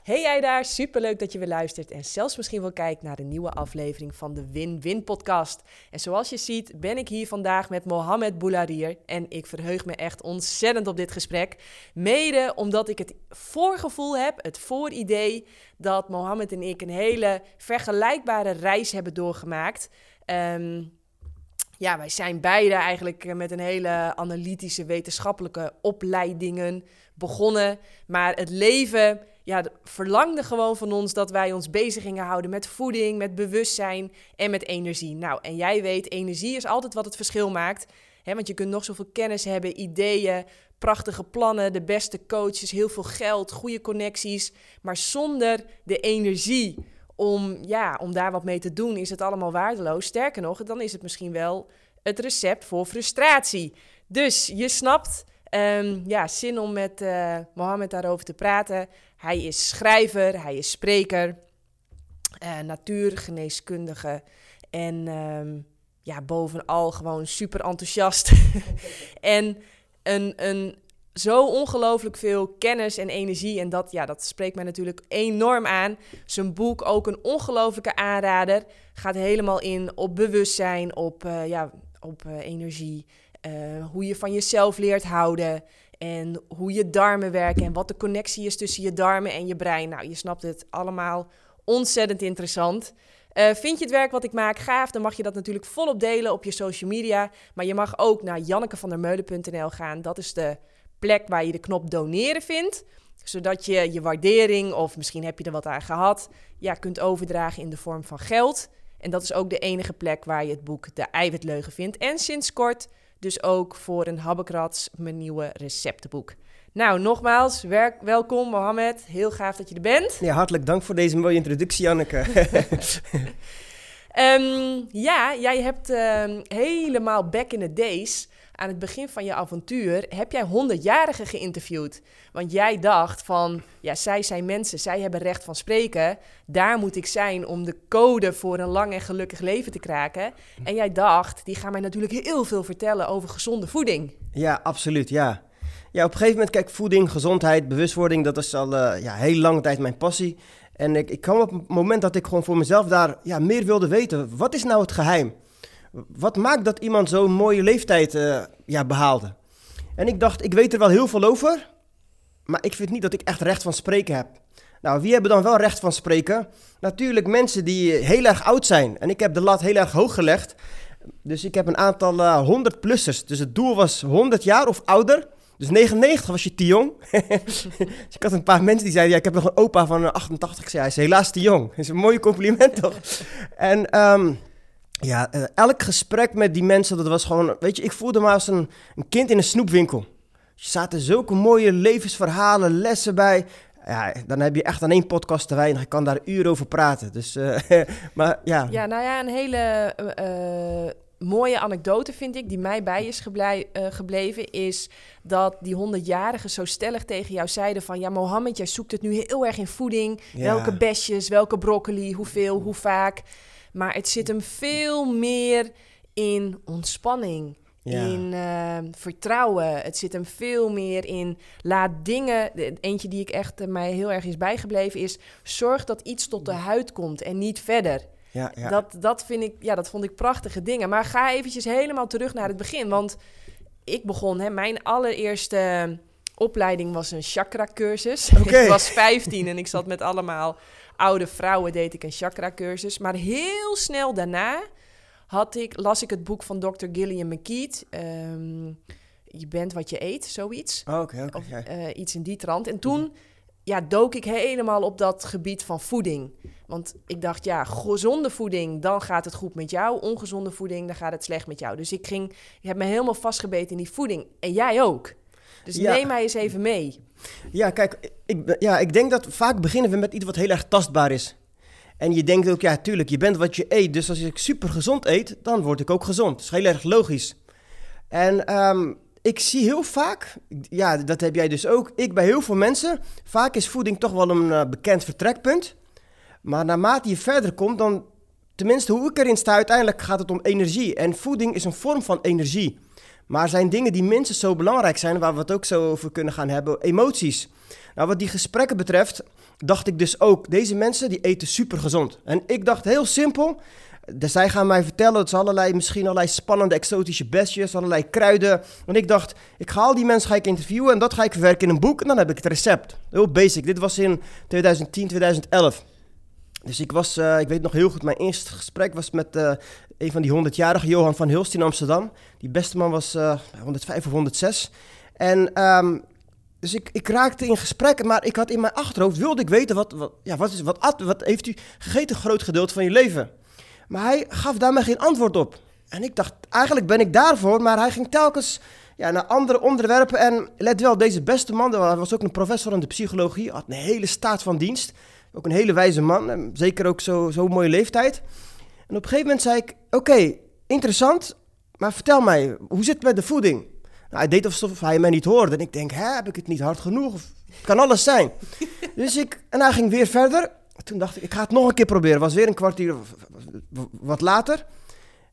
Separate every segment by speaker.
Speaker 1: Hey jij daar, superleuk dat je weer luistert en zelfs misschien wel kijkt naar de nieuwe aflevering van de Win-Win podcast. En zoals je ziet ben ik hier vandaag met Mohamed Boularier en ik verheug me echt ontzettend op dit gesprek. Mede omdat ik het voorgevoel heb, het vooridee, dat Mohamed en ik een hele vergelijkbare reis hebben doorgemaakt. Ehm, ja, wij zijn beide eigenlijk met een hele analytische wetenschappelijke opleidingen begonnen. Maar het leven ja, verlangde gewoon van ons dat wij ons bezig gingen houden met voeding, met bewustzijn en met energie. Nou, en jij weet, energie is altijd wat het verschil maakt. Hè, want je kunt nog zoveel kennis hebben, ideeën, prachtige plannen, de beste coaches, heel veel geld, goede connecties. Maar zonder de energie om, ja, om daar wat mee te doen, is het allemaal waardeloos. Sterker nog, dan is het misschien wel het recept voor frustratie. Dus je snapt, um, ja, zin om met uh, Mohammed daarover te praten. Hij is schrijver, hij is spreker, uh, natuurgeneeskundige en um, ja, bovenal gewoon super enthousiast. en een, een zo ongelooflijk veel kennis en energie. En dat, ja, dat spreekt mij natuurlijk enorm aan. Zijn boek ook een ongelofelijke aanrader. Gaat helemaal in op bewustzijn, op, uh, ja, op uh, energie. Hoe je van jezelf leert houden. En hoe je darmen werken. En wat de connectie is tussen je darmen en je brein. Nou, je snapt het allemaal ontzettend interessant. Uh, vind je het werk wat ik maak gaaf, dan mag je dat natuurlijk volop delen op je social media. Maar je mag ook naar jannekevandermeulen.nl gaan. Dat is de plek waar je de knop doneren vindt. Zodat je je waardering, of misschien heb je er wat aan gehad, ja, kunt overdragen in de vorm van geld. En dat is ook de enige plek waar je het boek De Eiwitleugen vindt. En sinds kort dus ook voor een habbekrats mijn nieuwe receptenboek. Nou, nogmaals, werk, welkom Mohamed. Heel gaaf dat je er bent.
Speaker 2: Ja, hartelijk dank voor deze mooie introductie, Janneke.
Speaker 1: um, ja, jij hebt um, helemaal back in the days aan het begin van je avontuur heb jij 100-jarigen geïnterviewd. Want jij dacht van, ja, zij zijn mensen, zij hebben recht van spreken. Daar moet ik zijn om de code voor een lang en gelukkig leven te kraken. En jij dacht, die gaan mij natuurlijk heel veel vertellen over gezonde voeding.
Speaker 2: Ja, absoluut, ja. Ja, op een gegeven moment, kijk, voeding, gezondheid, bewustwording, dat is al uh, ja, heel lange tijd mijn passie. En ik, ik kwam op het moment dat ik gewoon voor mezelf daar ja, meer wilde weten. Wat is nou het geheim? Wat maakt dat iemand zo'n mooie leeftijd uh, ja, behaalde? En ik dacht, ik weet er wel heel veel over, maar ik vind niet dat ik echt recht van spreken heb. Nou, wie hebben dan wel recht van spreken? Natuurlijk mensen die heel erg oud zijn. En ik heb de lat heel erg hoog gelegd. Dus ik heb een aantal uh, eh, 100-plussers. Dus het doel was 100 jaar of ouder. Dus 99 was je te jong. dus ik had een paar mensen die zeiden: ja, Ik heb nog een opa van 88. Ik zei: Hij is helaas te jong. Dat is een mooi compliment toch? en um, ja, uh, elk gesprek met die mensen, dat was gewoon, weet je, ik voelde me als een, een kind in een snoepwinkel. Er zaten zulke mooie levensverhalen, lessen bij. Ja, dan heb je echt aan één podcast te weinig. Ik kan daar uren over praten. Dus, uh, maar ja.
Speaker 1: Ja, nou ja, een hele uh, mooie anekdote vind ik, die mij bij is geblij, gebleven, is dat die honderdjarigen zo stellig tegen jou zeiden van... ja, Mohammed, jij zoekt het nu heel erg in voeding. Ja. Welke besjes, welke broccoli, hoeveel, hoe vaak... Maar het zit hem veel meer in ontspanning. In uh, vertrouwen. Het zit hem veel meer in. Laat dingen. Eentje die ik echt uh, mij heel erg is bijgebleven is. Zorg dat iets tot de huid komt en niet verder. Ja, ja. Dat, dat, vind ik, ja, dat vond ik prachtige dingen. Maar ga eventjes helemaal terug naar het begin. Want ik begon, hè, mijn allereerste opleiding was een chakra-cursus. Okay. ik was 15 en ik zat met allemaal oude vrouwen deed ik een chakra-cursus. Maar heel snel daarna had ik, las ik het boek van Dr. Gillian McKeith. Um, je bent wat je eet, zoiets.
Speaker 2: Oh, oké, okay,
Speaker 1: uh, iets in die trant. En toen ja, dook ik helemaal op dat gebied van voeding. Want ik dacht, ja, gezonde voeding, dan gaat het goed met jou. Ongezonde voeding, dan gaat het slecht met jou. Dus ik ging, ik heb me helemaal vastgebeten in die voeding. En jij ook. Dus ja. neem mij eens even mee.
Speaker 2: Ja, kijk, ik, ja, ik denk dat vaak beginnen we met iets wat heel erg tastbaar is. En je denkt ook, ja, tuurlijk, je bent wat je eet. Dus als ik super gezond eet, dan word ik ook gezond. Dat is heel erg logisch. En um, ik zie heel vaak, ja, dat heb jij dus ook, ik bij heel veel mensen, vaak is voeding toch wel een uh, bekend vertrekpunt. Maar naarmate je verder komt, dan, tenminste hoe ik erin sta, uiteindelijk gaat het om energie. En voeding is een vorm van energie. Maar zijn dingen die minstens zo belangrijk zijn, waar we het ook zo over kunnen gaan hebben, emoties. Nou, wat die gesprekken betreft, dacht ik dus ook, deze mensen die eten super gezond. En ik dacht heel simpel, dus zij gaan mij vertellen dat ze allerlei, misschien allerlei spannende exotische bestjes, allerlei kruiden. En ik dacht, ik ga al die mensen ga ik interviewen en dat ga ik verwerken in een boek en dan heb ik het recept. Heel basic. Dit was in 2010, 2011. Dus ik was, uh, ik weet nog heel goed, mijn eerste gesprek was met uh, een van die 100-jarige, Johan van Hulst in Amsterdam. Die beste man was uh, 105 of 106. En um, dus ik, ik raakte in gesprek, maar ik had in mijn achterhoofd, wilde ik weten, wat, wat, ja, wat, is, wat, wat heeft u gegeten groot gedeelte van je leven? Maar hij gaf daarmee geen antwoord op. En ik dacht, eigenlijk ben ik daarvoor, maar hij ging telkens ja, naar andere onderwerpen. En let wel, deze beste man, hij was ook een professor in de psychologie, had een hele staat van dienst. Ook een hele wijze man, zeker ook zo'n zo mooie leeftijd. En op een gegeven moment zei ik, oké, interessant, maar vertel mij, hoe zit het met de voeding? Nou, hij deed alsof hij mij niet hoorde. En ik denk, hè, heb ik het niet hard genoeg? Of, het kan alles zijn. dus ik, en hij ging weer verder. Toen dacht ik, ik ga het nog een keer proberen. Het was weer een kwartier wat later.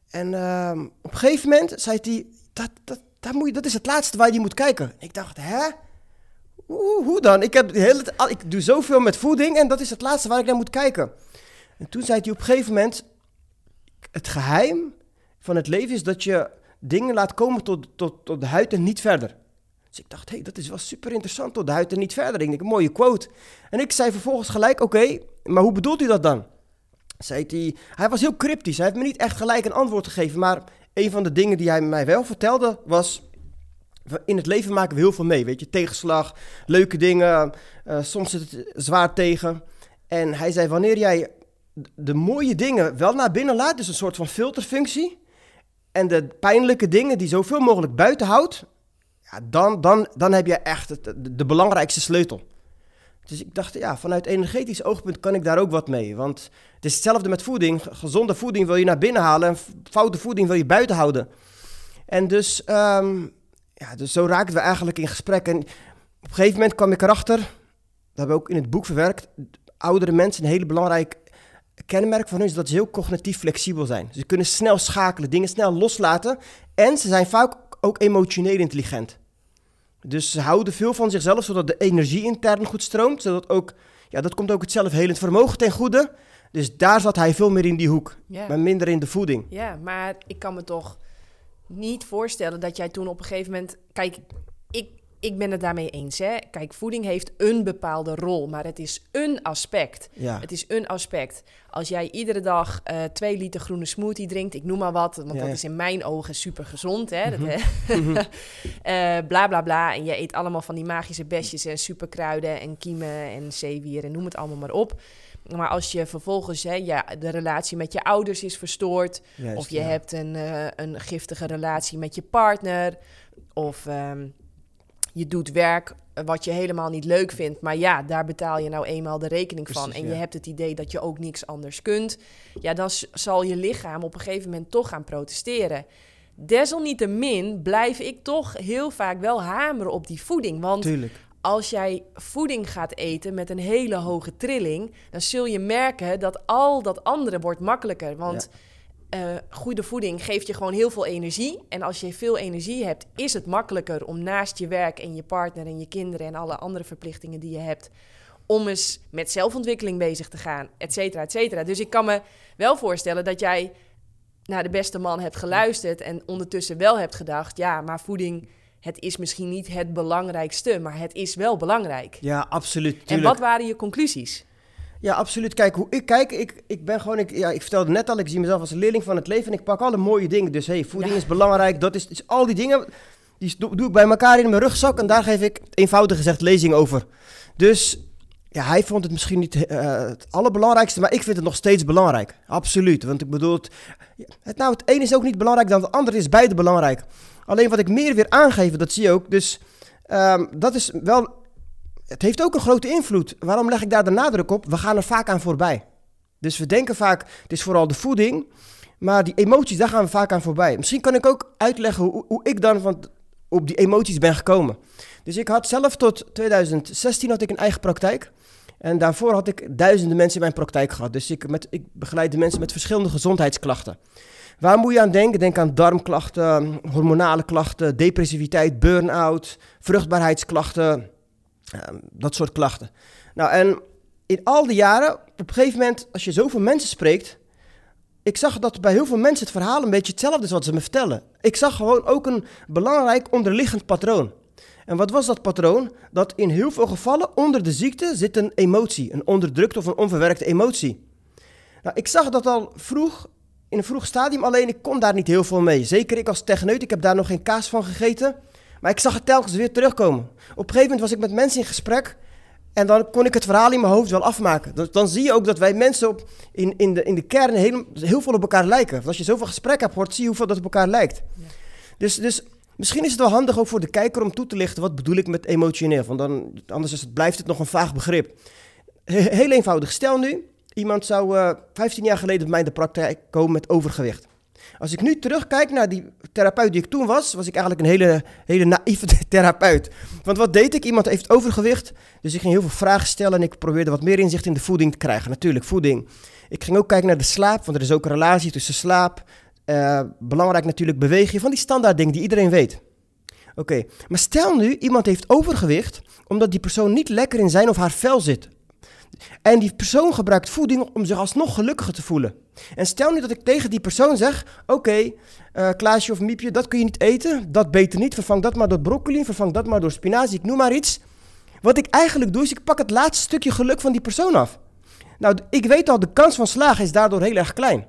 Speaker 2: En uh, op een gegeven moment zei hij, dat, dat, dat, moet je, dat is het laatste waar je moet kijken. ik dacht, hè? Hoe, hoe dan? Ik, heb de hele, ik doe zoveel met voeding en dat is het laatste waar ik naar moet kijken. En toen zei hij op een gegeven moment, het geheim van het leven is dat je dingen laat komen tot, tot, tot de huid en niet verder. Dus ik dacht, hé, hey, dat is wel super interessant, tot de huid en niet verder. Ik denk, een mooie quote. En ik zei vervolgens gelijk, oké, maar hoe bedoelt u dat dan? Zei hij, hij was heel cryptisch, hij heeft me niet echt gelijk een antwoord gegeven, maar een van de dingen die hij mij wel vertelde was, in het leven maken we heel veel mee, weet je, tegenslag, leuke dingen, uh, soms zit het zwaar tegen. En hij zei, wanneer jij de mooie dingen wel naar binnen laat, dus een soort van filterfunctie, en de pijnlijke dingen die zoveel mogelijk buiten houdt, ja, dan, dan, dan heb je echt de, belangrijkste sleutel. Dus ik dacht, ja, vanuit energetisch oogpunt kan ik daar ook wat mee. Want het is hetzelfde met voeding. Gezonde voeding wil je naar binnen halen en foute voeding wil je buiten houden. En dus, um, ja, dus zo raakten we eigenlijk in gesprek. En op een gegeven moment kwam ik erachter, dat hebben we ook in het boek verwerkt, oudere mensen een hele belangrijk kenmerk van hun is dat ze heel cognitief flexibel zijn. Ze kunnen snel schakelen, dingen snel loslaten. En ze zijn vaak ook emotioneel intelligent. Dus ze houden veel van zichzelf, zodat de energie intern goed stroomt. Zodat ook, ja, dat komt ook het zelfhelend vermogen ten goede. Dus daar zat hij veel meer in die hoek, maar minder in de voeding.
Speaker 1: Ja, maar ik kan me toch niet voorstellen dat jij toen op een gegeven moment... Kijk, ik, ben het daarmee eens. Hè? Kijk, voeding heeft een bepaalde rol, maar het is een aspect. Ja. Het is een aspect. Als jij iedere dag uh, twee liter groene smoothie drinkt, ik noem maar wat, want dat is in mijn ogen super gezond. Hè? dat, uh, bla bla bla. En je eet allemaal van die magische besjes en superkruiden en kiemen en zeewier en noem het allemaal maar op. Maar als je vervolgens hè, ja, de relatie met je ouders is verstoord, of je hebt een, uh, een giftige relatie met je partner, of. Um, je doet werk eh, wat je helemaal niet leuk vindt. Maar ja, daar betaal je nou eenmaal de rekening van. En je hebt het idee dat je ook niks anders kunt. Ja, dan zal je lichaam op een gegeven moment toch gaan protesteren. Desalniettemin blijf ik toch heel vaak wel hameren op die voeding. Want Tuurlijk. als jij voeding gaat eten met een hele hoge trilling, dan zul je merken dat al dat andere wordt makkelijker. Want uh, goede voeding geeft je gewoon heel veel energie. En als je veel energie hebt, is het makkelijker om naast je werk en je partner en je kinderen en alle andere verplichtingen die je hebt, om eens met zelfontwikkeling bezig te gaan, et cetera, et cetera. Dus ik kan me wel voorstellen dat jij naar de beste man hebt geluisterd en ondertussen wel hebt gedacht, ja, maar voeding, het is misschien niet het belangrijkste, maar het is wel belangrijk.
Speaker 2: Ja, absoluut. Tuurlijk.
Speaker 1: En wat waren je conclusies?
Speaker 2: Ja, absoluut. Kijk, hoe ik kijk, ik, ik ben gewoon, ik, ja, ik vertelde net al, ik zie mezelf als een leerling van het leven en ik pak alle mooie dingen. Dus hey, voeding is belangrijk, dat is, is, al die dingen, die doe, ik bij elkaar in mijn rugzak en daar geef ik eenvoudig gezegd lezing over. Dus ja, hij vond het misschien niet uh, het allerbelangrijkste, maar ik vind het nog steeds belangrijk. Absoluut. Want ik bedoel, het, het, nou, het ene is ook niet belangrijk dan het andere, is beide belangrijk. Alleen wat ik meer weer aangeef, dat zie je ook. Dus um, dat is wel het heeft ook een grote invloed. Waarom leg ik daar de nadruk op? We gaan er vaak aan voorbij. Dus we denken vaak, het is vooral de voeding, maar die emoties, daar gaan we vaak aan voorbij. Misschien kan ik ook uitleggen hoe, hoe ik dan van, op die emoties ben gekomen. Dus ik had zelf tot 2016 had ik een eigen praktijk. En daarvoor had ik duizenden mensen in mijn praktijk gehad. Dus ik, met, ik begeleide mensen met verschillende gezondheidsklachten. Waar moet je aan denken? Denk aan darmklachten, hormonale klachten, depressiviteit, burn-out, vruchtbaarheidsklachten, Ehm, dat soort klachten. Nou, en in al die jaren, op een gegeven moment, als je zoveel mensen spreekt, ik zag dat bij heel veel mensen het verhaal een beetje hetzelfde is wat ze me vertellen. Ik zag gewoon ook een belangrijk onderliggend patroon. En wat was dat patroon? Dat in heel veel gevallen onder de ziekte zit een emotie, een onderdrukte of een onverwerkte emotie. Nou, ik zag dat al vroeg, in een vroeg stadium, alleen ik kon daar niet heel veel mee. Zeker ik als techneut, ik heb daar nog geen kaas van gegeten. Maar ik zag het telkens weer terugkomen. Op een gegeven moment was ik met mensen in gesprek en dan kon ik het verhaal in mijn hoofd wel afmaken. Dus dan zie je ook dat wij mensen op, in, in, de, in de kern heel, heel veel op elkaar lijken. Want als je zoveel gesprek hebt hoort, zie je hoeveel dat op elkaar lijkt. Ja. Dus, dus misschien is het wel handig ook voor de kijker om toe te lichten... wat bedoel ik met emotioneel. Want dan, anders is het, blijft het nog een vaag begrip. heel eenvoudig. Stel nu, iemand zou uh, eh, 15 jaar geleden bij mij in de praktijk komen met overgewicht. Als ik nu terugkijk naar die therapeut die ik toen was, was ik eigenlijk een hele, hele naïeve therapeut. Want wat deed ik? Iemand heeft overgewicht, dus ik ging heel veel vragen stellen en ik probeerde wat meer inzicht in de voeding te krijgen. Natuurlijk, voeding. Ik ging ook kijken naar de slaap, want er is ook een relatie tussen slaap. Uh, belangrijk natuurlijk bewegen, van die standaard dingen die iedereen weet. Oké, maar stel nu, iemand heeft overgewicht omdat die persoon niet lekker in zijn of haar vel zit. En die persoon gebruikt voeding om zich alsnog gelukkiger te voelen. En stel nu dat ik tegen die persoon zeg: Oké, uh, Klaasje of Miepje, dat kun je niet eten. Dat beter niet. Vervang dat maar door broccoli. Vervang dat maar door spinazie. Ik noem maar iets. Wat ik eigenlijk doe, is ik pak het laatste stukje geluk van die persoon af. Nou, ik weet al, de kans van slagen is daardoor heel erg klein.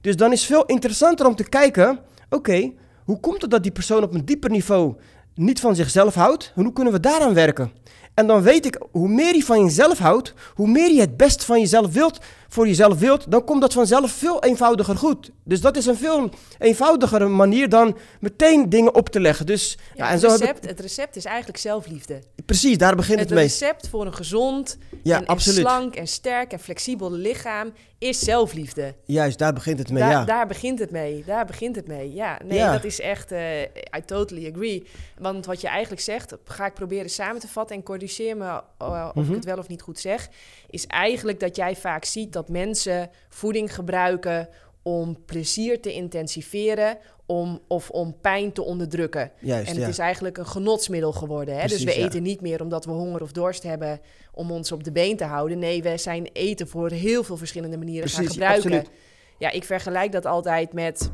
Speaker 2: Dus dan is veel interessanter om te kijken: oké, hoe komt het dat die persoon op een dieper niveau niet van zichzelf houdt? En hoe kunnen we daaraan werken? En dan weet ik, hoe meer je van jezelf houdt, hoe meer je het best van jezelf wilt, voor jezelf wilt, dan komt dat vanzelf veel eenvoudiger goed. Dus dat is een veel eenvoudigere manier dan meteen dingen op te leggen. Dus,
Speaker 1: ja, en zo het, recept, het recept is eigenlijk zelfliefde.
Speaker 2: Precies, daar begint het,
Speaker 1: het
Speaker 2: mee.
Speaker 1: Het recept voor een gezond, ja, en, slank en sterk en flexibel lichaam is zelfliefde.
Speaker 2: Juist, daar begint het mee,
Speaker 1: daar,
Speaker 2: ja.
Speaker 1: Daar begint het mee, daar begint het mee. Ja, nee, dat is echt, uh, I totally agree. Want wat je eigenlijk zegt, ga ik proberen samen te vatten en corrigeer me uh, of ik mhm. het wel of niet goed zeg, is eigenlijk dat jij vaak ziet dat mensen voeding gebruiken om plezier te intensiveren om, of om pijn te onderdrukken.
Speaker 2: Juist,
Speaker 1: en het is eigenlijk een genotsmiddel geworden. Hè? dus we eten niet meer omdat we honger of dorst hebben om ons op de been te houden. Nee, we zijn eten voor heel veel verschillende manieren Precies, gaan gebruiken. Absoluut. Ja, ik vergelijk dat altijd met...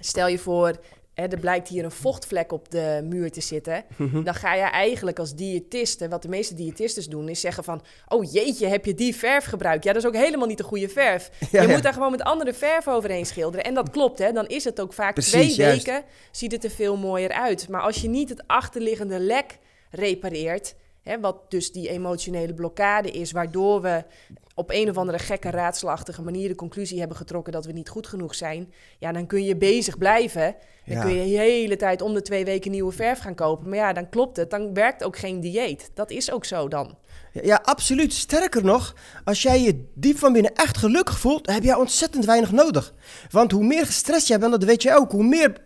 Speaker 1: Stel je voor, er blijkt hier een vochtvlek op de muur te zitten. Mhm. Dan ga je eigenlijk als diëtiste, wat de meeste diëtisten doen, is zeggen van... Oh jeetje, heb je die verf gebruikt? Ja, dat is ook helemaal niet de goede verf. je moet daar gewoon met andere verf overheen schilderen. En dat klopt, hè. Dan is het ook vaak twee weken, ziet het er veel mooier uit. Maar als je niet het achterliggende lek repareert... Hè, wat dus die emotionele blokkade is, waardoor we op een of andere gekke raadselachtige manier de conclusie hebben getrokken dat we niet goed genoeg zijn, ja, dan kun je bezig blijven. Dan kun je de hele tijd om de twee weken nieuwe verf gaan kopen. Maar ja, dan klopt het. Dan werkt ook geen dieet. Dat is ook zo dan.
Speaker 2: Ja, absoluut. Sterker nog, als jij je diep van binnen echt gelukkig voelt, heb jij ontzettend weinig nodig. Want hoe meer gestrest jij bent, dat weet je ook, hoe meer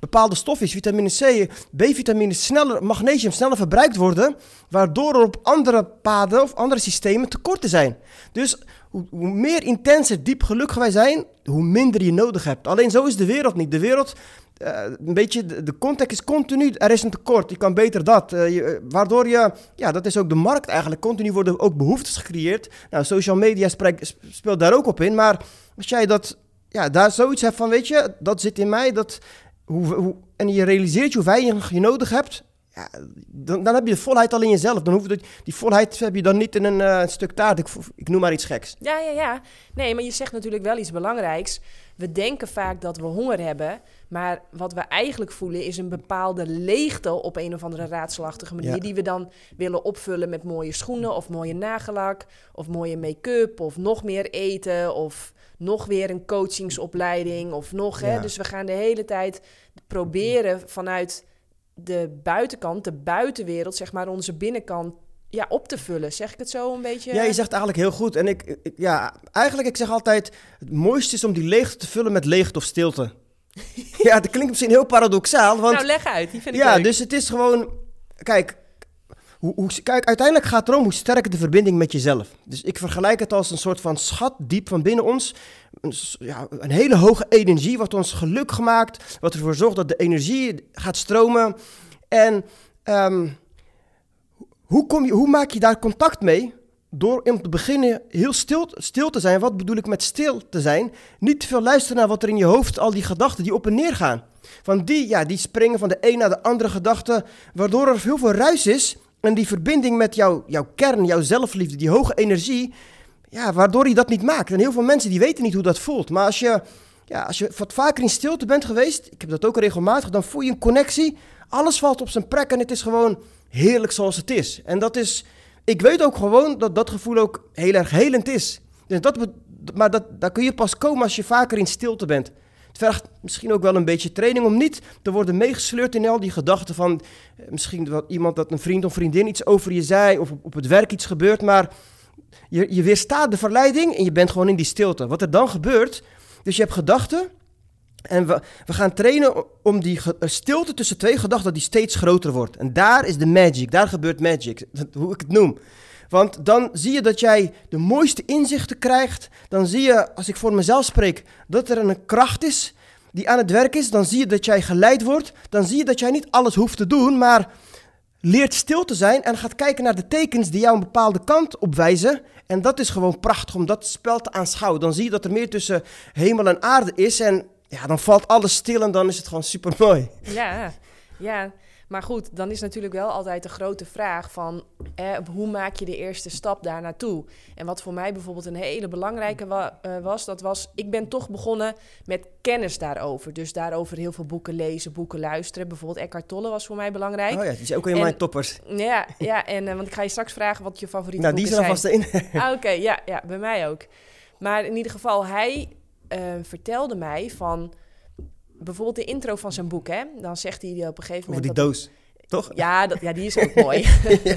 Speaker 2: bepaalde stofjes, vitamine C, B-vitamine, sneller, magnesium sneller verbruikt worden, waardoor er op andere paden of andere systemen tekorten zijn. Dus hoe, hoe meer intenser diep gelukkig wij zijn, hoe minder je nodig hebt. Alleen zo is de wereld niet. De wereld uh, een beetje, de, context is continu, er is een tekort, je kan beter dat. Uh, je, waardoor je, ja, dat is ook de markt eigenlijk, continu worden ook behoeftes gecreëerd. Nou, social media speelt daar ook op in, maar als jij dat, ja, daar zoiets hebt van, weet je, dat zit in mij, dat, hoe, hoe, en je realiseert hoe weinig je nodig hebt, ja, dan, dan heb je de volheid al in jezelf. Dan hoef je, die volheid heb je dan niet in een stuk taart. Ik, ik, noem maar iets geks.
Speaker 1: Ja, ja, ja. Nee, maar je zegt natuurlijk wel iets belangrijks. We denken vaak dat we honger hebben. Maar wat we eigenlijk voelen is een bepaalde leegte op een of andere raadselachtige manier. Die we dan willen opvullen met mooie schoenen of mooie nagellak. Of mooie make-up of nog meer eten. Of nog weer een coachingsopleiding. Of nog. Hè? Dus we gaan de hele tijd proberen vanuit de buitenkant, de buitenwereld, zeg maar, onze binnenkant ja, op te vullen. Zeg ik het zo een beetje?
Speaker 2: Ja, je zegt eigenlijk heel goed. En ik, ja, eigenlijk, ik zeg altijd, het mooiste is om die leegte te vullen met leegte of stilte. ja, dat klinkt misschien heel paradoxaal. Want,
Speaker 1: nou, leg uit. Die vind
Speaker 2: ik ja, dus het is gewoon, kijk, hoe, hoe, kijk, uiteindelijk gaat het erom hoe sterk de verbinding met jezelf. Dus ik vergelijk het als een soort van schat diep van binnen ons. Een, ja, een hele hoge energie, wat ons geluk maakt. Wat ervoor zorgt dat de energie gaat stromen. En um, hoe, kom je, hoe maak je daar contact mee? door om te beginnen heel stil, stil te zijn. Wat bedoel ik met stil te zijn? Niet te veel luisteren naar wat er in je hoofd, al die gedachten die op en neer gaan. Van die, ja, die springen van de een naar de andere gedachte, waardoor er heel veel ruis is. En die verbinding met jouw, jouw kern, jouw zelfliefde, die hoge energie, ja, waardoor je dat niet maakt. En heel veel mensen die weten niet hoe dat voelt. Maar als je, ja, als je wat vaker in stilte bent geweest, ik heb dat ook regelmatig, dan voel je een connectie. Alles valt op zijn plek en het is gewoon heerlijk zoals het is. En dat is, ik weet ook gewoon dat dat gevoel ook heel erg helend is. Dus dat, maar dat, daar kun je pas komen als je vaker in stilte bent. Het vergt misschien ook wel een beetje training om niet te worden meegesleurd in al die gedachten van eh, misschien wat iemand dat een vriend of vriendin iets over je zei of op, het werk iets gebeurt, maar je, je weerstaat de verleiding en je bent gewoon in die stilte. Wat er dan gebeurt, dus je hebt gedachten en we, we gaan trainen om die eh, stilte tussen twee gedachten die steeds groter wordt. En daar is de magic, daar gebeurt magic, hoe ik het noem. Want dan zie je dat jij de mooiste inzichten krijgt. Dan zie je, als ik voor mezelf spreek, dat er een kracht is die aan het werk is. Dan zie je dat jij geleid wordt. Dan zie je dat jij niet alles hoeft te doen, maar leert stil te zijn en gaat kijken naar de tekens die jou een bepaalde kant opwijzen. En dat is gewoon prachtig om dat spel te aanschouwen. Dan zie je dat er meer tussen hemel en aarde is. En ja, dan valt alles stil en dan is het gewoon super mooi.
Speaker 1: Ja, ja. Maar goed, dan is natuurlijk wel altijd de grote vraag van eh, hoe maak je de eerste stap daar naartoe? En wat voor mij bijvoorbeeld een hele belangrijke eh, was, dat was, ik ben toch begonnen met kennis daarover. Dus daarover heel veel boeken lezen, boeken luisteren. Bijvoorbeeld Eckhart Tolle was voor mij belangrijk.
Speaker 2: Oh ja, die is ook in mijn toppers.
Speaker 1: Ja, ja en uh, want ik ga je straks vragen wat je favoriete
Speaker 2: nou,
Speaker 1: boeken
Speaker 2: zijn. Nou, die
Speaker 1: zijn
Speaker 2: er
Speaker 1: vast in. ah, Oké, ja, ja, bij mij ook. Maar in ieder geval, hij uh, vertelde mij van bijvoorbeeld de intro van zijn boek, hè? Dan zegt hij op een gegeven moment.
Speaker 2: Over die doos. Toch?
Speaker 1: Ja, dat, ja, die is ook mooi.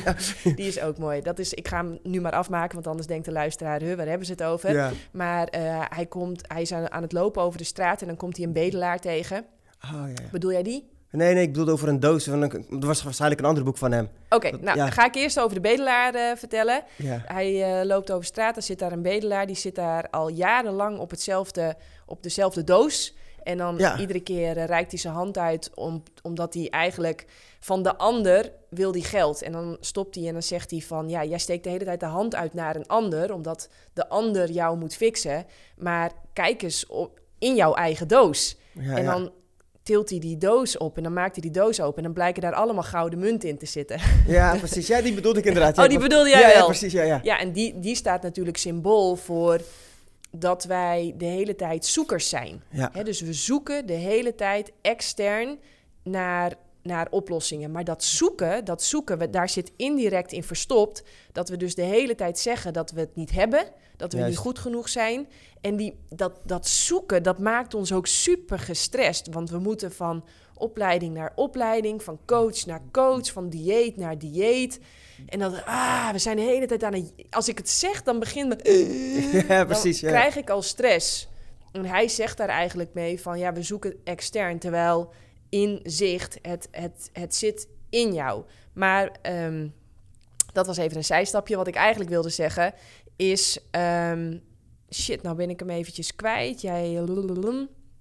Speaker 1: Die is ook mooi. Dat is, ik ga hem nu maar afmaken, want anders denkt de luisteraar, huh, waar hebben ze het over?
Speaker 2: Ja.
Speaker 1: Maar uh, hij, komt, hij is aan, aan, het lopen over de straat en dan komt hij een bedelaar tegen.
Speaker 2: Oh, ja.
Speaker 1: Bedoel jij die?
Speaker 2: Nee, nee, ik bedoelde over een doos. Van een, dat was waarschijnlijk een ander boek van hem.
Speaker 1: Oké, okay, nou, ja. ga ik eerst over de bedelaar uh, vertellen.
Speaker 2: Ja.
Speaker 1: Hij uh, loopt over straat, er zit daar een bedelaar. Die zit daar al jarenlang op, hetzelfde, op dezelfde doos. En dan ja. iedere keer uh, reikt hij zijn hand uit, om, omdat hij eigenlijk van de ander wil die geld. En dan stopt hij en dan zegt hij van, ja, jij steekt de hele tijd de hand uit naar een ander, omdat de ander jou moet fixen. Maar kijk eens op, in jouw eigen doos.
Speaker 2: Ja,
Speaker 1: en dan tilt hij die doos op en dan maakt hij die doos open en dan blijken daar allemaal gouden munten in te zitten.
Speaker 2: Ja, precies. Ja, die bedoelde ik inderdaad.
Speaker 1: oh, die bedoelde jij
Speaker 2: ja,
Speaker 1: wel?
Speaker 2: Ja, precies. Ja, ja.
Speaker 1: ja en die, die staat natuurlijk symbool voor dat wij de hele tijd zoekers zijn.
Speaker 2: Ja.
Speaker 1: He, dus we zoeken de hele tijd extern naar, naar oplossingen. Maar dat zoeken, dat zoeken, we, daar zit indirect in verstopt dat we dus de hele tijd zeggen dat we het niet hebben, dat we
Speaker 2: Juist.
Speaker 1: niet goed genoeg zijn. En die, dat, dat zoeken, dat maakt ons ook super gestrest, want we moeten van opleiding naar opleiding, van coach naar coach, van dieet naar dieet. En dan, ah, we zijn de hele tijd aan het... Als ik het zeg, dan begint met...
Speaker 2: ja, precies.
Speaker 1: Dan
Speaker 2: Ja.
Speaker 1: krijg ik al stress. En hij zegt daar eigenlijk mee van, ja, we zoeken extern, terwijl inzicht, het, het, het zit in jou. Maar um, dat was even een zijstapje. Wat ik eigenlijk wilde zeggen is... Um, shit, nou ben ik hem eventjes kwijt. Jij...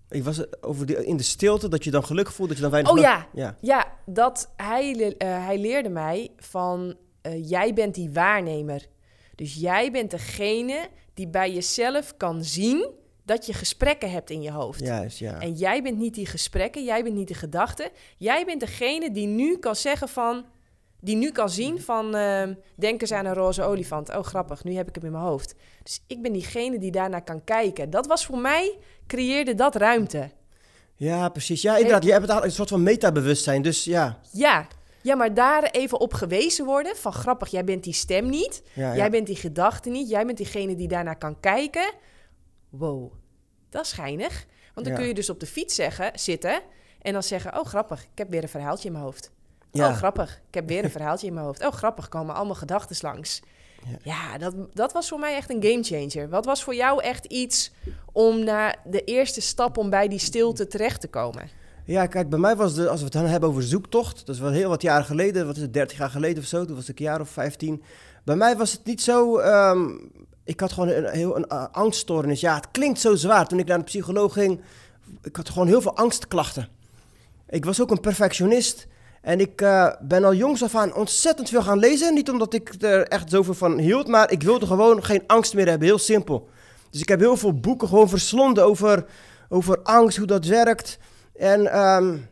Speaker 2: Ik was over die, in de stilte, dat je dan gelukkig voelt, dat je dan weinig...
Speaker 1: Oh ja,
Speaker 2: ja.
Speaker 1: ja dat hij, uh, hij leerde mij van... Uh, jij bent die waarnemer. Dus jij bent degene die bij jezelf kan zien dat je gesprekken hebt in je hoofd.
Speaker 2: Juist, ja.
Speaker 1: En jij bent niet die gesprekken, jij bent niet de gedachte. Jij bent degene die nu kan zeggen van... Die nu kan zien van, uh, denk eens aan een roze olifant. Oh, grappig, nu heb ik hem in mijn hoofd. Dus ik ben diegene die daarnaar kan kijken. Dat was voor mij, creëerde dat ruimte.
Speaker 2: Ja, precies. Ja, inderdaad. Je hebt een soort van metabewustzijn, dus ja.
Speaker 1: Ja, ja, maar daar even op gewezen worden van grappig, jij bent die stem niet.
Speaker 2: Ja, ja.
Speaker 1: Jij bent die gedachte niet. Jij bent diegene die daarnaar kan kijken. Wow, dat is geinig. Want dan
Speaker 2: Ja.
Speaker 1: kun je dus op de fiets zeggen, zitten en dan zeggen... oh, grappig, ik heb weer een verhaaltje in mijn hoofd.
Speaker 2: Ja.
Speaker 1: Oh, grappig, ik heb weer een verhaaltje in mijn hoofd. Oh, grappig, komen allemaal gedachten langs.
Speaker 2: Ja.
Speaker 1: Ja, dat, dat was voor mij echt een gamechanger. Wat was voor jou echt iets om naar de eerste stap... om bij die stilte terecht te komen?
Speaker 2: Ja, kijk, bij mij was de, als we het dan hebben over zoektocht, dat is wel heel wat jaren geleden, wat is het, 30 jaar geleden of zo, toen was ik een jaar of 15. Bij mij was het niet zo, ehm, ik had gewoon een, heel een uh, angststoornis. Ja, het klinkt zo zwaar. Toen ik naar de psycholoog ging, ik had gewoon heel veel angstklachten. Ik was ook een perfectionist En ik uh, ben al jongs af aan ontzettend veel gaan lezen. Niet omdat ik er echt zoveel van hield, maar ik wilde gewoon geen angst meer hebben. Heel simpel. Dus ik heb heel veel boeken gewoon verslonden over, over angst, hoe dat werkt. En um,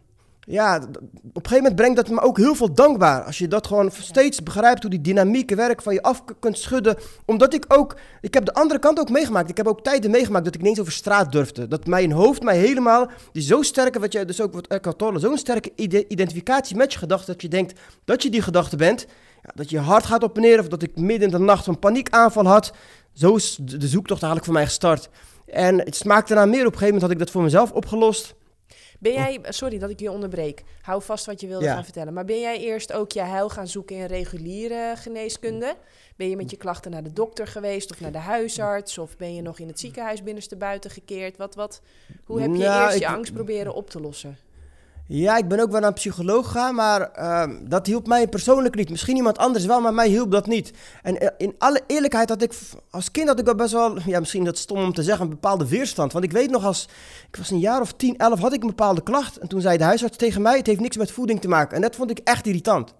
Speaker 2: ja, op een gegeven moment brengt dat me ook heel veel dankbaar. Als je dat gewoon steeds begrijpt, hoe die dynamieke werk van je af kunt schudden. Omdat ik ook, ik heb de andere kant ook meegemaakt. Ik heb ook tijden meegemaakt dat ik niet eens over straat durfde. Dat mijn hoofd mij helemaal, die zo sterke, wat je dus ook wat Eckhart zo'n sterke identificatie met je gedachten, dat je denkt dat je die gedachte bent. Ja, dat je hart gaat op en neer, of dat ik midden in de nacht een paniekaanval had. Zo is de zoektocht eigenlijk voor mij gestart. En het smaakte naar meer. Op een gegeven moment had ik dat voor mezelf opgelost.
Speaker 1: Ben jij, sorry dat ik je onderbreek, hou vast wat je wilde gaan vertellen. Maar ben jij eerst ook je heil gaan zoeken in reguliere geneeskunde? Ben je met je klachten naar de dokter geweest of naar de huisarts? Of ben je nog in het ziekenhuis binnenste buiten gekeerd? Wat, wat, hoe heb je nou, eerst je angst proberen op te lossen?
Speaker 2: Ja, ik ben ook wel naar een psycholoog gegaan, maar uh, dat hielp mij persoonlijk niet. Misschien iemand anders wel, maar mij hielp dat niet. En eh, in alle eerlijkheid had ik, als kind had ik wel best wel, ja misschien dat stom om te zeggen, een bepaalde weerstand. Want ik weet nog als, ik was een jaar of 10, 11, had ik een bepaalde klacht. En toen zei de huisarts tegen mij, het heeft niks met voeding te maken. En dat vond ik echt irritant.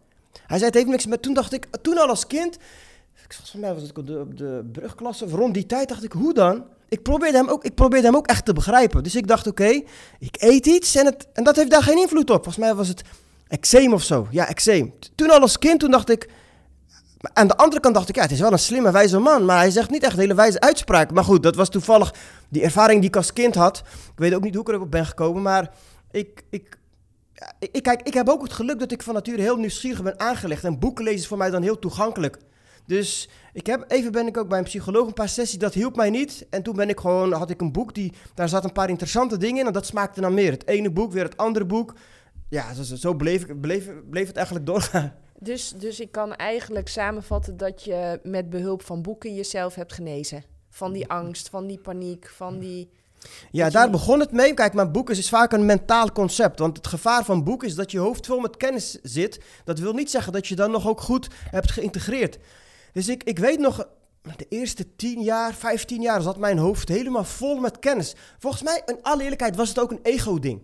Speaker 2: Hij zei, het heeft niks met, toen dacht ik, toen al als kind, ik volgens mij was ik op de, op de brugklasse, rond die tijd dacht ik, hoe dan? Ik probeerde hem ook, ik probeerde hem ook echt te begrijpen. Dus ik dacht, oké, ik eet iets en, het, en dat heeft daar geen invloed op. Volgens mij was het eczeem of zo. Ja, eczeem. Toen al als kind, toen dacht ik... Aan de andere kant dacht ik, ja, het is wel een slimme, wijze man. Maar hij zegt niet echt hele wijze uitspraken. Maar goed, dat was toevallig die ervaring die ik als kind had. Ik weet ook niet hoe ik erop ben gekomen, maar ik... ik ik, kijk, ik heb ook het geluk dat ik van nature heel nieuwsgierig ben aangelegd. En boeken lezen is voor mij dan heel toegankelijk. Dus ik heb, even ben ik ook bij een psycholoog een paar sessies, dat hielp mij niet. En toen ben ik gewoon, had ik een boek, die, daar zat een paar interessante dingen in en dat smaakte dan meer. Het ene boek, weer het andere boek. Ja, zo, zo bleef, bleef, bleef het eigenlijk doorgaan.
Speaker 1: Dus, dus ik kan eigenlijk samenvatten dat je met behulp van boeken jezelf hebt genezen. Van die angst, van die paniek, van die...
Speaker 2: Ja, daar begon het mee. Kijk, mijn boek is, is vaak een mentaal concept. Want het gevaar van boek is dat je hoofd vol met kennis zit. Dat wil niet zeggen dat je dan nog ook goed hebt geïntegreerd. Dus ik, ik weet nog, de eerste 10 jaar, 15 jaar zat mijn hoofd helemaal vol met kennis. Volgens mij, in alle eerlijkheid, was het ook een ego-ding.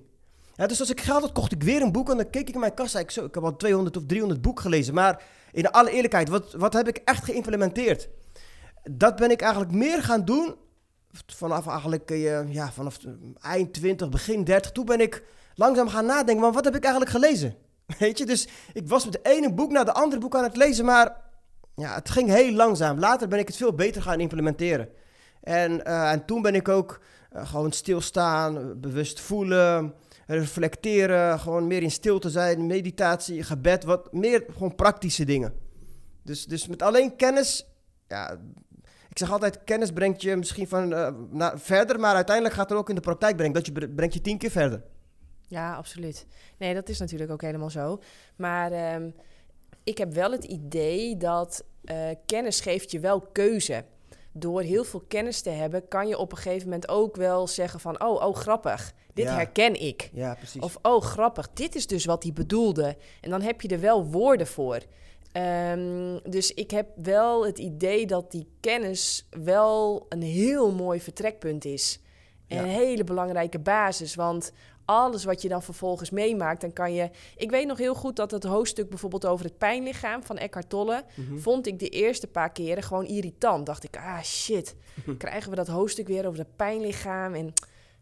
Speaker 2: Dus als ik geld had, kocht ik weer een boek en dan keek ik in mijn kast. Ik, zo, ik heb al 200 of 300 boeken gelezen. Maar in alle eerlijkheid, wat, wat heb ik echt geïmplementeerd? Dat ben ik eigenlijk meer gaan doen vanaf eigenlijk, uh, ja, vanaf eind 20, begin 30. Toen ben ik langzaam gaan nadenken, maar wat heb ik eigenlijk gelezen? Weet je, dus ik was met de ene boek naar de andere boek aan het lezen, maar ja, het ging heel langzaam. Later ben ik het veel beter gaan implementeren. En, uh, en toen ben ik ook uh, gewoon stilstaan, bewust voelen, reflecteren, gewoon meer in stilte zijn, meditatie, gebed, wat meer gewoon praktische dingen. Dus, dus met alleen kennis, ja, ik zeg altijd, kennis brengt je misschien van uh, naar verder, maar uiteindelijk gaat het ook in de praktijk brengen. Dat je brengt je tien keer verder.
Speaker 1: Ja, absoluut. Nee, dat is natuurlijk ook helemaal zo. Maar um, ik heb wel het idee dat uh, kennis geeft je wel keuze. Door heel veel kennis te hebben, kan je op een gegeven moment ook wel zeggen van... oh, oh, grappig, dit herken ik.
Speaker 2: Ja, precies.
Speaker 1: Of, oh, grappig, dit is dus wat hij bedoelde. En dan heb je er wel woorden voor. Um, dus ik heb wel het idee dat die kennis wel een heel mooi vertrekpunt is. En een hele belangrijke basis. Want alles wat je dan vervolgens meemaakt, dan kan je... Ik weet nog heel goed dat het hoofdstuk bijvoorbeeld over het pijnlichaam van Eckhart Tolle... Mhm. vond ik de eerste paar keren gewoon irritant. Dacht ik, ah shit, krijgen we dat hoofdstuk weer over het pijnlichaam... en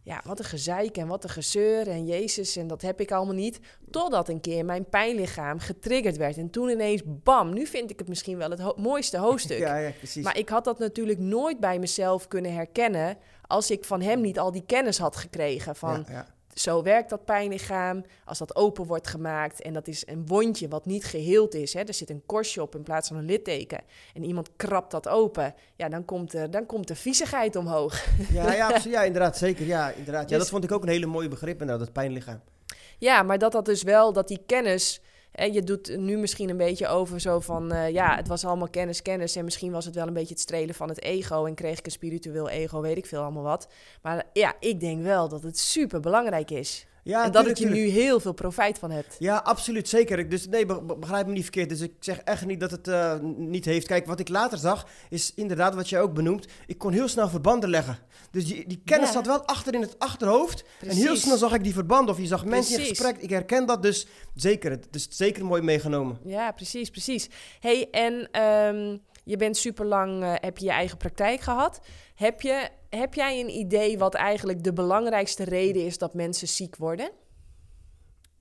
Speaker 1: ja, wat een gezeik en wat een gezeur en Jezus en dat heb ik allemaal niet. Totdat een keer mijn pijnlichaam getriggerd werd. En toen ineens, bam, nu vind ik het misschien wel het mooiste hoofdstuk.
Speaker 2: ja, ja, precies.
Speaker 1: Maar ik had dat natuurlijk nooit bij mezelf kunnen herkennen... als ik van hem niet al die kennis had gekregen. Van, ja, ja zo werkt dat pijnlichaam. Als dat open wordt gemaakt en dat is een wondje wat niet geheeld is. Hè, er zit een korstje op in plaats van een litteken. En iemand krabt dat open. Ja, dan komt er, dan komt de viezigheid omhoog.
Speaker 2: Ja, ja, ja inderdaad, zeker. Ja, inderdaad. Ja, dat dus vond ik ook een hele mooie begrip, nou, dat pijnlichaam.
Speaker 1: Ja, maar dat dat dus wel, dat die kennis en je doet nu misschien een beetje over zo van, uh, ja, het was allemaal kennis, kennis. En misschien was het wel een beetje het strelen van het ego. En kreeg ik een spiritueel ego, weet ik veel allemaal wat. Maar ja, ik denk wel dat het super belangrijk is.
Speaker 2: Ja,
Speaker 1: en dat
Speaker 2: tuurlijk,
Speaker 1: je
Speaker 2: tuurlijk.
Speaker 1: nu heel veel profijt van hebt.
Speaker 2: Ja, absoluut, zeker. Dus nee, be- be- begrijp me niet verkeerd. Dus ik zeg echt niet dat het eh, niet heeft. Kijk, wat ik later zag, is inderdaad wat jij ook benoemt. Ik kon heel snel verbanden leggen. Dus die, die kennis
Speaker 1: Ja.
Speaker 2: zat wel achter in het achterhoofd. En heel snel zag ik die verbanden. Of je zag mensen in gesprek. Ik herken dat dus zeker. Het is zeker mooi meegenomen.
Speaker 1: Ja, precies, precies. hey, en ehm, je bent super lang, heb je je eigen praktijk gehad. Heb, je, heb jij een idee wat eigenlijk de belangrijkste reden is dat mensen ziek worden?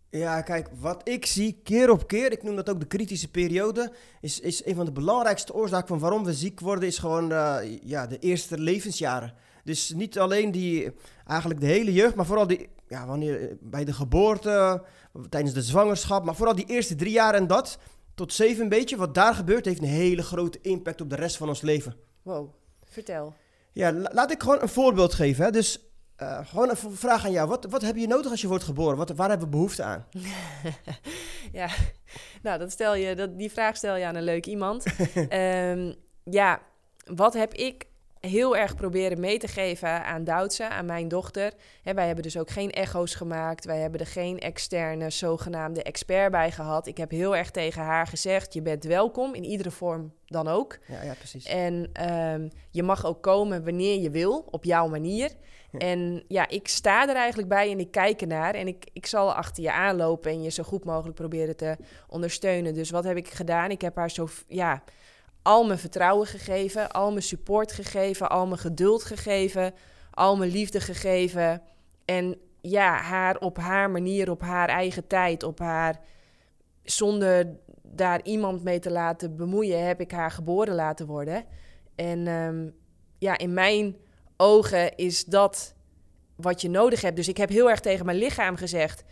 Speaker 2: Ja, kijk, wat ik zie keer op keer, ik noem dat ook de kritische periode, is, is een van de belangrijkste oorzaken van waarom we ziek worden, is gewoon eh, ja, de eerste levensjaren. Dus niet alleen die, eigenlijk de hele jeugd, maar vooral die, ja, wanneer, eh, bij de geboorte, tijdens de zwangerschap, maar vooral die eerste drie jaar en dat, tot zeven een beetje, wat daar gebeurt, heeft een hele grote impact op de rest van ons leven.
Speaker 1: Wow, vertel.
Speaker 2: Ja, la- laat ik gewoon een voorbeeld geven. Hè. Dus eh, gewoon een vraag aan jou. Wat, wat heb je nodig als je wordt geboren? Wat, waar hebben we behoefte aan?
Speaker 1: Ja, nou, dat stel je, dat, die vraag stel je aan een leuk iemand. Ehm, ja, wat heb ik heel erg proberen mee te geven aan Doutse, aan mijn dochter. Hè, wij hebben dus ook geen echo's gemaakt. Wij hebben er geen externe zogenaamde expert bij gehad. Ik heb heel erg tegen haar gezegd, je bent welkom, in iedere vorm dan ook.
Speaker 2: Ja, ja precies.
Speaker 1: En ehm, je mag ook komen wanneer je wil, op jouw manier.
Speaker 2: Ja.
Speaker 1: En ja, ik sta er eigenlijk bij en ik kijk ernaar. En ik, ik zal achter je aanlopen en je zo goed mogelijk proberen te ondersteunen. Dus wat heb ik gedaan? Ik heb haar zo, ja, al mijn vertrouwen gegeven, al mijn support gegeven, al mijn geduld gegeven, al mijn liefde gegeven. En ja, haar op haar manier, op haar eigen tijd, op haar zonder daar iemand mee te laten bemoeien, heb ik haar geboren laten worden. En ehm, ja, in mijn ogen is dat wat je nodig hebt. Dus ik heb heel erg tegen mijn lichaam gezegd: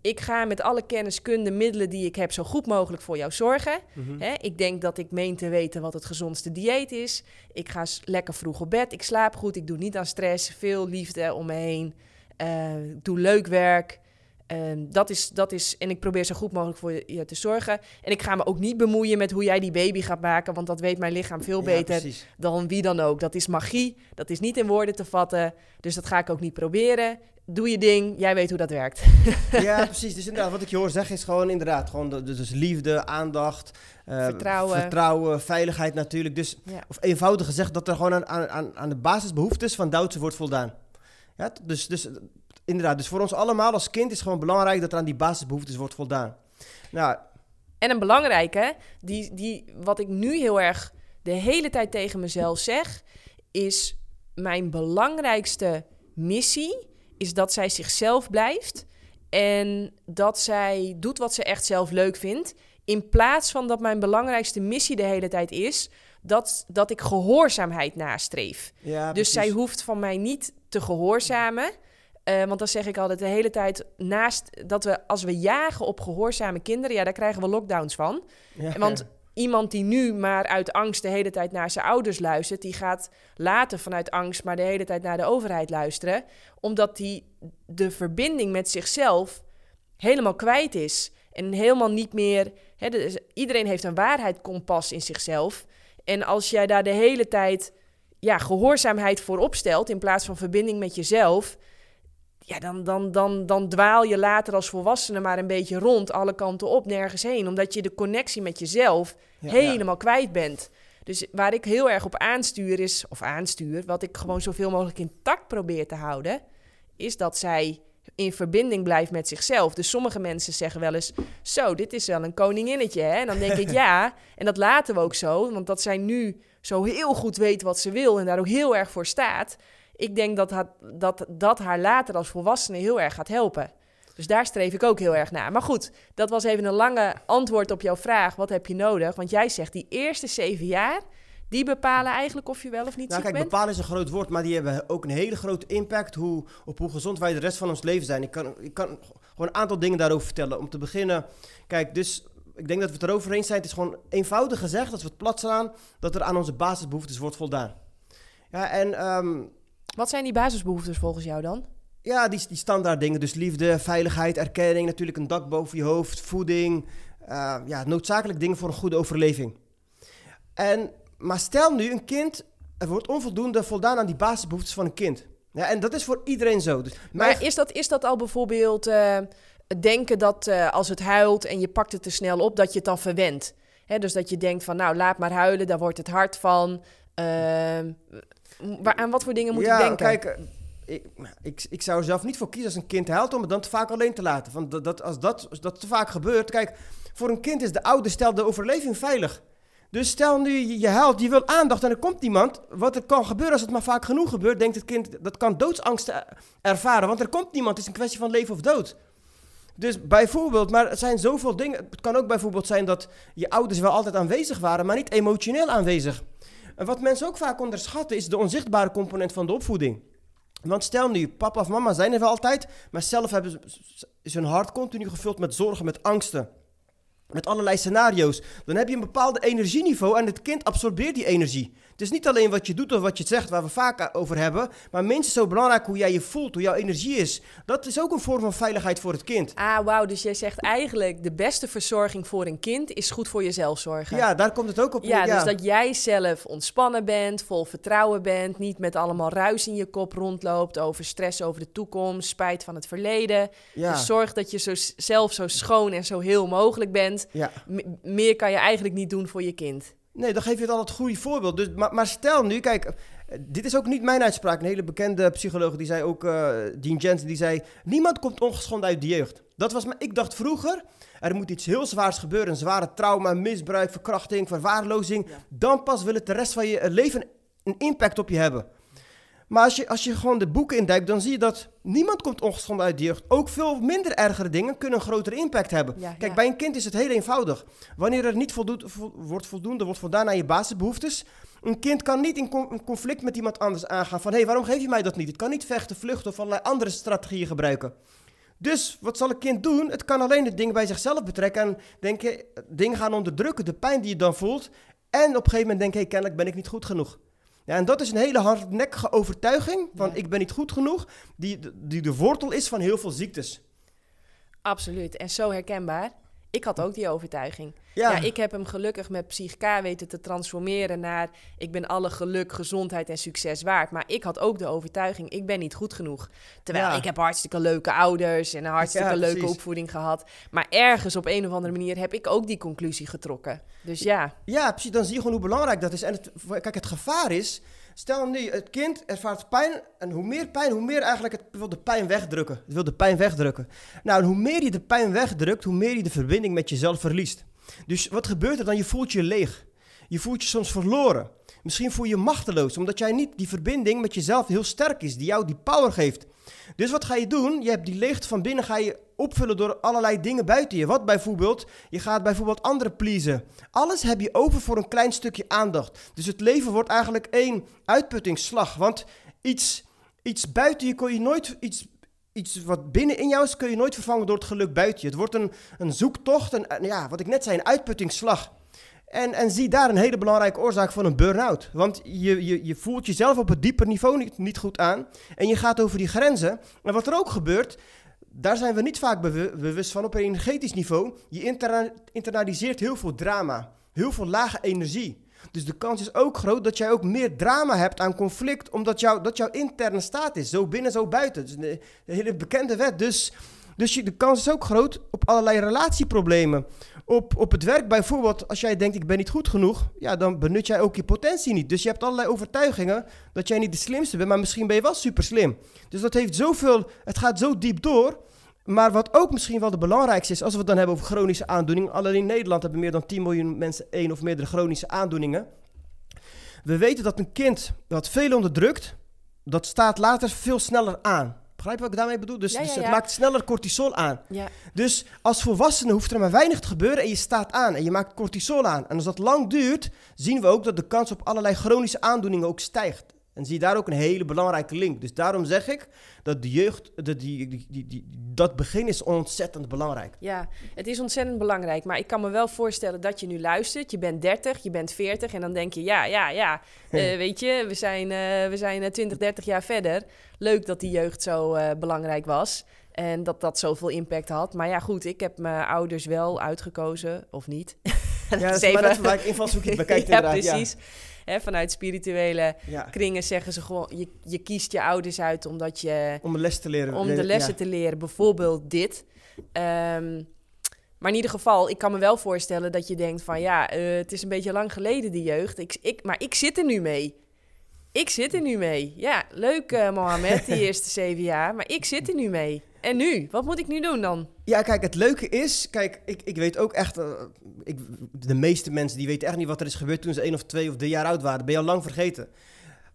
Speaker 1: ik ga met alle kennis, kunde, middelen die ik heb, zo goed mogelijk voor jou zorgen.
Speaker 2: Mhm.
Speaker 1: Ik denk dat ik meen te weten wat het gezondste dieet is. Ik ga lekker vroeg op bed. Ik slaap goed. Ik doe niet aan stress. Veel liefde om me heen. Eh, ik doe leuk werk. Ehm, dat, is, dat is. En ik probeer zo goed mogelijk voor je, te zorgen. En ik ga me ook niet bemoeien met hoe jij die baby gaat maken. Want dat weet mijn lichaam veel beter dan wie dan ook. Dat is magie. Dat is niet in woorden te vatten. Dus dat ga ik ook niet proberen. Doe je ding. Jij weet hoe dat werkt.
Speaker 2: Ja, precies. Dus inderdaad, wat ik je hoor zeggen is gewoon inderdaad gewoon de- dus liefde, aandacht, eh,
Speaker 1: Vertrouwen.
Speaker 2: vertrouwen, veiligheid natuurlijk. Dus,
Speaker 1: Ja.
Speaker 2: of eenvoudig gezegd, dat er gewoon aan, aan- aan, de basisbehoeftes van Duitse wordt voldaan. Ja, dus, dus inderdaad, dus voor ons allemaal als kind is gewoon belangrijk dat er aan die basisbehoeftes wordt voldaan. Nou,
Speaker 1: En een belangrijke, die, die, wat ik nu heel erg de hele tijd tegen mezelf zeg, is mijn belangrijkste missie is dat zij zichzelf blijft en dat zij doet wat ze echt zelf leuk vindt. In plaats van dat mijn belangrijkste missie de hele tijd is dat, dat ik gehoorzaamheid nastreef.
Speaker 2: ja,
Speaker 1: Dus zij hoeft van mij niet te gehoorzamen. Eh, want dan zeg ik altijd de hele tijd naast dat we als we jagen op gehoorzame kinderen, ja, daar krijgen we lockdowns van.
Speaker 2: Ja,
Speaker 1: Want iemand die nu maar uit angst de hele tijd naar zijn ouders luistert, die gaat later vanuit angst maar de hele tijd naar de overheid luisteren, omdat die de verbinding met zichzelf helemaal kwijt is en helemaal niet meer. Hè, iedereen heeft een waarheidkompas in zichzelf. En als jij daar de hele tijd ja, gehoorzaamheid voor opstelt in plaats van verbinding met jezelf, ja, dan, dan, dan, dan dwaal je later als volwassene maar een beetje rond, alle kanten op, nergens heen. Omdat je de connectie met jezelf
Speaker 2: Ja,
Speaker 1: helemaal kwijt bent. Dus waar ik heel erg op aanstuur is, of aanstuur, wat ik gewoon zoveel mogelijk intact probeer te houden, is dat zij in verbinding blijft met zichzelf. Dus sommige mensen zeggen wel eens, zo, dit is wel een koninginnetje. Hè? En dan denk ik, ja, en dat laten we ook zo, want dat zij nu zo heel goed weet wat ze wil en daar ook heel erg voor staat. Ik denk dat haar, dat, dat haar later als volwassene heel erg gaat helpen. Dus daar streef ik ook heel erg naar. Maar goed, dat was even een lange antwoord op jouw vraag. Wat heb je nodig? Want jij zegt die eerste zeven jaar, die bepalen eigenlijk of je wel of niet
Speaker 2: Nou,
Speaker 1: ziek
Speaker 2: kijk,
Speaker 1: bent.
Speaker 2: bepalen is een groot woord, maar die hebben ook een hele grote impact hoe, op hoe gezond wij de rest van ons leven zijn. Ik kan, ik kan gewoon een aantal dingen daarover vertellen. Om te beginnen, kijk, dus ik denk dat we het erover eens zijn. Het is gewoon eenvoudig gezegd, als we het plat slaan, dat er aan onze basisbehoeftes wordt voldaan. Ja, en ehm,
Speaker 1: Wat zijn die basisbehoeftes volgens jou dan?
Speaker 2: ja, die, die standaard dingen, dus liefde, veiligheid, erkenning, natuurlijk een dak boven je hoofd, voeding. eh, ja, noodzakelijk dingen voor een goede overleving. En, maar stel nu, een kind, er wordt onvoldoende voldaan aan die basisbehoeftes van een kind. Ja, en dat is voor iedereen zo. Dus
Speaker 1: maar is, dat, is dat al bijvoorbeeld uh, denken dat uh, als het huilt en je pakt het te snel op, dat je het dan verwendt? Hè, dus dat je denkt van, nou, laat maar huilen, daar wordt het hard van. Uh, waar, aan wat voor dingen moet
Speaker 2: ja,
Speaker 1: je denken?
Speaker 2: Kijk, eh, ik, ik, ik zou er zelf niet voor kiezen als een kind huilt om het dan te vaak alleen te laten. Want dat, dat, als, dat, als dat te vaak gebeurt, kijk, voor een kind is de oude stel de overleving veilig. Dus stel nu je, je huilt, je wil aandacht en er komt iemand. Wat er kan gebeuren als het maar vaak genoeg gebeurt, denkt het kind dat kan doodsangst ervaren. Want er komt niemand, het is een kwestie van leven of dood. Dus bijvoorbeeld, maar er zijn zoveel dingen. Het kan ook bijvoorbeeld zijn dat je ouders wel altijd aanwezig waren, maar niet emotioneel aanwezig. En wat mensen ook vaak onderschatten is de onzichtbare component van de opvoeding. Want stel nu, papa of mama zijn er wel altijd, maar zelf hebben ze, is hun hart continu gevuld met zorgen, met angsten met allerlei scenario's. Dan heb je een bepaald energieniveau en het kind absorbeert die energie. Het is niet alleen wat je doet of wat je zegt, waar we vaak over hebben, maar minstens zo belangrijk hoe jij je voelt, hoe jouw energie is. Dat is ook een vorm van veiligheid voor het kind.
Speaker 1: Ah, wauw. Dus jij zegt eigenlijk de beste verzorging voor een kind is goed voor jezelf zorgen.
Speaker 2: Ja, daar komt het ook op.
Speaker 1: Ja, ja. dus dat jij zelf ontspannen bent, vol vertrouwen bent, niet met allemaal ruis in je kop rondloopt over stress over de toekomst, spijt van het verleden. Ja. Dus zorg dat je zo, zelf zo schoon en zo heel mogelijk bent. Ja. meer kan je eigenlijk niet doen voor je kind.
Speaker 2: Nee, dan geef je het al het goede voorbeeld. Dus, maar, maar stel nu, kijk, dit is ook niet mijn uitspraak. Een hele bekende psycholoog, die zei ook, uh, Dean Jensen, die zei... Niemand komt ongeschonden uit de jeugd. Dat was, ik dacht vroeger, er moet iets heel zwaars gebeuren. Een zware trauma, misbruik, verkrachting, verwaarlozing. Dan pas wil het de rest van je leven een impact op je hebben. Maar als je, als je gewoon de boeken induikt, dan zie je dat niemand komt ongeschonden uit de jeugd. Ook veel minder ergere dingen kunnen een grotere impact hebben. Kijk, bij een kind is het heel eenvoudig. Wanneer er niet voldoet, wordt voldoende wordt voldaan aan je basisbehoeftes. Een kind kan niet in conflict met iemand anders aangaan. Van, hé, hey, waarom geef je mij dat niet? Het kan niet vechten, vluchten of allerlei andere strategieën gebruiken. Dus wat zal een kind doen? Het kan alleen het ding bij zichzelf betrekken en denken, dingen gaan onderdrukken, de pijn die je dan voelt. En op een gegeven moment denken, hé, hey, kennelijk ben ik niet goed genoeg. Ja, en dat is een hele hardnekkige overtuiging van ik ben niet goed genoeg, die, die de wortel is van heel veel ziektes.
Speaker 1: Absoluut, en zo herkenbaar. Ik had ook die overtuiging. Ja. ik heb hem gelukkig met Psych weten te transformeren naar... ik ben alle geluk, gezondheid en succes waard. Maar ik had ook de overtuiging, ik ben niet goed genoeg. Terwijl ik heb hartstikke leuke ouders en een hartstikke leuke opvoeding gehad. Maar ergens op een of andere manier heb ik ook die conclusie getrokken. Dus ja.
Speaker 2: Ja, precies. Dan zie je gewoon hoe belangrijk dat is. En het, kijk, het gevaar is... Stel nu, het kind ervaart pijn. En hoe meer pijn, hoe meer eigenlijk het wil de pijn wegdrukken. Het wil de pijn wegdrukken. Nou, en hoe meer je de pijn wegdrukt, hoe meer je de verbinding met jezelf verliest. Dus wat gebeurt er dan? Je voelt je leeg. Je voelt je soms verloren. Misschien voel je je machteloos, omdat jij niet die verbinding met jezelf heel sterk is, die jou die power geeft. Dus wat ga je doen? Je hebt die leegte van binnen ga je opvullen door allerlei dingen buiten je. Wat bijvoorbeeld? Je gaat bijvoorbeeld anderen pleasen. Alles heb je over voor een klein stukje aandacht. Dus het leven wordt eigenlijk één uitputtingsslag. Want iets, iets buiten je kun je nooit iets iets wat binnen in jou is, kun je nooit vervangen door het geluk buiten je. Het wordt een, een zoektocht, een, ja, wat ik net zei, een uitputtingsslag. En, en zie daar een hele belangrijke oorzaak van een burn-out. Want je, je, je voelt jezelf op het dieper niveau niet, niet goed aan. En je gaat over die grenzen. En wat er ook gebeurt, daar zijn we niet vaak bewust van op een energetisch niveau. Je internaliseert heel veel drama, heel veel lage energie. Dus de kans is ook groot dat jij ook meer drama hebt aan conflict, omdat dat jouw interne staat is. Zo binnen, zo buiten. Een, een hele bekende wet. Dus, dus de kans is ook groot op allerlei relatieproblemen. Op, op het werk bijvoorbeeld, als jij denkt ik ben niet goed genoeg, ja, dan benut jij ook je potentie niet. Dus je hebt allerlei overtuigingen dat jij niet de slimste bent, maar misschien ben je wel super slim. Dus dat heeft zoveel, het gaat zo diep door. Maar wat ook misschien wel de belangrijkste is, als we het dan hebben over chronische aandoeningen. Alleen in Nederland hebben meer dan 10 miljoen mensen één of meerdere chronische aandoeningen. We weten dat een kind dat veel onderdrukt, dat staat later veel sneller aan. Begrijp je wat ik daarmee bedoel? Dus, dus het maakt sneller cortisol aan. Dus als volwassene hoeft er maar weinig te gebeuren en je staat aan en je maakt cortisol aan. En als dat lang duurt, zien we ook dat de kans op allerlei chronische aandoeningen ook stijgt. En zie je daar ook een hele belangrijke link. Dus daarom zeg ik dat de jeugd, de, die, die, die, die, dat begin is ontzettend belangrijk.
Speaker 1: Ja, het is ontzettend belangrijk. Maar ik kan me wel voorstellen dat je nu luistert. Je bent 30, je bent 40 en dan denk je, ja, ja, ja. Uh, weet je, we zijn, uh, we zijn 20, 30 jaar verder. Leuk dat die jeugd zo uh, belangrijk was. En dat dat zoveel impact had. Maar ja, goed, ik heb mijn ouders wel uitgekozen, of niet.
Speaker 2: ja, dat is maar net waar ik invalshoekje bekijk ja,
Speaker 1: precies. Hè, vanuit spirituele
Speaker 2: Ja.
Speaker 1: kringen zeggen ze gewoon... Je, je kiest je ouders uit omdat je...
Speaker 2: Om een les te leren.
Speaker 1: Om de lessen
Speaker 2: Ja.
Speaker 1: te leren, bijvoorbeeld dit. Ehm, maar in ieder geval, ik kan me wel voorstellen dat je denkt van... Ja, eh, het is een beetje lang geleden, die jeugd. Ik, ik, maar ik zit er nu mee. Ik zit er nu mee. Ja, leuk eh Mohammed, die eerste zeven jaar. Maar ik zit er nu mee. En nu? Wat moet ik nu doen dan?
Speaker 2: Ja, kijk, het leuke is, kijk, ik, ik weet ook echt, eh, ik, de meeste mensen die weten echt niet wat er is gebeurd toen ze één of twee of drie jaar oud waren. Ben je al lang vergeten.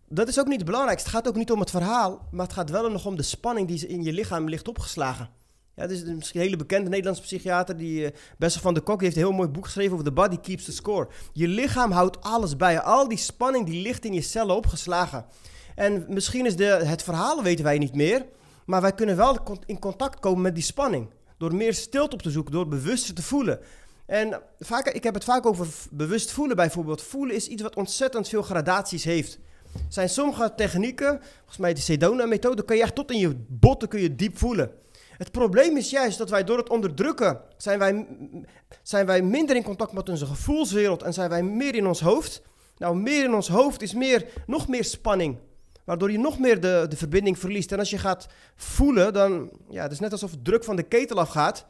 Speaker 2: Dat is ook niet het belangrijkste. Het gaat ook niet om het verhaal, maar het gaat wel nog om de spanning die in je lichaam ligt opgeslagen. Ja, dus misschien een hele bekende Nederlandse psychiater, die eh, Bessel van der Kok, die heeft een heel mooi boek geschreven over The Body Keeps the Score. Je lichaam houdt alles bij. Al die spanning die ligt in je cellen opgeslagen. En misschien is de, het verhaal weten wij niet meer, maar wij kunnen wel in contact komen met die spanning. Door meer stilte op te zoeken, door bewuster te voelen. En vaak, ik heb het vaak over bewust voelen bijvoorbeeld. Voelen is iets wat ontzettend veel gradaties heeft. Er zijn sommige technieken, volgens mij de Sedona-methode, kun je echt tot in je botten kun je diep voelen. Het probleem is juist dat wij door het onderdrukken, zijn wij, zijn wij minder in contact met onze gevoelswereld en zijn wij meer in ons hoofd. Nou, meer in ons hoofd is meer, nog meer spanning. Waardoor je nog meer de, de verbinding verliest. En als je gaat voelen, dan... Ja, het is net alsof het druk van de ketel afgaat.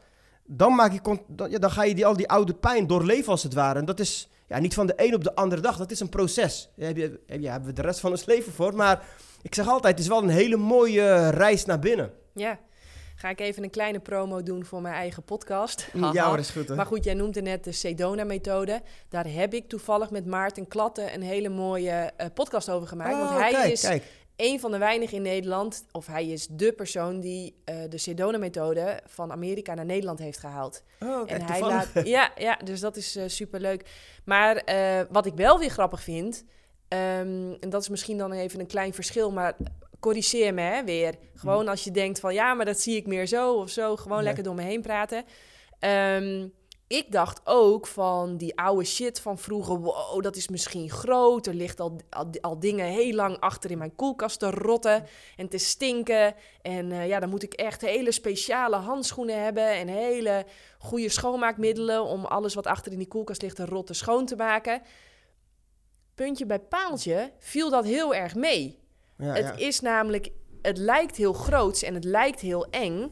Speaker 2: Dan, maak je, dan, ja, dan ga je die, al die oude pijn doorleven als het ware. En dat is ja, niet van de een op de andere dag. Dat is een proces. Daar heb je, heb je, hebben we de rest van ons leven voor. Maar ik zeg altijd, het is wel een hele mooie reis naar binnen.
Speaker 1: Ja, ga ik even een kleine promo doen voor mijn eigen podcast.
Speaker 2: Ja,
Speaker 1: Haha.
Speaker 2: hoor, is goed.
Speaker 1: Maar goed, jij noemde net de Sedona-methode. Daar heb ik toevallig met Maarten Klatten een hele mooie eh, podcast over gemaakt.
Speaker 2: Oh,
Speaker 1: want hij
Speaker 2: kijk,
Speaker 1: is
Speaker 2: kijk.
Speaker 1: een van de weinigen in Nederland, of hij is de persoon die eh, de Sedona-methode van Amerika naar Nederland heeft gehaald.
Speaker 2: Oh, kijk,
Speaker 1: en hij laat, ja, ja, dus dat is super superleuk. Maar eh, wat ik wel weer grappig vind, ehm, en dat is misschien dan even een klein verschil, maar corrigeer me hè, weer. Gewoon als je denkt van ja, maar dat zie ik meer zo of zo, gewoon lekker door me heen praten. Ehm, ik dacht ook van die oude shit van vroeger, wow, dat is misschien groot. Er ligt al, al, al dingen heel lang achter in mijn koelkast te rotten en te stinken. En eh, ja, dan moet ik echt hele speciale handschoenen hebben en hele goede schoonmaakmiddelen om alles wat achter in die koelkast ligt te rotten schoon te maken. Puntje bij paaltje viel dat heel erg mee.
Speaker 2: Ja,
Speaker 1: het
Speaker 2: ja.
Speaker 1: is namelijk, het lijkt heel groots en het lijkt heel eng,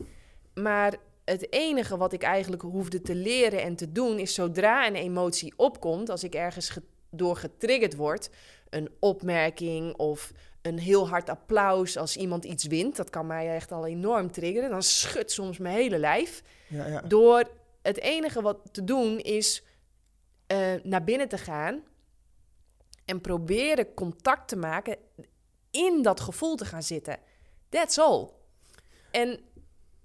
Speaker 1: maar het enige wat ik eigenlijk hoefde te leren en te doen is zodra een emotie opkomt, als ik ergens ge- door getriggerd word, een opmerking of een heel hard applaus als iemand iets wint, dat kan mij echt al enorm triggeren, dan schudt soms mijn hele lijf.
Speaker 2: Ja, ja.
Speaker 1: Door het enige wat te doen is eh, naar binnen te gaan en proberen contact te maken in dat gevoel te gaan zitten. That's all. En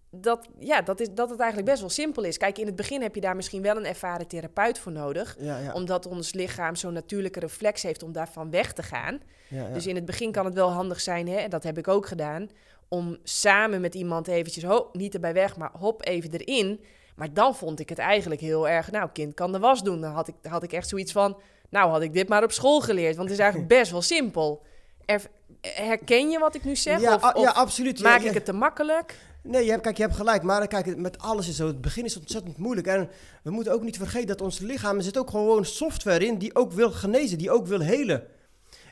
Speaker 1: dat, ja, dat, is, dat het eigenlijk best wel simpel is. Kijk, in het begin heb je daar misschien wel een ervaren therapeut voor nodig.
Speaker 2: Ja, ja.
Speaker 1: Omdat ons lichaam zo'n natuurlijke reflex heeft om daarvan weg te gaan.
Speaker 2: ja.
Speaker 1: Dus in het begin kan het wel handig zijn, hè, en dat heb ik ook gedaan, om samen met iemand eventjes, ho, niet erbij weg, maar hop, even erin. Maar dan vond ik het eigenlijk heel erg, nou, kind kan de was doen. Dan had ik, had ik echt zoiets van, nou, had ik dit maar op school geleerd. Want het is eigenlijk best wel simpel. Er- herken je wat ik nu zeg?
Speaker 2: ja,
Speaker 1: of
Speaker 2: a- ja, absoluut.
Speaker 1: Maak
Speaker 2: ja.
Speaker 1: ik het te makkelijk?
Speaker 2: Nee, je hebt, kijk, je hebt gelijk. Maar kijk, met alles is zo. Het begin is ontzettend moeilijk. En we moeten ook niet vergeten dat ons lichaam... Er zit ook gewoon software in die ook wil genezen. Die ook wil helen.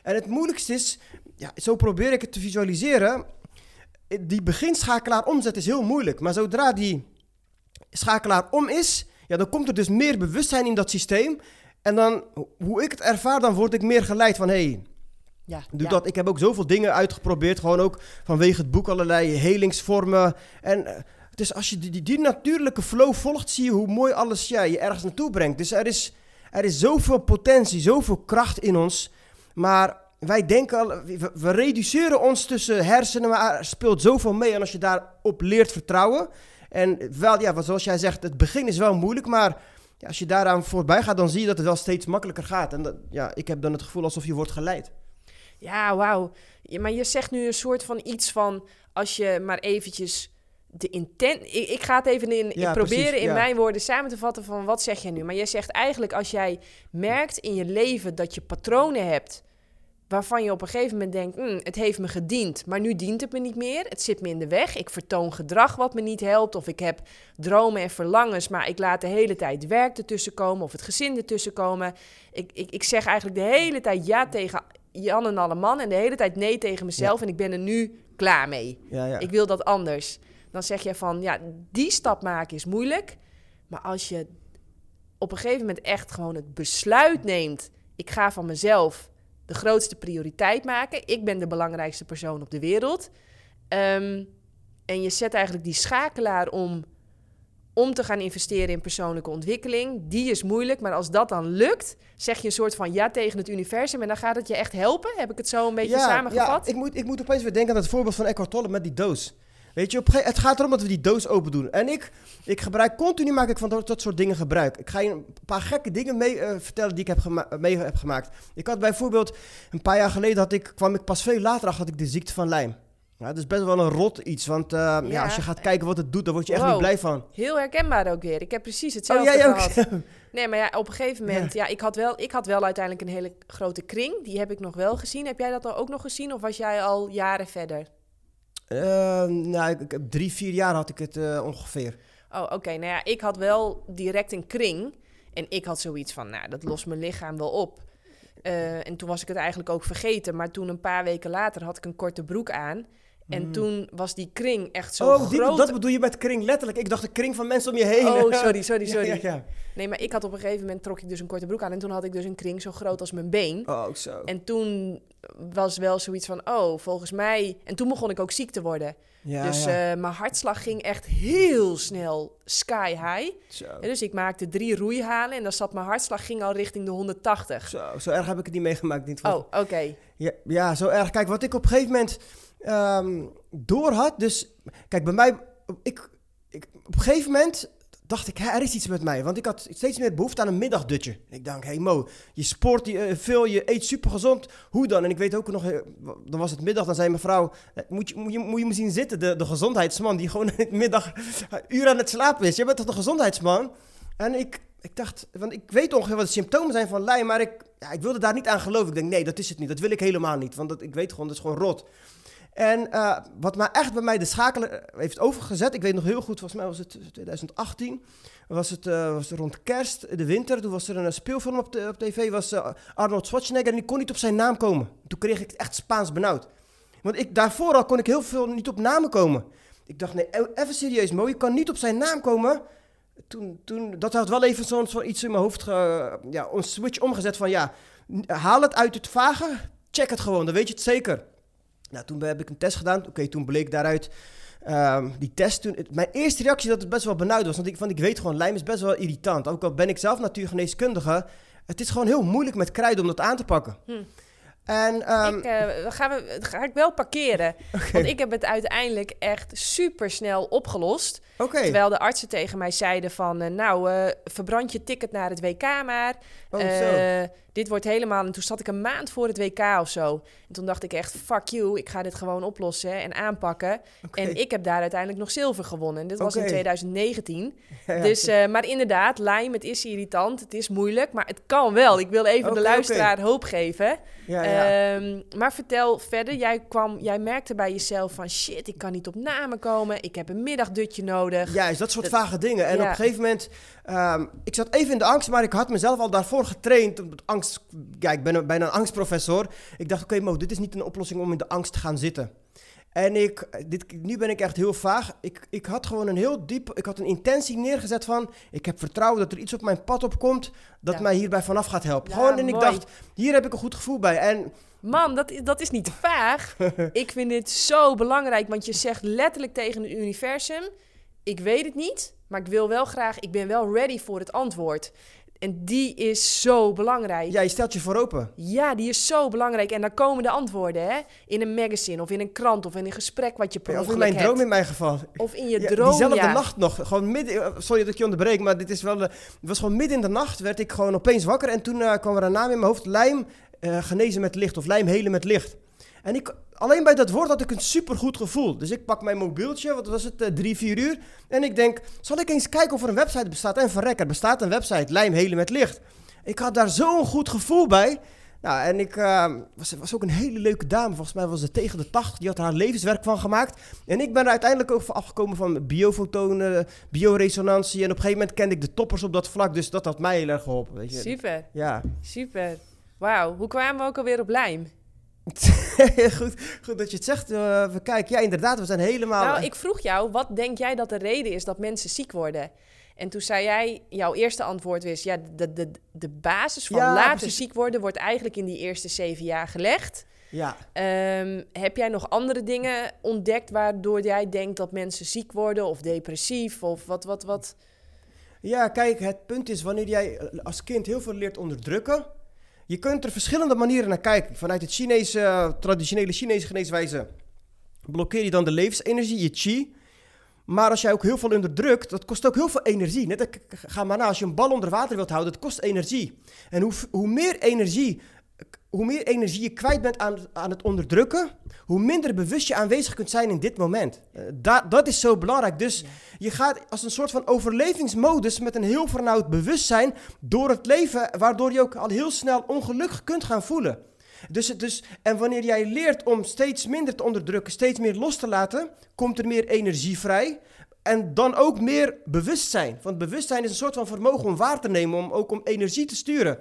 Speaker 2: En het moeilijkste is... Ja, zo probeer ik het te visualiseren. Die beginschakelaar omzet is heel moeilijk. Maar zodra die schakelaar om is... Ja, dan komt er dus meer bewustzijn in dat systeem. En dan, hoe ik het ervaar, dan word ik meer geleid van... Hey,
Speaker 1: Ja,
Speaker 2: Doe
Speaker 1: ja.
Speaker 2: dat. Ik heb ook zoveel dingen uitgeprobeerd. Gewoon ook vanwege het boek allerlei helingsvormen. En het is als je die, die, die natuurlijke flow volgt, zie je hoe mooi alles ja, je ergens naartoe brengt. Dus er is, er is zoveel potentie, zoveel kracht in ons. Maar wij denken al, we, we reduceren ons tussen hersenen, maar er speelt zoveel mee. En als je daarop leert vertrouwen. En wel, ja, wat zoals jij zegt, het begin is wel moeilijk, maar ja, als je daaraan voorbij gaat, dan zie je dat het wel steeds makkelijker gaat. En dat, ja, ik heb dan het gevoel alsof je wordt geleid.
Speaker 1: Ja, wauw. Ja, maar je zegt nu een soort van iets van als je maar eventjes de intent. Ik, ik ga het even in.
Speaker 2: Ja,
Speaker 1: ik proberen
Speaker 2: precies,
Speaker 1: in
Speaker 2: ja.
Speaker 1: mijn woorden samen te vatten van wat zeg jij nu. Maar jij zegt eigenlijk als jij merkt in je leven dat je patronen hebt waarvan je op een gegeven moment denkt: "Hmm, het heeft me gediend, maar nu dient het me niet meer. Het zit me in de weg. Ik vertoon gedrag wat me niet helpt, of ik heb dromen en verlangens, maar ik laat de hele tijd werk ertussen komen of het gezin ertussen komen. Ik, ik, ik zeg eigenlijk de hele tijd ja tegen Jan en alle man en de hele tijd nee tegen mezelf en ik ben er nu klaar mee.
Speaker 2: Ja, ja.
Speaker 1: Ik wil dat anders. Dan zeg je van, ja, die stap maken is moeilijk. Maar als je op een gegeven moment echt gewoon het besluit neemt... ik ga van mezelf de grootste prioriteit maken. Ik ben de belangrijkste persoon op de wereld. Ehm, en je zet eigenlijk die schakelaar om... om te gaan investeren in persoonlijke ontwikkeling. Die is moeilijk, maar als dat dan lukt... zeg je een soort van ja tegen het universum... en dan gaat het je echt helpen. Heb ik het zo een beetje samengevat?
Speaker 2: Ja, ik moet, ik moet opeens weer denken aan het voorbeeld van Eckhart Tolle met die doos. Weet je, op het gaat erom dat we die doos open doen. En ik, ik gebruik, continu maak ik van dat, dat soort dingen gebruik. Ik ga je een paar gekke dingen mee eh, vertellen die ik heb gema- mee heb gemaakt. Ik had bijvoorbeeld, een paar jaar geleden had ik, kwam ik pas veel later achter dat ik de ziekte van Lyme. Ja, dat is best wel een rot iets, want eh, ja.
Speaker 1: Ja.
Speaker 2: als je gaat kijken wat het doet, dan word je echt
Speaker 1: Wow.
Speaker 2: niet blij van.
Speaker 1: Heel herkenbaar ook weer. Ik heb precies
Speaker 2: Oh,
Speaker 1: hetzelfde
Speaker 2: jij ook?
Speaker 1: gehad. Nee, maar ja, op een gegeven moment... Ja. ik, had wel, ik had wel uiteindelijk een hele grote kring. Die heb ik nog wel gezien. Heb jij dat dan ook nog gezien? Of was jij al jaren verder?
Speaker 2: Eh, nou, ik, ik heb drie, vier jaar had ik het eh, ongeveer.
Speaker 1: Oh, oké. Nou ja, ik had wel direct een kring. En ik had zoiets van, nou, dat lost mijn lichaam wel op. Eh, en toen was ik het eigenlijk ook vergeten. Maar toen een paar weken later had ik een korte broek aan. En toen was die kring echt zo
Speaker 2: oh,
Speaker 1: groot.
Speaker 2: dat bedoel je met kring, letterlijk. Ik dacht de kring van mensen om je heen.
Speaker 1: Oh, sorry, sorry, sorry.
Speaker 2: Ja, ja,
Speaker 1: Nee, maar ik had op een gegeven moment trok ik dus een korte broek aan. En toen had ik dus een kring zo groot als mijn been.
Speaker 2: Oh, zo.
Speaker 1: En toen was wel zoiets van, oh, volgens mij... En toen begon ik ook ziek te worden.
Speaker 2: ja,
Speaker 1: dus eh, mijn hartslag ging echt heel snel sky high.
Speaker 2: zo.
Speaker 1: En dus ik maakte drie roeihalen en dan zat mijn hartslag ging al richting de 180.
Speaker 2: Zo, zo erg heb ik het niet meegemaakt. Niet van.
Speaker 1: Oh, oké.
Speaker 2: Ja, ja, zo erg. Kijk, wat ik op een gegeven moment ehm door had. Dus, kijk, bij mij. Ik, ik, op een gegeven moment dacht ik, er is iets met mij. Want ik had steeds meer behoefte aan een middagdutje. Ik dacht, hey Mo, je sport je, eh, veel, je eet super gezond. Hoe dan? En ik weet ook nog, eh, dan was het middag, dan zei mijn vrouw... eh, Moet je, moet je, moet je me zien zitten, de, de gezondheidsman die gewoon in middag uur aan het slapen is. Jij bent toch de gezondheidsman? En ik, ik dacht, want ik weet ongeveer wat de symptomen zijn van Lyme, maar ik, ja, ik wilde daar niet aan geloven. Ik denk, nee, dat is het niet. Dat wil ik helemaal niet, want dat, ik weet gewoon, dat is gewoon rot. En eh, wat maar echt bij mij de schakel eh, heeft overgezet, ik weet nog heel goed, volgens mij was het 2018, was het, eh, was het rond kerst, de winter, toen was er een speelfilm op, de, op tv, was Arnold Schwarzenegger en ik kon niet op zijn naam komen. Toen kreeg ik echt Spaans benauwd. Want ik, daarvoor al kon ik heel veel niet op namen komen. Ik dacht, nee, e- even serieus Mo, je kan niet op zijn naam komen. Toen, toen, dat had wel even zo'n zo iets in mijn hoofd, ja, een switch omgezet van ja, haal het uit het vage, check het gewoon, dan weet je het zeker. Nou, toen heb ik een test gedaan. Oké, toen bleek daaruit ehm, die test. Toen, het- mijn eerste reactie dat het best wel benauwd was. Want ik, want ik weet gewoon, lijm is best wel irritant. Ook al ben ik zelf natuurgeneeskundige. Het is gewoon heel moeilijk met kruiden om dat aan te pakken.
Speaker 1: Hm.
Speaker 2: En ehm,
Speaker 1: ik, eh, gaan we, ga ik wel parkeren. Want ik heb het uiteindelijk echt super snel opgelost. Terwijl de artsen tegen mij zeiden van... eh, nou, eh, verbrand je ticket naar het WK maar.
Speaker 2: Oh,
Speaker 1: dit wordt helemaal... En toen zat ik een maand voor het WK of zo. En toen dacht ik echt, fuck you. Ik ga dit gewoon oplossen en aanpakken. En ik heb daar uiteindelijk nog zilver gewonnen. En dit was in
Speaker 2: Oké.
Speaker 1: 2019.
Speaker 2: Ja, ja.
Speaker 1: Dus, eh, maar inderdaad, Lyme, het is irritant. Het is moeilijk, maar het kan wel. Ik wil even de luisteraar hoop geven.
Speaker 2: ja, ja.
Speaker 1: Ehm, maar vertel verder. Jij, kwam, jij merkte bij jezelf van... shit, ik kan niet op namen komen. Ik heb een middagdutje nodig.
Speaker 2: Juist, dat soort
Speaker 1: dat-
Speaker 2: vage dingen. En op een gegeven moment, ehm, ik zat even in de angst, maar ik had mezelf al daarvoor getraind. Angst, ja, ik ben een- bijna een angstprofessor. Ik dacht, oké Mo, dit is niet een oplossing om in de angst te gaan zitten. En ik, dit, nu ben ik echt heel vaag. Ik, ik had gewoon een heel diep, ik had een intentie neergezet van, ik heb vertrouwen dat er iets op mijn pad opkomt dat
Speaker 1: Ja.
Speaker 2: mij hierbij vanaf gaat helpen.
Speaker 1: Ja,
Speaker 2: gewoon, en ik dacht, hier heb ik een goed gevoel bij. En
Speaker 1: Man, dat, is- dat is niet vaag. ik vind dit zo belangrijk, want je zegt letterlijk tegen het universum... ik weet het niet, maar ik wil wel graag... ik ben wel ready voor het antwoord. En die is zo belangrijk.
Speaker 2: ja, je stelt je voor open.
Speaker 1: Ja, die is zo belangrijk. En dan komen de antwoorden, hè? In een magazine of in een krant of in een gesprek wat je per
Speaker 2: Ja, of in mijn droom
Speaker 1: hebt.
Speaker 2: in mijn geval.
Speaker 1: Of in je
Speaker 2: Ja,
Speaker 1: droom,
Speaker 2: diezelfde
Speaker 1: ja.
Speaker 2: nacht nog. Gewoon midden, sorry dat ik je onderbreek, maar dit is wel. Het was gewoon midden in de nacht. Werd ik gewoon opeens wakker. En toen eh, kwam er een naam in mijn hoofd: lijm eh, genezen met licht. Of lijm helen met licht. En ik, alleen bij dat woord had ik een supergoed gevoel. Dus ik pak mijn mobieltje, wat was het, eh, drie, vier uur. En ik denk: zal ik eens kijken of er een website bestaat? En verrek, er bestaat een website: lijm helen met licht. Ik had daar zo'n goed gevoel bij. Nou, en ik uh, was, was ook een hele leuke dame. Volgens mij was ze tegen de 80. Die had haar levenswerk van gemaakt. En ik ben er uiteindelijk ook afgekomen van biofotonen, bioresonantie. En op een gegeven moment kende ik de toppers op dat vlak. Dus dat had mij heel erg geholpen. Weet je.
Speaker 1: Super.
Speaker 2: Ja.
Speaker 1: Super. Wauw. Hoe kwamen we ook alweer op lijm?
Speaker 2: goed, goed dat je het zegt. Uh, we kijken, ja, inderdaad, we zijn helemaal.
Speaker 1: Nou, ik vroeg jou, wat denk jij dat de reden is dat mensen ziek worden? En toen zei jij, jouw eerste antwoord was, ja, de, de, de basis van later ziek worden wordt eigenlijk in die eerste zeven jaar gelegd.
Speaker 2: Ja.
Speaker 1: Um, heb jij nog andere dingen ontdekt waardoor jij denkt dat mensen ziek worden of depressief of wat, wat, wat?
Speaker 2: Ja, kijk, het punt is wanneer jij als kind heel veel leert onderdrukken, je kunt er verschillende manieren naar kijken. Vanuit het Chinese, traditionele Chinese geneeswijze blokkeer je dan de levensenergie, je chi. Maar als jij ook heel veel onderdrukt, dat kost ook heel veel energie. Net, ga maar na, als je een bal onder water wilt houden, dat kost energie. En hoe, hoe meer energie hoe meer energie je kwijt bent aan, aan het onderdrukken, hoe minder bewust je aanwezig kunt zijn in dit moment. Uh, dat is zo belangrijk. Dus je gaat als een soort van overlevingsmodus met een heel vernauwd bewustzijn door het leven, waardoor je ook al heel snel ongelukkig kunt gaan voelen. Dus, dus, en wanneer jij leert om steeds minder te onderdrukken, steeds meer los te laten, komt er meer energie vrij. En dan ook meer bewustzijn. Want bewustzijn is een soort van vermogen om waar te nemen, om ook om energie te sturen.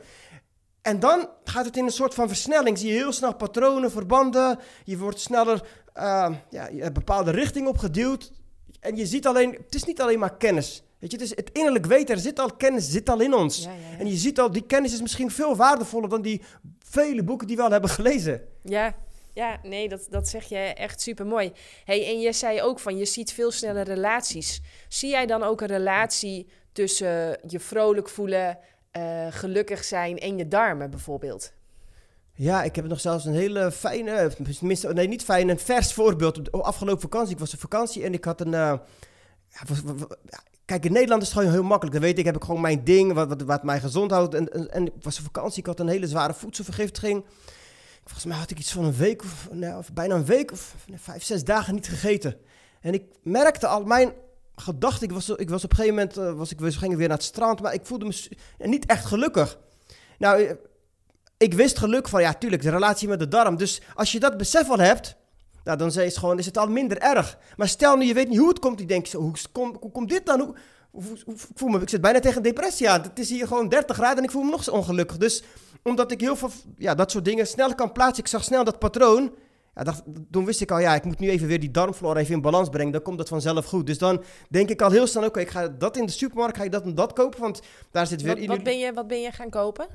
Speaker 2: En dan gaat het in een soort van versnelling. Zie je heel snel patronen, verbanden. Je wordt sneller uh, ja, een bepaalde richting opgeduwd. En je ziet alleen, het is niet alleen maar kennis. Weet je, het, is het innerlijk weten, er zit al kennis, zit al in ons. Ja, ja, ja. En je ziet al, die kennis is misschien veel waardevoller dan die vele boeken die we al hebben gelezen.
Speaker 1: Ja, ja, nee, dat, dat zeg je echt super mooi. Hey, en je zei ook van je ziet veel sneller relaties. Zie jij dan ook een relatie tussen je vrolijk voelen, uh, gelukkig zijn en je darmen bijvoorbeeld?
Speaker 2: Ja, ik heb nog zelfs een hele fijne, tenminste, nee, niet fijn, een vers voorbeeld. Op afgelopen vakantie, ik was op vakantie en ik had een. Ja, was, kijk, in Nederland is het gewoon heel makkelijk. Dan weet ik, heb ik gewoon mijn ding, wat, wat, wat mij gezond houdt. En, en, en ik was op vakantie, ik had een hele zware voedselvergiftiging. Volgens mij had ik iets van een week of, nou, of bijna een week of vijf, zes dagen niet gegeten. En ik merkte al, mijn gedachte, ik was, ik was op een gegeven moment, uh, was ik, gingen weer naar het strand, maar ik voelde me niet echt gelukkig. Nou, eh, ik wist geluk van, ja, tuurlijk, de relatie met de darm. Dus als je dat besef al hebt, nou, dan is het gewoon, is het al minder erg. Maar stel nu, je weet niet hoe het komt, die denkt, hoe, hoe, komt dit dan? Hoe, hoe, voel me, ik zit bijna tegen depressie aan. Het is hier gewoon 30 graden en ik voel me nog zo ongelukkig. Dus omdat ik heel veel, ja, dat soort dingen snel kan plaatsen, ik zag snel dat patroon. Ja, dacht, toen wist ik al, ja, ik moet nu even weer die darmflora even in balans brengen. Dan komt dat vanzelf goed. Dus dan denk ik al heel snel, oké, ik ga dat in de supermarkt, ga ik dat en dat kopen. Want daar zit weer...
Speaker 1: Wat, wat, ben, je, wat ben je gaan kopen?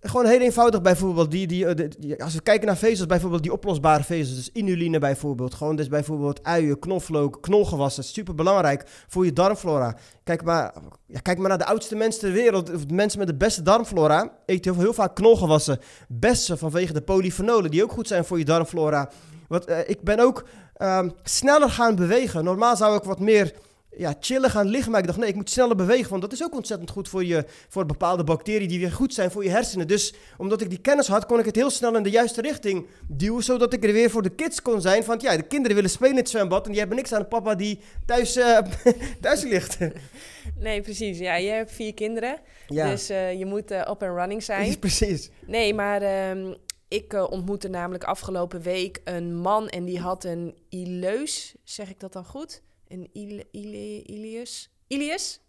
Speaker 2: Gewoon heel eenvoudig bijvoorbeeld. Die, die, eh, die, als we kijken naar vezels, bijvoorbeeld die oplosbare vezels. Dus inuline bijvoorbeeld. Gewoon dus bijvoorbeeld uien, knoflook, knolgewassen. Super belangrijk voor je darmflora. Kijk maar, ja, kijk maar naar de oudste mensen ter wereld. Of mensen met de beste darmflora eten heel, heel vaak knolgewassen. Bessen vanwege de polyfenolen die ook goed zijn voor je darmflora. Want uh, ik ben ook um, sneller gaan bewegen. Normaal zou ik wat meer ja, chillen gaan liggen. Maar ik dacht, nee, ik moet sneller bewegen. Want dat is ook ontzettend goed voor, je, voor bepaalde bacteriën die weer goed zijn voor je hersenen. Dus omdat ik die kennis had, kon ik het heel snel in de juiste richting duwen. Zodat ik er weer voor de kids kon zijn. Want ja, de kinderen willen spelen in het zwembad. En die hebben niks aan de papa die thuis, uh, thuis ligt.
Speaker 1: Nee, precies. Ja, je hebt vier kinderen. Ja. Dus uh, je moet uh, up and running zijn.
Speaker 2: precies.
Speaker 1: Nee, maar... Um, ik uh, ontmoette namelijk afgelopen week een man en die had een ileus, zeg ik dat dan goed? Een Ilius. Ilius?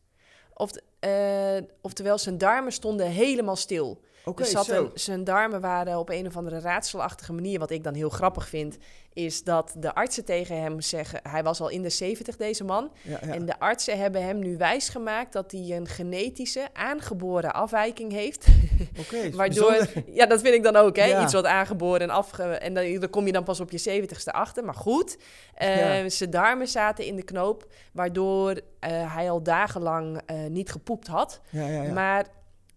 Speaker 1: Of, uh, oftewel, zijn darmen stonden helemaal stil.
Speaker 2: Okay,
Speaker 1: dus een, zijn darmen waren op een of andere raadselachtige manier, wat ik dan heel grappig vind, is dat de artsen tegen hem zeggen, hij was al in de 70 deze man, ja, ja. en de artsen hebben hem nu wijsgemaakt dat hij een genetische aangeboren afwijking heeft.
Speaker 2: Oké,
Speaker 1: Waardoor, ja, dat vind ik dan ook, hè, ja. iets wat aangeboren en afge... En dan, dan kom je dan pas op je 70ste achter, maar goed. Uh, zijn darmen zaten in de knoop, waardoor uh, hij al dagenlang uh, niet gepoept had. Maar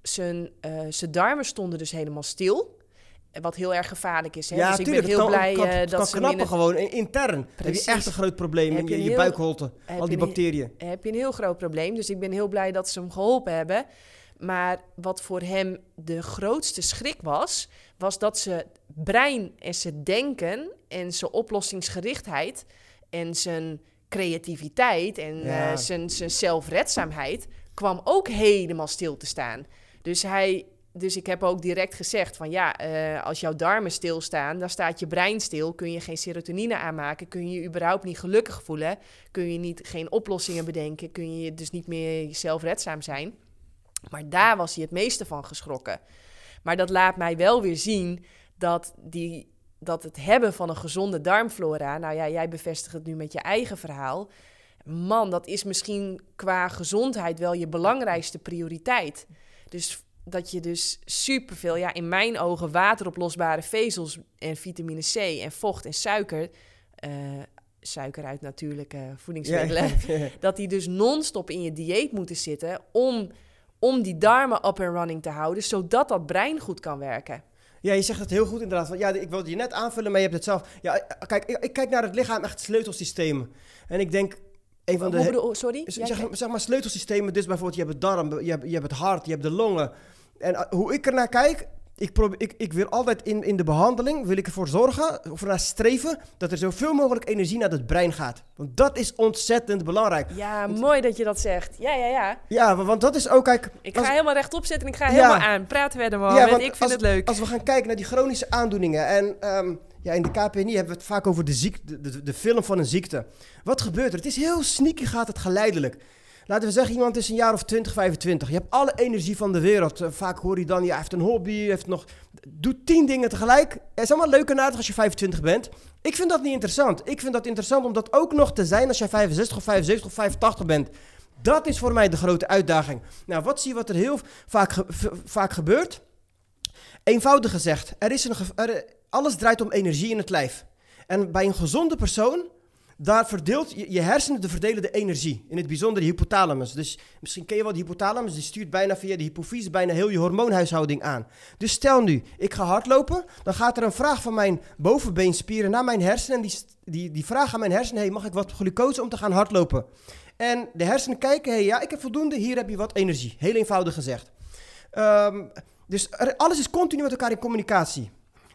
Speaker 1: zijn, uh, zijn darmen stonden dus helemaal stil. Wat heel erg gevaarlijk is. Hè?
Speaker 2: Ja,
Speaker 1: dus
Speaker 2: ik ben heel
Speaker 1: kan,
Speaker 2: blij
Speaker 1: kan,
Speaker 2: uh, dat
Speaker 1: kan
Speaker 2: ze knappen gewoon intern. Precies. Heb je echt een groot probleem in je, buikholte. Al die bacteriën.
Speaker 1: Een, heb je een heel groot probleem. Dus ik ben heel blij dat ze hem geholpen hebben. Maar wat voor hem de grootste schrik was, was dat zijn brein en zijn denken en zijn oplossingsgerichtheid en zijn creativiteit en ja. uh, zijn, zijn zelfredzaamheid kwam ook helemaal stil te staan. Dus hij, dus ik heb ook direct gezegd van ja, eh, als jouw darmen stilstaan, dan staat je brein stil. Kun je geen serotonine aanmaken, kun je je überhaupt niet gelukkig voelen, kun je niet, geen oplossingen bedenken, kun je dus niet meer zelfredzaam zijn. Maar daar was hij het meeste van geschrokken. Maar dat laat mij wel weer zien dat, die, dat het hebben van een gezonde darmflora, nou ja, jij bevestigt het nu met je eigen verhaal. Man, dat is misschien qua gezondheid wel je belangrijkste prioriteit. Dus dat je dus superveel, ja, in mijn ogen, wateroplosbare vezels en vitamine C en vocht en suiker, uh, suiker uit natuurlijke voedingsmiddelen, dat die dus non-stop in je dieet moeten zitten om, om die darmen up and running te houden, zodat dat brein goed kan werken.
Speaker 2: Ja, je zegt het heel goed inderdaad. Want ja, ik wilde je net aanvullen, maar je hebt het zelf. Ja, kijk, ik, ik kijk naar het lichaam echt sleutelsystemen. En ik denk, een van
Speaker 1: de. sorry?
Speaker 2: Zeg, zeg, maar sleutelsystemen. Dus bijvoorbeeld, je hebt het darm, je hebt, je hebt het hart, je hebt de longen. En uh, hoe ik ernaar kijk, ik, probeer, ik, ik wil altijd in, in de behandeling, wil ik ervoor zorgen, of ernaar streven, dat er zoveel mogelijk energie naar het brein gaat. Want dat is ontzettend belangrijk.
Speaker 1: Ja, mooi dat je dat zegt. Ja, ja, ja.
Speaker 2: Ja, want dat is ook, kijk...
Speaker 1: Ik ga helemaal rechtop zitten en ik ga helemaal aan. Praten we er maar, ja, ik vind het leuk.
Speaker 2: Als we gaan kijken naar die chronische aandoeningen en... Um, ja, in de KPNI hebben we het vaak over de, de, film van een ziekte. Wat gebeurt er? Het is heel sneaky, gaat het geleidelijk. Laten we zeggen, iemand is een jaar of 20, 25. Je hebt alle energie van de wereld. Eh, vaak hoor je dan, je heeft een hobby, heeft nog... Doe tien dingen tegelijk. Het is allemaal leuk en als je 25 bent. Ik vind dat niet interessant. Ik vind dat interessant om dat ook nog te zijn als je 65 of 75 of 85 bent. Dat is voor mij de grote uitdaging. Nou, wat zie je wat er heel vaak, vaak gebeurt? Eenvoudig gezegd, er is een er, alles draait om energie in het lijf. En bij een gezonde persoon daar verdeelt je, hersenen de verdelen de energie. In het bijzonder de hypothalamus. Dus misschien ken je wel de hypothalamus. Die stuurt bijna via de hypofyse bijna heel je hormoonhuishouding aan. Dus stel nu, ik ga hardlopen. Dan gaat er een vraag van mijn bovenbeenspieren naar mijn hersenen. En die, die, die vraag aan mijn hersenen, hey, mag ik wat glucose om te gaan hardlopen? En de hersenen kijken, hey, ja, ik heb voldoende. Hier heb je wat energie. Heel eenvoudig gezegd. Um, dus alles is continu met elkaar in communicatie.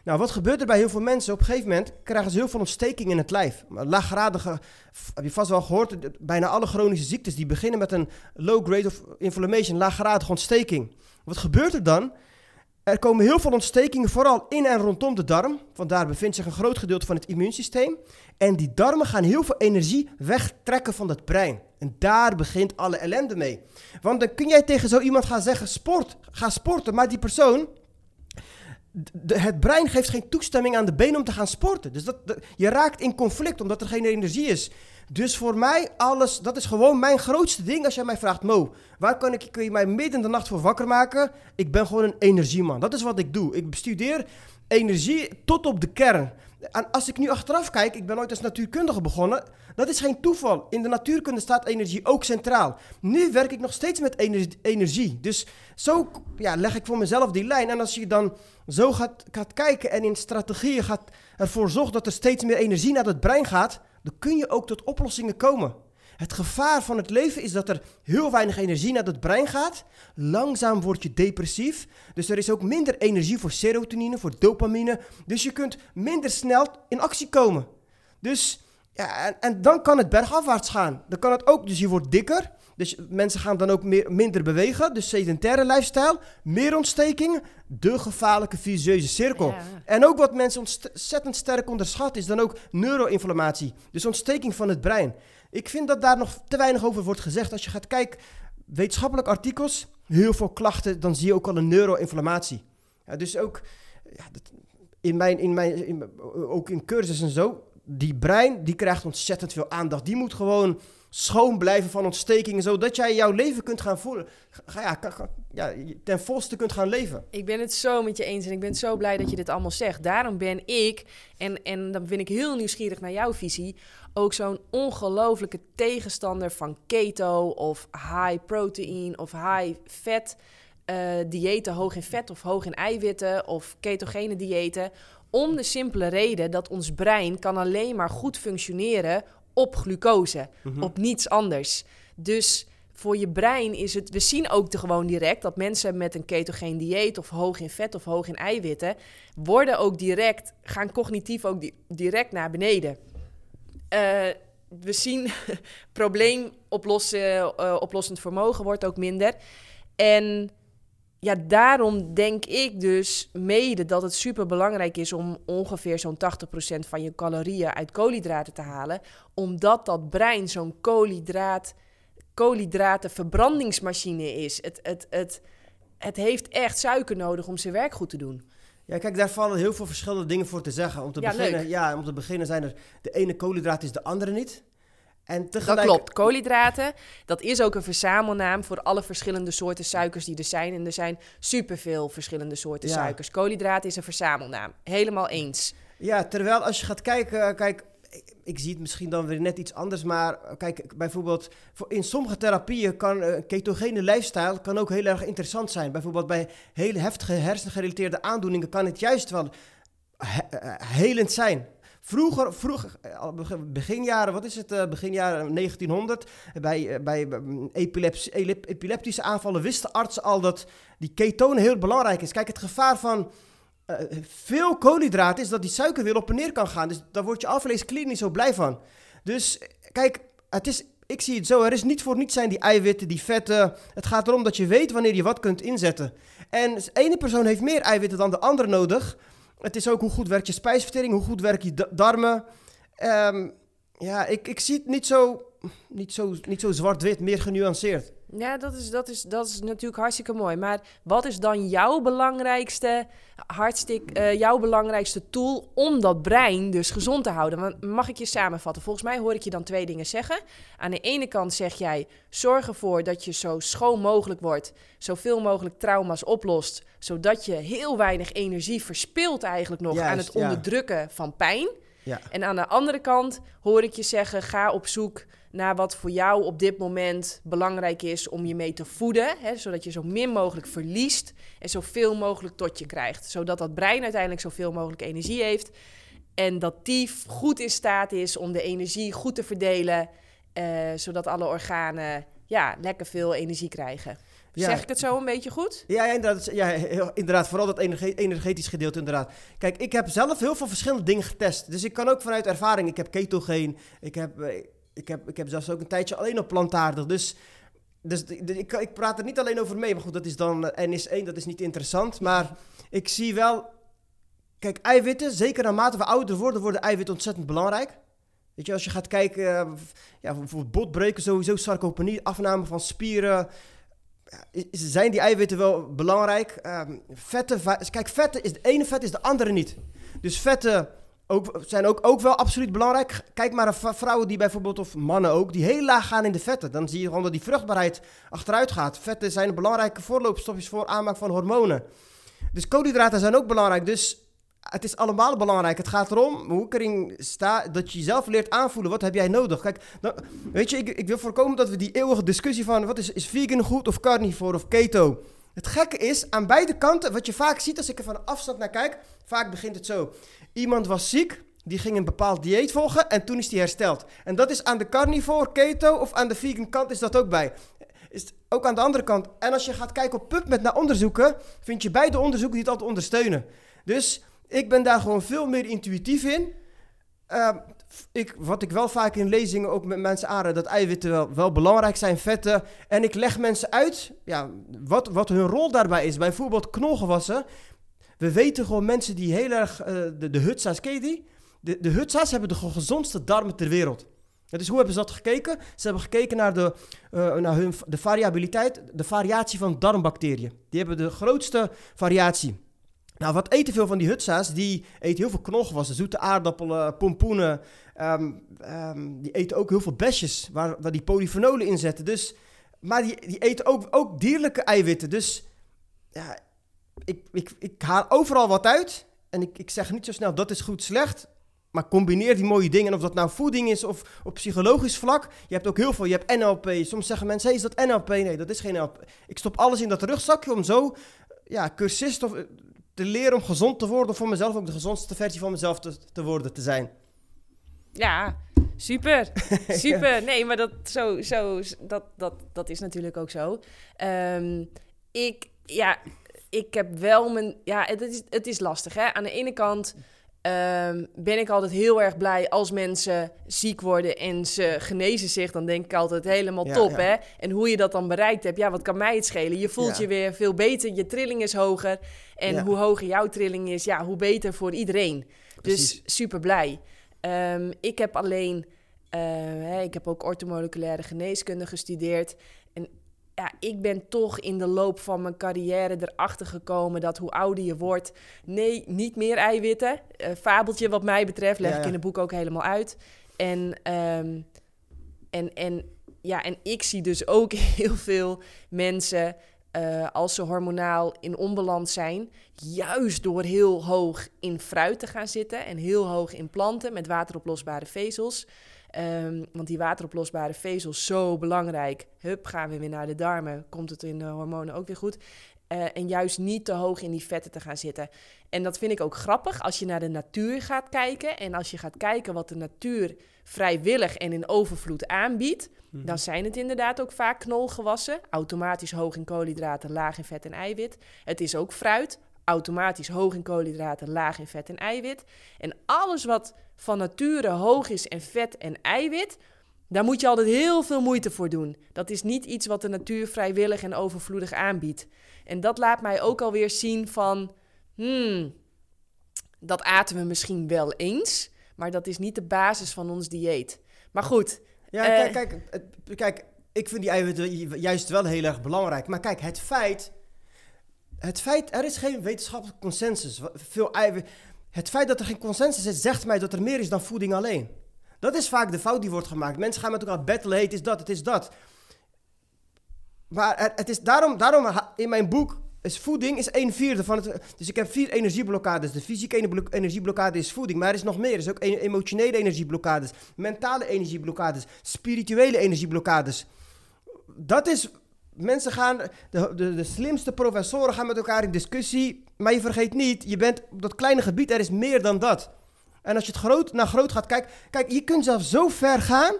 Speaker 2: Nou, wat gebeurt er bij heel veel mensen? Op een gegeven moment krijgen ze heel veel ontsteking in het lijf. Laaggradige, heb je vast wel gehoord, bijna alle chronische ziektes die beginnen met een low grade of inflammation, laaggradige ontsteking. Wat gebeurt er dan? Er komen heel veel ontstekingen, vooral in en rondom de darm. Want daar bevindt zich een groot gedeelte van het immuunsysteem. En die darmen gaan heel veel energie wegtrekken van het brein. En daar begint alle ellende mee. Want dan kun jij tegen zo iemand gaan zeggen: sport, ga sporten. Maar die persoon het brein geeft geen toestemming aan de benen om te gaan sporten. Dus dat, je raakt in conflict omdat er geen energie is. Dus voor mij alles, dat is gewoon mijn grootste ding als jij mij vraagt, Mo, waar kan ik, kun je mij midden in de nacht voor wakker maken? Ik ben gewoon een energieman. Dat is wat ik doe. Ik bestudeer energie tot op de kern. En als ik nu achteraf kijk, ik ben ooit als natuurkundige begonnen. Dat is geen toeval. In de natuurkunde staat energie ook centraal. Nu werk ik nog steeds met energie. Dus zo ja, leg ik voor mezelf die lijn. En als je dan zo gaat, gaat kijken en in strategieën gaat ervoor zorgt dat er steeds meer energie naar het brein gaat, dan kun je ook tot oplossingen komen. Het gevaar van het leven is dat er heel weinig energie naar het brein gaat. Langzaam word je depressief. Dus er is ook minder energie voor serotonine, voor dopamine. Dus je kunt minder snel in actie komen. Dus ja, en, en dan kan het bergafwaarts gaan. Dan kan het ook, dus je wordt dikker. Dus mensen gaan dan ook meer, minder bewegen. Dus sedentaire lifestyle, meer ontsteking, de gevaarlijke vicieuze cirkel. En ook wat mensen ontzettend sterk onderschatten is dan ook neuroinflammatie. Dus ontsteking van het brein. Ik vind dat daar nog te weinig over wordt gezegd. Als je gaat kijken, wetenschappelijke artikels, heel veel klachten, dan zie je ook al een neuroinflammatie. Ja, dus ook ja, dat, in mijn, in mijn, ook in cursussen en zo, die brein, die krijgt ontzettend veel aandacht. Die moet gewoon schoon blijven van ontstekingen, zodat jij jouw leven kunt gaan voelen. Ja, ja, ten volste kunt gaan leven.
Speaker 1: Ik ben het zo met je eens en ik ben zo blij dat je dit allemaal zegt. Daarom ben ik, en, en dan ben ik heel nieuwsgierig naar jouw visie, ook zo'n ongelofelijke tegenstander van keto of high protein of high fat uh, diëten, hoog in vet of hoog in eiwitten of ketogene diëten. Om de simpele reden dat ons brein kan alleen maar goed functioneren op glucose, mhm. op niets anders. Dus voor je brein is het. We zien ook de gewoon direct dat mensen met een ketogeen dieet of hoog in vet of hoog in eiwitten worden ook direct, gaan cognitief ook direct naar beneden. Uh, we zien probleem oplossen, uh, oplossend vermogen wordt ook minder. En ja, daarom denk ik dus mede dat het super belangrijk is om ongeveer zo'n 80% van je calorieën uit koolhydraten te halen. Omdat dat brein zo'n koolhydraat, koolhydratenverbrandingsmachine is. Het, het, het, het heeft echt suiker nodig om zijn werk goed te doen.
Speaker 2: Ja, kijk, daar vallen heel veel verschillende dingen voor te zeggen. Om te, beginnen, ja, om te beginnen zijn er de ene koolhydraat is de andere niet.
Speaker 1: En tegelijk... Dat klopt. Koolhydraten, dat is ook een verzamelnaam voor alle verschillende soorten suikers die er zijn. En er zijn superveel verschillende soorten suikers. Koolhydraten is een verzamelnaam. Helemaal eens.
Speaker 2: Ja, terwijl als je gaat kijken, kijk, ik zie het misschien dan weer net iets anders, maar kijk, bijvoorbeeld in sommige therapieën kan een eh, ketogene lifestyle kan ook heel erg interessant zijn. Bijvoorbeeld bij hele heftige hersengerelateerde aandoeningen kan het juist wel eh, helend zijn. Vroeger, vroeger, eh, beginjaren, wat is het, beginjaren 1900, bij, bij epileptische aanvallen wisten artsen al dat die ketonen heel belangrijk is. Kijk, het gevaar van uh, veel koolhydraten is dat die suiker weer op en neer kan gaan. Dus daar wordt je alvleesklier niet zo blij van. Dus kijk, het is, ik zie het zo. Er is niet voor niets zijn die eiwitten, die vetten. Het gaat erom dat je weet wanneer je wat kunt inzetten. En de ene persoon heeft meer eiwitten dan de andere nodig. Het is ook hoe goed werkt je spijsvertering, hoe goed werkt je darmen. Um, ja, ik, ik zie het niet zo, niet zo, niet zo zwart-wit, meer genuanceerd.
Speaker 1: Ja, dat is, dat, is, dat is natuurlijk hartstikke mooi. Maar wat is dan jouw belangrijkste, hartstikke, uh, jouw belangrijkste tool om dat brein dus gezond te houden? Want mag ik je samenvatten? Volgens mij hoor ik je dan twee dingen zeggen. Aan de ene kant zeg jij: zorg ervoor dat je zo schoon mogelijk wordt, zoveel mogelijk trauma's oplost, zodat je heel weinig energie verspilt eigenlijk nog aan het onderdrukken van pijn. Ja. En aan de andere kant hoor ik je zeggen: ga op zoek naar wat voor jou op dit moment belangrijk is om je mee te voeden. Hè, zodat je zo min mogelijk verliest en zoveel mogelijk tot je krijgt. Zodat dat brein uiteindelijk zoveel mogelijk energie heeft. En dat die goed in staat is om de energie goed te verdelen. Uh, zodat alle organen ja, lekker veel energie krijgen. Zeg ik het zo een beetje goed?
Speaker 2: Ja, ja, inderdaad, ja inderdaad. Vooral dat energetisch gedeelte inderdaad. Kijk, ik heb zelf heel veel verschillende dingen getest. Dus ik kan ook vanuit ervaring... Ik heb ketogeen, ik heb, eh, ik heb, ik heb zelfs ook een tijdje alleen op plantaardig. Dus, dus ik, ik praat er niet alleen over mee. Maar goed, dat is dan eh, NS1, dat is niet interessant. Maar ik zie wel... Kijk, eiwitten, zeker naarmate we ouder worden, worden eiwitten ontzettend belangrijk. Weet je, als je gaat kijken, uh, ja, voor botbreuken sowieso, sarcopenie, afname van spieren, zijn die eiwitten wel belangrijk. Um, vetten, kijk, vetten is de ene vet is de andere niet. Dus vetten ook, zijn ook, ook wel absoluut belangrijk. Kijk maar naar vrouwen die bijvoorbeeld, of mannen ook, die heel laag gaan in de vetten. Dan zie je gewoon dat die vruchtbaarheid achteruit gaat. Vetten zijn belangrijke voorloopstofjes voor aanmaak van hormonen. Dus koolhydraten zijn ook belangrijk. Dus het is allemaal belangrijk. Het gaat erom hoe ik erin sta, dat je jezelf leert aanvoelen. Wat heb jij nodig? Kijk, weet je, ik, ik, wil voorkomen dat we die eeuwige discussie van... wat is, is vegan goed of carnivore of keto? Het gekke is, aan beide kanten, wat je vaak ziet als ik er van afstand naar kijk... vaak begint het zo. Iemand was ziek, die ging een bepaald dieet volgen en toen is die hersteld. En dat is aan de carnivore, keto of aan de vegan kant is dat ook bij. Is ook aan de andere kant. En als je gaat kijken op PubMed naar onderzoeken... vind je beide onderzoeken die het altijd ondersteunen. Dus ik ben daar gewoon veel meer intuïtief in. Uh, ik, wat ik wel vaak in lezingen ook met mensen aanraad, dat eiwitten wel, wel, belangrijk zijn, vetten. En ik leg mensen uit ja, wat, wat hun rol daarbij is. Bijvoorbeeld knolgewassen. We weten gewoon mensen die heel erg, uh, de, de hutsa's, ken je die? De, de hutsa's hebben de gezondste darmen ter wereld. Dus hoe hebben ze dat gekeken? Ze hebben gekeken naar, de, uh, naar hun, de variabiliteit, de variatie van darmbacteriën. Die hebben de grootste variatie. Nou, wat eten veel van die hutsa's? Die eten heel veel knolgewassen, zoete aardappelen, pompoenen. Ehm, ehm, die eten ook heel veel besjes, waar, waar die polyfenolen in zetten. Dus, maar die, die eten ook, ook dierlijke eiwitten. Dus ja, ik, ik, ik haal overal wat uit. En ik, ik zeg niet zo snel dat is goed, slecht. Maar combineer die mooie dingen. En of dat nou voeding is of op psychologisch vlak. Je hebt ook heel veel. Je hebt NLP. Soms zeggen mensen: hey, is dat NLP? Nee, dat is geen NLP. Ik stop alles in dat rugzakje om zo ja, cursist of te leren om gezond te worden, voor mezelf ook de gezondste versie van mezelf te, te worden, te zijn.
Speaker 1: Ja, super. Super. Nee, maar dat, zo, zo, dat, dat, dat is natuurlijk ook zo. Ehm, ik, ja, ik heb wel mijn. Ja, het is, het is lastig. Hè? Aan de ene kant ehm, ben ik altijd heel erg blij als mensen ziek worden en ze genezen zich. Dan denk ik altijd helemaal
Speaker 2: Ja,
Speaker 1: top,
Speaker 2: ja.
Speaker 1: hè? En hoe je dat dan bereikt hebt, ja, wat kan mij het schelen? Je voelt
Speaker 2: Ja.
Speaker 1: je weer veel beter, je trilling is hoger. En hoe hoger jouw trilling is, ja, hoe beter voor iedereen.
Speaker 2: Precies.
Speaker 1: Dus super blij. Ehm, ik heb alleen, eh, ik heb ook orthomoleculaire geneeskunde gestudeerd. En ja, ik ben toch in de loop van mijn carrière erachter gekomen dat hoe ouder je wordt, nee, niet meer eiwitten. Eh, fabeltje wat mij betreft, leg
Speaker 2: Ja,
Speaker 1: ik in het boek ook helemaal uit. En, ehm, en, en, ja, en ik zie dus ook heel veel mensen, eh, als ze hormonaal in onbalans zijn, juist door heel hoog in fruit te gaan zitten en heel hoog in planten met wateroplosbare vezels. Ehm, want die wateroplosbare vezels zo belangrijk. Hup, gaan we weer naar de darmen. Komt het in de hormonen ook weer goed. Eh, en juist niet te hoog in die vetten te gaan zitten. En dat vind ik ook grappig als je naar de natuur gaat kijken. En als je gaat kijken wat de natuur vrijwillig en in overvloed aanbiedt.
Speaker 2: Mhm.
Speaker 1: Dan zijn het inderdaad ook vaak knolgewassen. Automatisch hoog in koolhydraten, laag in vet en eiwit. Het is ook fruit. Automatisch hoog in koolhydraten, laag in vet en eiwit. En alles wat van nature hoog is in vet en eiwit, daar moet je altijd heel veel moeite voor doen. Dat is niet iets wat de natuur vrijwillig en overvloedig aanbiedt. En dat laat mij ook alweer zien van, hmm, dat aten we misschien wel eens, maar dat is niet de basis van ons dieet. Maar goed,
Speaker 2: Ja,
Speaker 1: Eh.
Speaker 2: kijk, kijk, kijk, ik vind die eiwitten ju- juist wel heel erg belangrijk. Maar kijk, het feit, het feit, er is geen wetenschappelijke consensus. Veel het feit dat er geen consensus is, zegt mij dat er meer is dan voeding alleen. Dat is vaak de fout die wordt gemaakt. Mensen gaan met elkaar battelen, het is dat, het is dat. Maar het, is daarom, daarom in mijn boek is voeding is een vierde van het. Dus ik heb vier energieblokkades. De fysieke ene- blo- energieblokkade is voeding, maar er is nog meer. Er is ook e- emotionele energieblokkades, mentale energieblokkades, spirituele energieblokkades. Dat is. Mensen gaan, de, de, de slimste professoren gaan met elkaar in discussie. Maar je vergeet niet, je bent op dat kleine gebied, er is meer dan dat. En als je het groot naar groot gaat kijken. Kijk, je kunt zelfs zo ver gaan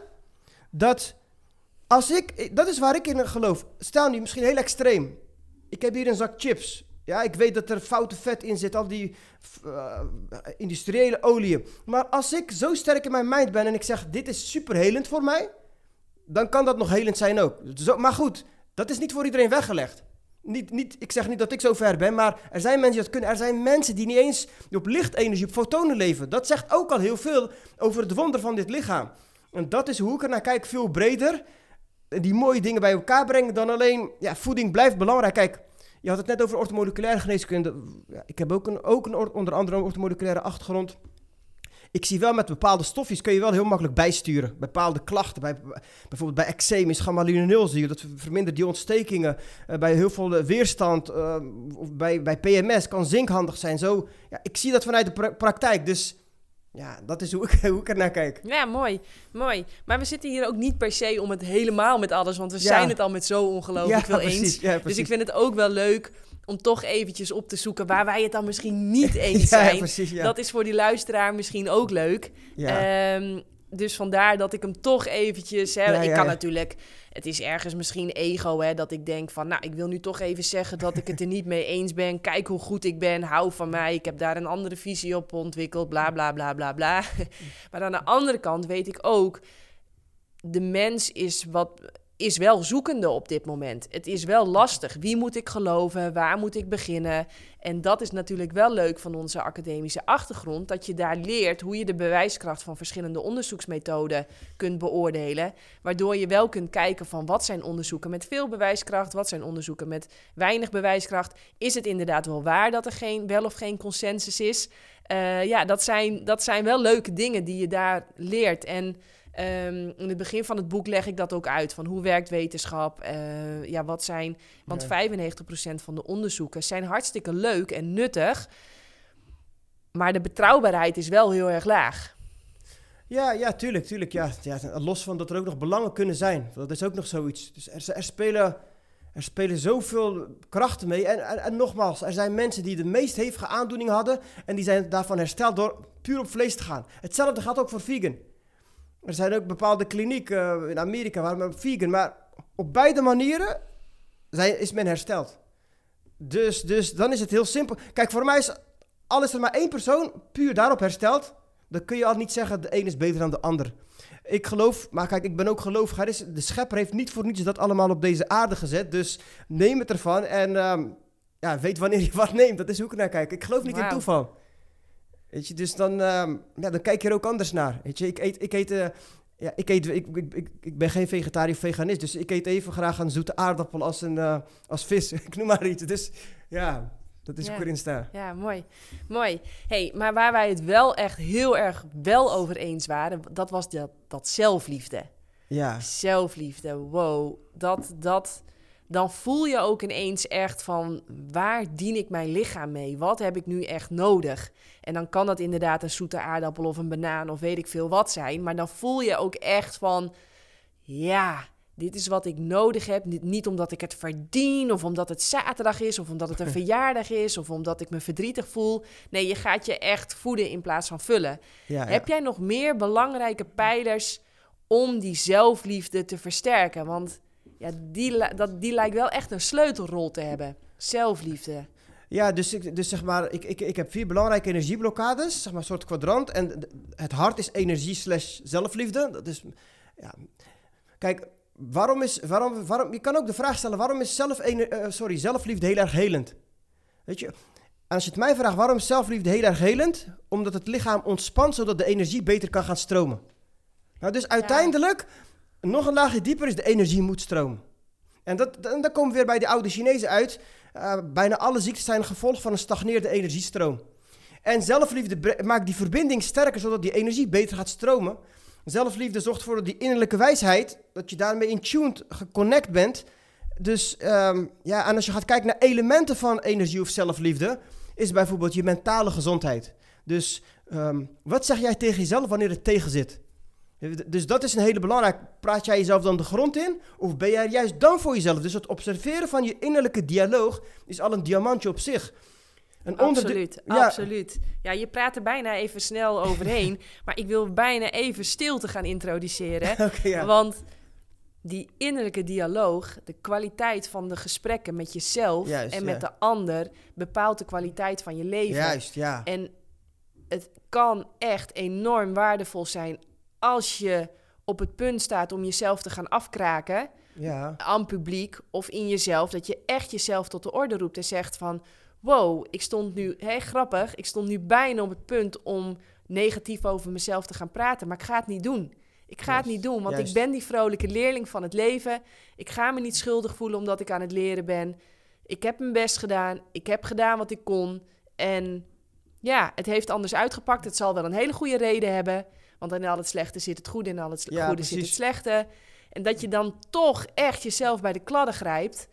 Speaker 2: dat als ik, dat is waar ik in geloof. Stel nu, misschien heel extreem. Ik heb hier een zak chips. Ja, ik weet dat er foute vet in zit, al die eh, industriële oliën. Maar als ik zo sterk in mijn mind ben en ik zeg, dit is superhelend voor mij, dan kan dat nog helend zijn ook. Zo, maar goed, dat is niet voor iedereen weggelegd. Niet, niet, ik zeg niet dat ik zo ver ben, maar er zijn mensen die dat kunnen. Er zijn mensen die niet eens op lichtenergie, op fotonen leven. Dat zegt ook al heel veel over het wonder van dit lichaam. En dat is hoe ik er naar kijk, veel breder. Die mooie dingen bij elkaar brengen dan alleen... Ja, voeding blijft belangrijk. Kijk, je had het net over orthomoleculaire geneeskunde. Ik heb ook, een, ook een, onder andere een orthomoleculaire achtergrond. Ik zie wel met bepaalde stofjes kun je wel heel makkelijk bijsturen. Bepaalde klachten, bij, bijvoorbeeld bij eczeem is gamma-linoleuzie. Dat vermindert die ontstekingen. Eh, bij heel veel eh, weerstand, eh, of bij, bij PMS kan zink handig zijn. Zo, ja, ik zie dat vanuit de pra- praktijk. Dus ja, dat is hoe ik, hoe ik er naar kijk.
Speaker 1: Ja, mooi, mooi. Maar we zitten hier ook niet per se om het helemaal met alles, want we
Speaker 2: Ja.
Speaker 1: zijn het al met zo ongelooflijk veel
Speaker 2: precies,
Speaker 1: eens.
Speaker 2: Ja,
Speaker 1: Dus ik vind het ook wel leuk om toch eventjes op te zoeken waar wij het dan misschien niet eens
Speaker 2: ja,
Speaker 1: zijn.
Speaker 2: precies. Ja.
Speaker 1: Dat is voor die luisteraar misschien ook leuk.
Speaker 2: ja.
Speaker 1: Ehm, dus vandaar dat ik hem toch eventjes... Hè,
Speaker 2: Ja,
Speaker 1: ik kan natuurlijk... Het is ergens misschien ego, hè, dat ik denk van... Nou, ik wil nu toch even zeggen dat ik het er niet mee eens ben. Kijk hoe goed ik ben, hou van mij. Ik heb daar een andere visie op ontwikkeld, bla, bla, bla, bla, bla. Maar aan de andere kant weet ik ook... De mens is wat is wel zoekende op dit moment. Het is wel lastig. Wie moet ik geloven? Waar moet ik beginnen? En dat is natuurlijk wel leuk van onze academische achtergrond, dat je daar leert hoe je de bewijskracht van verschillende onderzoeksmethoden kunt beoordelen, waardoor je wel kunt kijken van wat zijn onderzoeken met veel bewijskracht, wat zijn onderzoeken met weinig bewijskracht. Is het inderdaad wel waar dat er geen, wel of geen consensus is? Eh, ja, dat zijn, dat zijn wel leuke dingen die je daar leert. En Ehm, in het begin van het boek leg ik dat ook uit. Van hoe werkt wetenschap? Eh, ja, wat zijn. Want
Speaker 2: Ja.
Speaker 1: 95% van de onderzoeken zijn hartstikke leuk en nuttig. Maar de betrouwbaarheid is wel heel erg laag.
Speaker 2: Ja, ja, tuurlijk, tuurlijk. Ja, ja, los van dat er ook nog belangen kunnen zijn. Dat is ook nog zoiets. Dus er, er, spelen, er spelen zoveel krachten mee. En, en, en nogmaals, er zijn mensen die de meest hevige aandoening hadden... en die zijn daarvan hersteld door puur op vlees te gaan. Hetzelfde gaat ook voor vegan. Er zijn ook bepaalde klinieken eh, in Amerika waar men vegan... maar op beide manieren zijn, is men hersteld. Dus, dus dan is het heel simpel. Kijk, voor mij is al is er maar één persoon puur daarop hersteld, dan kun je al niet zeggen de een is beter dan de ander. Ik geloof, maar kijk, ik ben ook gelovig. De schepper heeft niet voor niets dat allemaal op deze aarde gezet. Dus neem het ervan en ehm, ja, weet wanneer je wat neemt. Dat is hoe ik naar kijk. Ik geloof niet in toeval. Weet je, dus dan, ehm, ja, dan kijk je er ook anders naar. Weet je, ik eet, ik eet, eh, ja, ik, eet ik, ik, ik, ik ben geen vegetariër of veganist, dus ik eet even graag een zoete aardappel als, een, eh, als vis. ik noem maar iets. Dus ja, dat is
Speaker 1: Ja.
Speaker 2: hoe ik erin sta.
Speaker 1: Ja, mooi. Mooi. hey, maar waar wij het wel echt heel erg wel over eens waren, dat was dat, dat zelfliefde.
Speaker 2: Ja,
Speaker 1: Zelfliefde, wow. Dat, dat, dan voel je ook ineens echt van, waar dien ik mijn lichaam mee? Wat heb ik nu echt nodig? En dan kan dat inderdaad een zoete aardappel of een banaan of weet ik veel wat zijn. Maar dan voel je ook echt van, ja, dit is wat ik nodig heb. Niet- omdat ik het verdien of omdat het zaterdag is of omdat het een verjaardag is of omdat ik me verdrietig voel. Nee, je gaat je echt voeden in plaats van vullen.
Speaker 2: ja, ja.
Speaker 1: Heb jij nog meer belangrijke pijlers om die zelfliefde te versterken? Want ja, die, dat, die lijkt wel echt een sleutelrol te hebben. Zelfliefde.
Speaker 2: Ja, dus, ik, dus zeg maar, ik, ik, ik heb vier belangrijke energieblokkades, zeg maar een soort kwadrant. En het hart is energie slash zelfliefde. Dat is, ja. Kijk, waarom is, waarom, waarom, je kan ook de vraag stellen, waarom is zelf, eh, sorry, zelfliefde heel erg helend? Weet je, als je het mij vraagt, waarom is zelfliefde heel erg helend? Omdat het lichaam ontspant, zodat de energie beter kan gaan stromen. Nou, dus uiteindelijk, nog een laagje dieper is de energie moet stromen. En dat, dan, dan komen we weer bij de oude Chinezen uit. Uh, bijna alle ziektes zijn een gevolg van een stagneerde energiestroom. En zelfliefde maakt die verbinding sterker, zodat die energie beter gaat stromen. Zelfliefde zorgt voor die innerlijke wijsheid, dat je daarmee in tuned, geconnect bent. Dus ehm, ja, en als je gaat kijken naar elementen van energie of zelfliefde, is bijvoorbeeld je mentale gezondheid. Dus ehm, wat zeg jij tegen jezelf wanneer het tegen zit? Dus dat is een hele belangrijke. Praat jij jezelf dan de grond in? Of ben jij juist dan voor jezelf? Dus het observeren van je innerlijke dialoog is al een diamantje op zich. Een
Speaker 1: Absoluut,
Speaker 2: Ja.
Speaker 1: absoluut. Ja, je praat er bijna even snel overheen. maar ik wil bijna even stilte gaan introduceren.
Speaker 2: Ja.
Speaker 1: Want die innerlijke dialoog, de kwaliteit van de gesprekken met jezelf
Speaker 2: Juist,
Speaker 1: en
Speaker 2: ja.
Speaker 1: met de ander, bepaalt de kwaliteit van je leven.
Speaker 2: Juist, ja.
Speaker 1: En het kan echt enorm waardevol zijn als je op het punt staat om jezelf te gaan afkraken
Speaker 2: ja.
Speaker 1: aan publiek of in jezelf. Dat je echt jezelf tot de orde roept en zegt van... Wow, ik stond nu, hé grappig, ik stond nu bijna op het punt om negatief over mezelf te gaan praten. Maar ik ga het niet doen. Ik ga het niet doen, want
Speaker 2: juist.
Speaker 1: ik ben die vrolijke leerling van het leven. Ik ga me niet schuldig voelen omdat ik aan het leren ben. Ik heb mijn best gedaan. Ik heb gedaan wat ik kon. En ja, het heeft anders uitgepakt. Het zal wel een hele goede reden hebben. Want in al het slechte zit het goede en in al het
Speaker 2: Ja,
Speaker 1: goede zit het slechte. En dat je dan toch echt jezelf bij de kladden grijpt.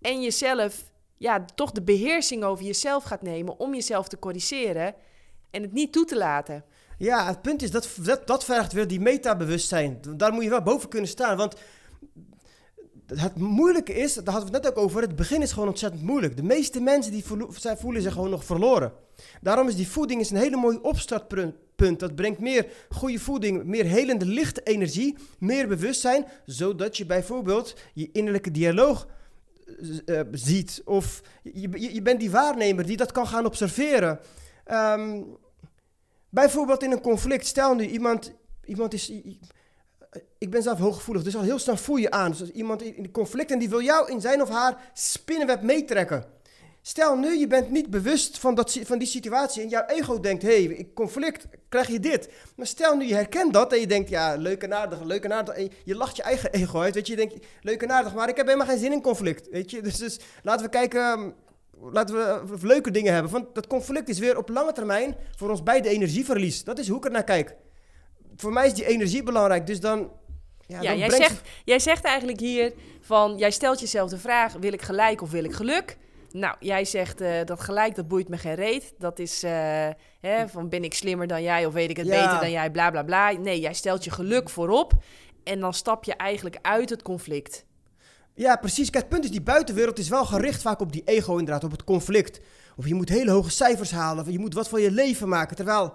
Speaker 1: En jezelf, ja, toch de beheersing over jezelf gaat nemen om jezelf te corrigeren. En het niet toe te laten.
Speaker 2: Ja, het punt is, dat, dat, dat vergt weer die metabewustzijn. Daar moet je wel boven kunnen staan. Want het moeilijke is, daar hadden we het net ook over, het begin is gewoon ontzettend moeilijk. De meeste mensen die zij voelen zich gewoon nog verloren. Daarom is die voeding is een hele mooi opstartpunt. punt. Dat brengt meer goede voeding, meer helende lichte energie, meer bewustzijn, zodat je bijvoorbeeld je innerlijke dialoog eh, ziet. Of je, je, je bent die waarnemer die dat kan gaan observeren. Ehm, bijvoorbeeld in een conflict, stel nu iemand, iemand is... i- Ik ben zelf hooggevoelig, dus al heel snel voel je aan. Dus als iemand in conflict en die wil jou in zijn of haar spinnenweb meetrekken. Stel nu, je bent niet bewust van, dat, van die situatie en jouw ego denkt, hé, hey, conflict, krijg je dit. Maar stel nu, je herkent dat en je denkt, ja, leuk en aardig, leuk en aardig. Je- lacht je eigen ego uit, weet je. Je denkt, leuk en aardig, maar ik heb helemaal geen zin in conflict, weet je. Dus, dus laten we kijken, ehm, laten we eh, leuke dingen hebben. Want dat conflict is weer op lange termijn voor ons beide energieverlies. Dat is hoe ik er naar kijk. Voor mij is die energie belangrijk, dus dan... Ja,
Speaker 1: Ja,
Speaker 2: dan
Speaker 1: jij, zegt, jij zegt eigenlijk hier van, jij stelt jezelf de vraag, wil ik gelijk of wil ik geluk? Nou, jij zegt eh, dat gelijk, dat boeit me geen reet. Dat is eh, hè, van ben ik slimmer dan jij of weet ik het
Speaker 2: Ja.
Speaker 1: beter dan jij, bla bla bla. Nee, jij stelt je geluk voorop en dan stap je eigenlijk uit het conflict.
Speaker 2: Ja, precies. Kijk, het punt is, die buitenwereld is wel gericht vaak op die ego inderdaad, op het conflict. Of je moet hele hoge cijfers halen, of je moet wat van je leven maken. Terwijl,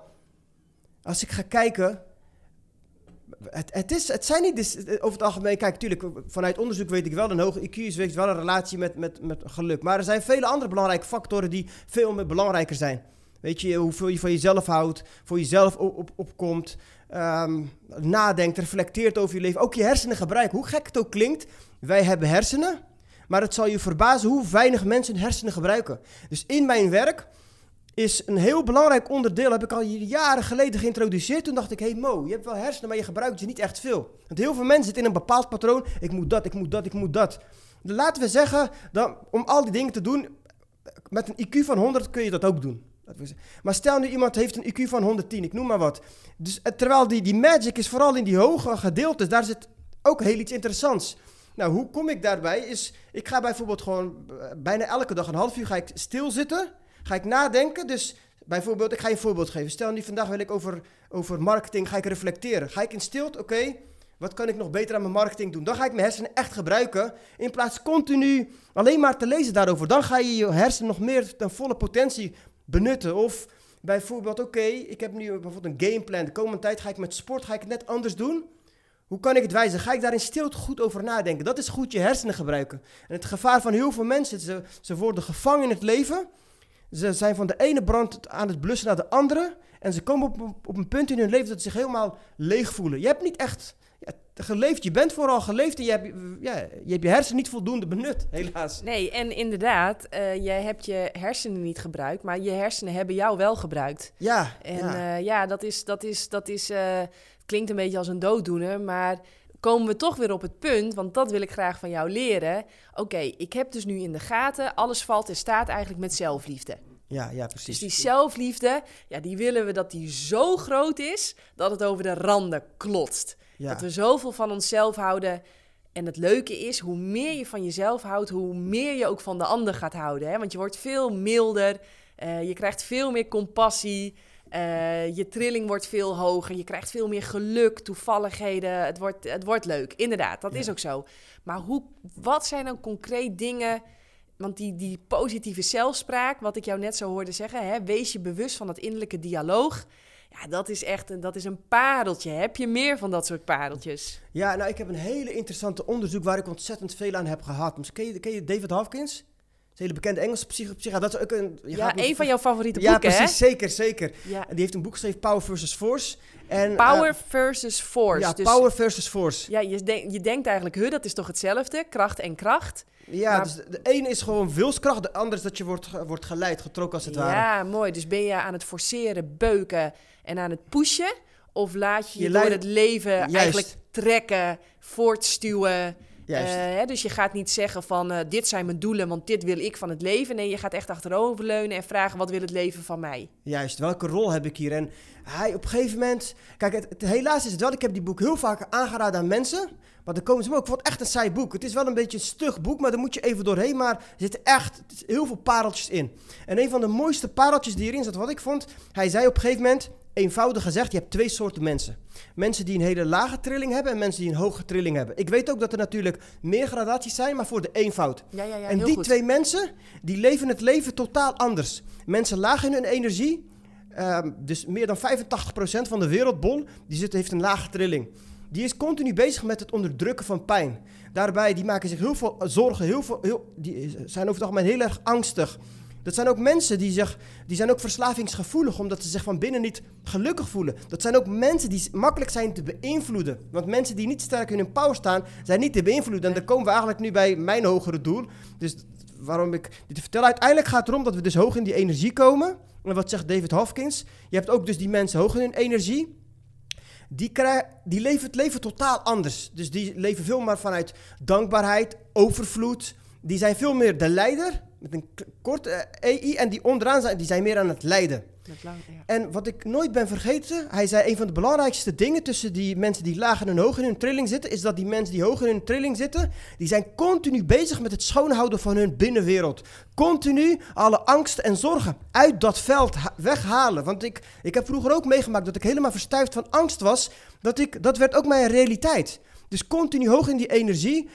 Speaker 2: als ik ga kijken, het, het, is, het zijn niet, over het algemeen, kijk, natuurlijk, vanuit onderzoek weet ik wel, een hoge IQ is wel een relatie met, met, met geluk. Maar er zijn vele andere belangrijke factoren die veel meer belangrijker zijn. Weet je, hoeveel je van jezelf houdt, voor jezelf op, op, opkomt, ehm, nadenkt, reflecteert over je leven. Ook je hersenen gebruiken. Hoe gek het ook klinkt, wij hebben hersenen, maar het zal je verbazen hoe weinig mensen hersenen gebruiken. Dus in mijn werk is een heel belangrijk onderdeel, heb ik al jaren geleden geïntroduceerd. Toen dacht ik, hey Mo, je hebt wel hersenen, maar je gebruikt ze niet echt veel. Want heel veel mensen zitten in een bepaald patroon. Ik moet dat, ik moet dat, ik moet dat. Laten we zeggen, dan, om al die dingen te doen, met een IQ van 100 kun je dat ook doen. Maar stel nu iemand heeft een IQ van 110, ik noem maar wat. Dus, eh, terwijl die, die magic is vooral in die hoge gedeeltes, daar zit ook heel iets interessants. Nou, hoe kom ik daarbij? Is, ik ga bijvoorbeeld gewoon eh, bijna elke dag een half uur ga ik stilzitten Ga ik nadenken, dus bijvoorbeeld, ik ga je een voorbeeld geven. Stel nu vandaag wil ik over, over marketing, ga ik reflecteren. Ga ik in stilte, oké, wat kan ik nog beter aan mijn marketing doen? Dan ga ik mijn hersenen echt gebruiken, in plaats continu alleen maar te lezen daarover. Dan ga je je hersenen nog meer ten volle potentie benutten. Of bijvoorbeeld, oké, ik heb nu bijvoorbeeld een gameplan. De komende tijd ga ik met sport ga ik het net anders doen. Hoe kan ik het wijzen? Ga ik daar in stilte goed over nadenken? Dat is goed je hersenen gebruiken. En het gevaar van heel veel mensen, ze, ze worden gevangen in het leven ze zijn van de ene brand aan het blussen naar de andere. En ze komen op, op een punt in hun leven dat ze zich helemaal leeg voelen. Je hebt niet echt ja, geleefd. Je bent vooral geleefd en je hebt, ja, je hebt je hersenen niet voldoende benut, helaas.
Speaker 1: Nee, en inderdaad, uh, je hebt je hersenen niet gebruikt, maar je hersenen hebben jou wel gebruikt.
Speaker 2: Ja.
Speaker 1: En ja, uh, ja dat is, dat is, dat is, uh, klinkt een beetje als een dooddoener, maar komen we toch weer op het punt, want dat wil ik graag van jou leren. Oké, ik heb dus nu in de gaten, alles valt en staat eigenlijk met zelfliefde.
Speaker 2: Ja, ja, precies.
Speaker 1: Dus die zelfliefde, ja, die willen we dat die zo groot is dat het over de randen klotst. Dat we zoveel van onszelf houden. En het leuke is, hoe meer je van jezelf houdt, hoe meer je ook van de ander gaat houden. Hè? Want je wordt veel milder, uh, je krijgt veel meer compassie. Uh, je trilling wordt veel hoger. Je krijgt veel meer geluk, toevalligheden. Het wordt, het wordt leuk. Inderdaad, dat is ook zo. Maar hoe, wat zijn dan concreet dingen want die, die positieve zelfspraak, wat ik jou net zo hoorde zeggen, hè, wees je bewust van het innerlijke dialoog. Ja, dat is echt een, dat is een pareltje. Heb je meer van dat soort pareltjes?
Speaker 2: Ja, nou, ik heb een hele interessante onderzoek waar ik ontzettend veel aan heb gehad. Ken je, ken je David Hawkins? Een hele bekende Engelse psychiater. Dat is ook een,
Speaker 1: ja, een van jouw favoriete boeken,
Speaker 2: Ja, precies, zeker, zeker. Ja. Die heeft een boek geschreven, Power versus Force.
Speaker 1: En, Power uh, versus Force.
Speaker 2: Ja, dus, Power versus Force.
Speaker 1: Ja, je, denk, je denkt eigenlijk, huh, dat is toch hetzelfde? Kracht en kracht.
Speaker 2: Ja, dus de ene is gewoon wilskracht, de andere is dat je wordt, wordt geleid, getrokken als het
Speaker 1: ware. Ja, mooi. Dus ben je aan het forceren, beuken en aan het pushen? Of laat je je, je door het leven eigenlijk trekken, voortstuwen? Uh, hè, dus je gaat niet zeggen van uh, dit zijn mijn doelen, want dit wil ik van het leven. Nee, je gaat echt achteroverleunen en vragen wat wil het leven van mij.
Speaker 2: Juist, welke rol heb ik hier? En hij op een gegeven moment... Kijk, het, helaas is het wel, ik heb die boek heel vaak aangeraden aan mensen. Maar dan komen ze ook, wat echt een saai boek. Het is wel een beetje een stug boek, maar daar moet je even doorheen. Maar er zitten echt heel veel pareltjes in. En een van de mooiste pareltjes die erin zat, wat ik vond... Hij zei op een gegeven moment, eenvoudig gezegd, je hebt twee soorten mensen. Mensen die een hele lage trilling hebben en mensen die een hoge trilling hebben. Ik weet ook dat er natuurlijk meer gradaties zijn, maar voor de eenvoud.
Speaker 1: Ja, ja, ja,
Speaker 2: en die twee mensen, die leven het leven totaal anders. Mensen laag in hun energie, um, dus meer dan 85% van de wereldbol, die zit, heeft een lage trilling. Die is continu bezig met het onderdrukken van pijn. Daarbij, die maken zich heel veel zorgen, heel veel, heel, die zijn over het algemeen heel erg angstig. Dat zijn ook mensen die, zich, die zijn ook verslavingsgevoelig, omdat ze zich van binnen niet gelukkig voelen. Dat zijn ook mensen die makkelijk zijn te beïnvloeden. Want mensen die niet sterk in hun power staan, zijn niet te beïnvloeden. En dan komen we eigenlijk nu bij mijn hogere doel. Dus waarom ik dit vertel, uiteindelijk gaat het erom dat we dus hoog in die energie komen. En wat zegt David Hopkins? Je hebt ook dus die mensen hoog in hun energie. Die, krijgen, die leven het leven totaal anders. Dus die leven veel meer vanuit dankbaarheid, overvloed. Die zijn veel meer de leider met een korte EI en die onderaan zijn, die zijn meer aan het lijden. Lang, ja. En wat ik nooit ben vergeten, hij zei een van de belangrijkste dingen tussen die mensen die laag en hoog in hun trilling zitten, is dat die mensen die hoog in hun trilling zitten, die zijn continu bezig met het schoonhouden van hun binnenwereld. Continu alle angsten en zorgen uit dat veld weghalen. Want ik, ik heb vroeger ook meegemaakt dat ik helemaal verstuifd van angst was. Dat, ik, dat werd ook mijn realiteit. Dus continu hoog in die energie.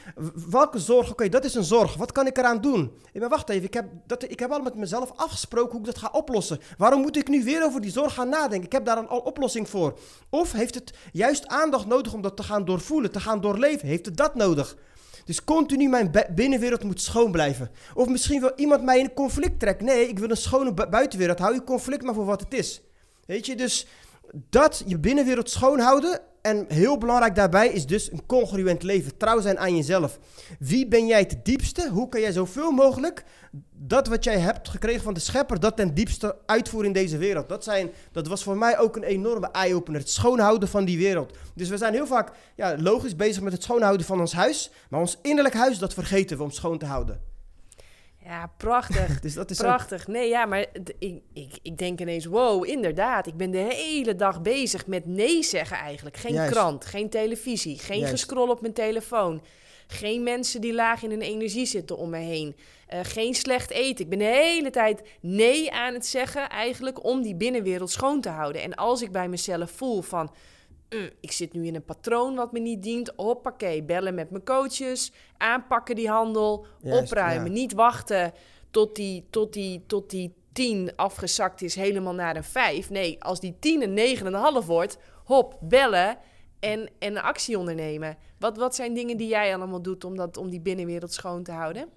Speaker 2: Welke zorg? Oké, dat is een zorg. Wat kan ik eraan doen? Maar wacht even, ik heb, dat, ik heb al met mezelf afgesproken hoe ik dat ga oplossen. Waarom moet ik nu weer over die zorg gaan nadenken? Ik heb daar een al oplossing voor. Of heeft het juist aandacht nodig om dat te gaan doorvoelen, te gaan doorleven? Heeft het dat nodig? Dus continu mijn binnenwereld moet schoon blijven. Of misschien wil iemand mij in een conflict trekken. Nee, ik wil een schone bu- buitenwereld. Hou je conflict maar voor wat het is. Weet je, dus dat je binnenwereld schoon houden. En heel belangrijk daarbij is dus een congruent leven. Trouw zijn aan jezelf. Wie ben jij het diepste? Hoe kan jij zoveel mogelijk dat wat jij hebt gekregen van de schepper, dat ten diepste uitvoeren in deze wereld? Dat, zijn, dat was voor mij ook een enorme eye-opener. Het schoonhouden van die wereld. Dus we zijn heel vaak ja, logisch bezig met het schoonhouden van ons huis. Maar ons innerlijk huis, dat vergeten we om schoon te houden.
Speaker 1: Ja, prachtig.
Speaker 2: Dus dat is ook-
Speaker 1: Prachtig. Nee, ja, maar ik, ik, ik denk ineens, wow, inderdaad. Ik ben de hele dag bezig met nee zeggen eigenlijk. Geen
Speaker 2: Juist.
Speaker 1: krant, geen televisie, geen
Speaker 2: Juist.
Speaker 1: gescroll op mijn telefoon. Geen mensen die laag in hun energie zitten om me heen. Eh, geen slecht eten. Ik ben de hele tijd nee aan het zeggen eigenlijk om die binnenwereld schoon te houden. En als ik bij mezelf voel van... "Mm, ik zit nu in een patroon wat me niet dient. Hoppakee, bellen met mijn coaches. Aanpakken die handel.
Speaker 2: Juist,
Speaker 1: opruimen.
Speaker 2: ja.
Speaker 1: Niet wachten tot die, tot die, tot die 10 afgezakt is helemaal naar een 5. Nee, als die 10 een 9,5 wordt, hop, bellen en, en actie ondernemen. Wat, wat zijn dingen die jij allemaal doet om, dat, om die binnenwereld schoon te houden?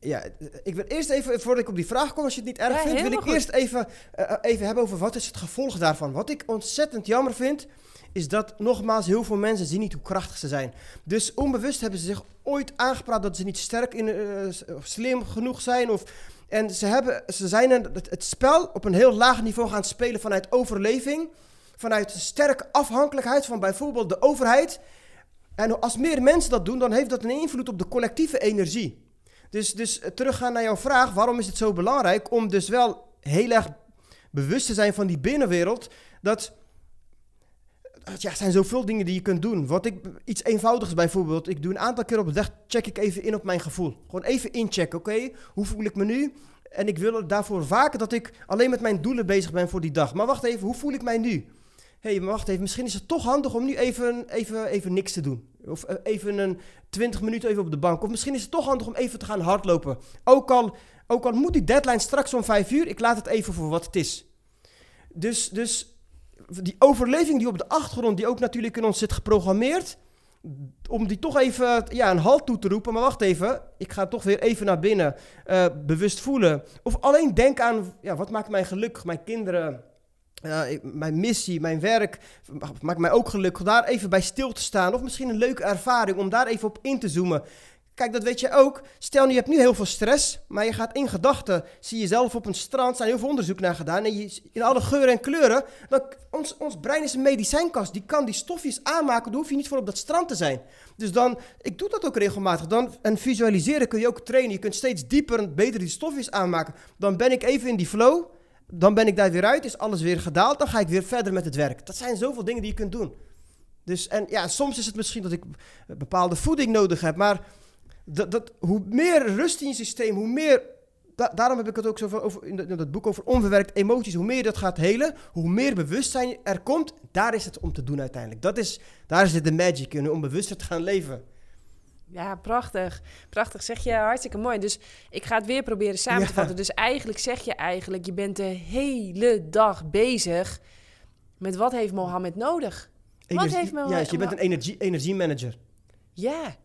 Speaker 2: Ja, ik wil eerst even, voordat ik op die vraag kom, als je het niet erg
Speaker 1: Ja,
Speaker 2: vindt, wil ik
Speaker 1: goed.
Speaker 2: eerst even, eh, even hebben over wat is het gevolg daarvan. Wat ik ontzettend jammer vind, is dat nogmaals heel veel mensen zien niet hoe krachtig ze zijn. Dus onbewust hebben ze zich ooit aangepraat dat ze niet sterk in, of slim genoeg zijn. Of, en ze, hebben, ze zijn het, spel op een heel laag niveau gaan spelen vanuit overleving. Vanuit sterke afhankelijkheid van bijvoorbeeld de overheid. En als meer mensen dat doen, dan heeft dat een invloed op de collectieve energie. Dus, dus eh, teruggaan naar jouw vraag, waarom is het zo belangrijk om dus wel heel erg bewust te zijn van die binnenwereld, dat ja, er zijn zoveel dingen die je kunt doen. Wat ik, iets eenvoudigs bijvoorbeeld, ik doe een aantal keer op de dag, check ik even in op mijn gevoel. Gewoon even inchecken, oké, hoe voel ik me nu? En ik wil daarvoor vaker dat ik alleen met mijn doelen bezig ben voor die dag. Maar wacht even, hoe voel ik mij nu? Hé, hey, wacht even, misschien is het toch handig om nu even, even, even niks te doen. Of eh, even een 20 minuten even op de bank. Of misschien is het toch handig om even te gaan hardlopen. Ook al, ook al moet die deadline straks om 5 uur, ik laat het even voor wat het is. Dus, dus die overleving die op de achtergrond, die ook natuurlijk in ons zit geprogrammeerd, om die toch even ja, een halt toe te roepen. Maar wacht even, ik ga toch weer even naar binnen, eh, bewust voelen. Of alleen denken aan, ja, wat maakt mij gelukkig, mijn kinderen, ik- mijn missie, mijn werk, maakt mij ook gelukkig. Daar even bij stil te staan. Of misschien een leuke ervaring om daar even op in te zoomen. Kijk, dat weet je ook. Stel nu, je hebt nu heel veel stress, maar je gaat in gedachten, zie jezelf op een strand, er zijn heel veel onderzoek naar gedaan, en je, in alle geuren en kleuren, ons, ons brein is een medicijnkast, die kan die stofjes aanmaken, dan hoef je niet voor op dat strand te zijn. Dus dan, ik doe dat ook regelmatig, dan, en visualiseren kun je ook trainen, je kunt steeds dieper en beter die stofjes aanmaken. Dan ben ik even in die flow, dan ben ik daar weer uit, is alles weer gedaald, dan ga ik weer verder met het werk. Dat zijn zoveel dingen die je kunt doen. Dus, en ja, soms is het misschien dat ik bepaalde voeding nodig heb, maar dat, dat, hoe meer rust in je systeem, hoe meer. da- daarom heb ik het ook zo over in, dat- boek over onverwerkt emoties. Hoe meer je dat gaat helen, hoe meer bewustzijn er komt. Daar is het om te doen uiteindelijk. Dat is, daar zit de magic in, om bewuster te gaan leven.
Speaker 1: Ja, prachtig. Prachtig. Zeg je hartstikke mooi. Dus ik ga het weer proberen samen te
Speaker 2: Ja.
Speaker 1: vatten. Dus eigenlijk zeg je eigenlijk, je bent de hele dag bezig met wat heeft Mohammed nodig? Wat heeft Mo-
Speaker 2: Juist, je bent een energie, energiemanager.
Speaker 1: Ja,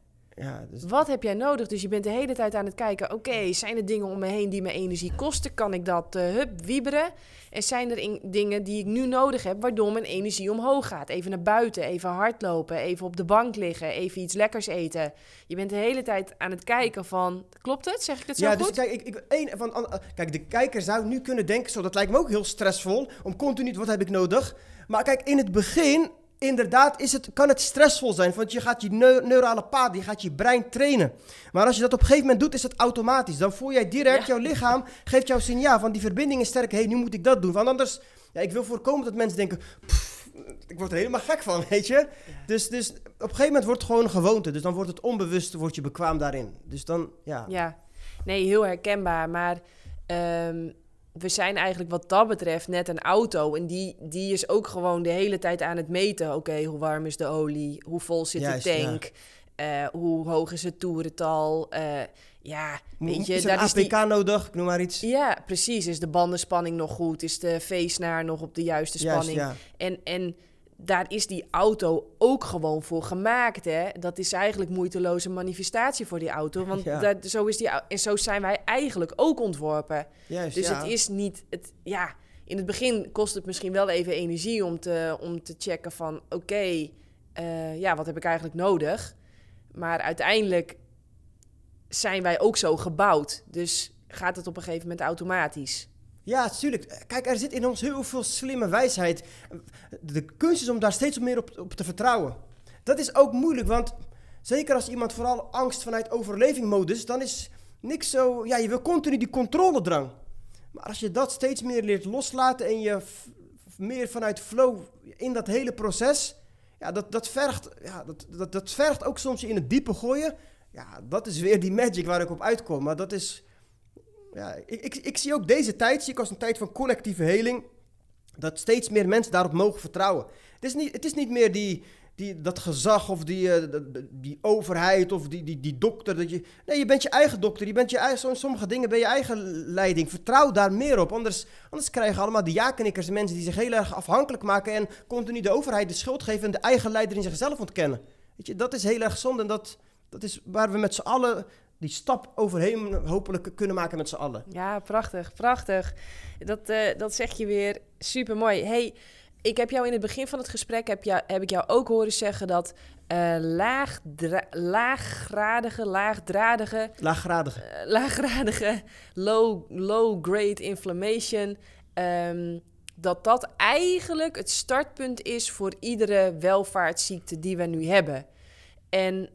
Speaker 2: Ja, dus,
Speaker 1: wat heb jij nodig? Dus je bent de hele tijd aan het kijken, oké, zijn er dingen om me heen die me energie kosten? Kan ik dat eh hup, wieberen? En zijn er in- dingen die ik nu nodig heb, waardoor mijn energie omhoog gaat? Even naar buiten, even hardlopen, even op de bank liggen, even iets lekkers eten. Je bent de hele tijd aan het kijken van, klopt het? Zeg ik het zo
Speaker 2: ja,
Speaker 1: goed?
Speaker 2: dus kijk, ik, ik, één, van, an- kijk, de kijker zou nu kunnen denken, zo, dat lijkt me ook heel stressvol, om continu, wat heb ik nodig? Maar kijk, in het begin, inderdaad, is het, kan het stressvol zijn, want je gaat je neu- neurale paden, je gaat je brein trainen. Maar als je dat op een gegeven moment doet, is het automatisch. Dan voel jij direct,
Speaker 1: Ja.
Speaker 2: jouw lichaam geeft jou signaal van die verbinding is sterk, hé, hey, nu moet ik dat doen. Want anders, ja, ik wil voorkomen dat mensen denken, "Pff, ik word er helemaal gek van, weet je? Dus, dus op een gegeven moment wordt het gewoon een gewoonte. Dus dan wordt het onbewust, word je bekwaam daarin. Dus dan, ja.
Speaker 1: Ja, nee, heel herkenbaar. Maar ehm, we zijn eigenlijk wat dat betreft net een auto. En die, die is ook gewoon de hele tijd aan het meten. Oké, hoe warm is de olie? Hoe vol zit
Speaker 2: Juist,
Speaker 1: de tank? Eh, hoe hoog is het toerental? Eh, ja, weet je,
Speaker 2: is
Speaker 1: daar
Speaker 2: een
Speaker 1: is die...
Speaker 2: Nodig? Ik noem maar iets.
Speaker 1: Ja, precies. Is de bandenspanning nog goed? Is de V-snaar nog op de juiste
Speaker 2: Juist,
Speaker 1: spanning?
Speaker 2: ja.
Speaker 1: En, en daar is die auto ook gewoon voor gemaakt. Hè? Dat is eigenlijk moeiteloze manifestatie voor die auto. Want
Speaker 2: Ja.
Speaker 1: dat, zo, is die, en zo zijn wij eigenlijk ook ontworpen.
Speaker 2: Juist,
Speaker 1: Dus
Speaker 2: ja.
Speaker 1: het is niet. Het, ja, in het begin kost het misschien wel even energie om te, om te checken van oké, eh, ja, wat heb ik eigenlijk nodig? Maar uiteindelijk zijn wij ook zo gebouwd. Dus gaat het op een gegeven moment automatisch.
Speaker 2: Ja, tuurlijk. Kijk, er zit in ons heel veel slimme wijsheid. De kunst is om daar steeds meer op, op te vertrouwen. Dat is ook moeilijk, want zeker als iemand vooral angst vanuit overlevingmodus, dan is niks zo. Ja, je wil continu die controledrang. Maar als je dat steeds meer leert loslaten en je meer vanuit flow in dat hele proces, ja, dat, dat, vergt, ja, dat, dat, dat vergt ook soms je in het diepe gooien. Ja, dat is weer die magic waar ik op uitkom. Maar dat is. Ja, ik, ik, ik zie ook deze tijd zie ik als een tijd van collectieve heling. Dat steeds meer mensen daarop mogen vertrouwen. Het is niet, het is niet meer die, die, dat gezag of die, eh, die overheid of die, die, die dokter. Dat je, nee, je bent je eigen dokter. Je bent je eigen, sommige dingen ben je eigen leiding. Vertrouw daar meer op. Anders, anders krijgen allemaal die ja-knikkers mensen die zich heel erg afhankelijk maken. En continu de overheid de schuld geven en de eigen leider in zichzelf ontkennen. Weet je, dat is heel erg zonde. En dat, dat is waar we met z'n allen die stap overheen hopelijk kunnen maken met z'n allen.
Speaker 1: Ja, prachtig, prachtig. Dat, eh, dat zeg je weer super mooi. Hey, ik heb jou in het begin van het gesprek heb, jou, heb ik jou ook horen zeggen dat eh laagdra- laaggradige, laagdradige,
Speaker 2: Laaggradige.
Speaker 1: eh, laaggradige, low, low grade inflammation, ehm, dat dat eigenlijk het startpunt is voor iedere welvaartsziekte die we nu hebben. En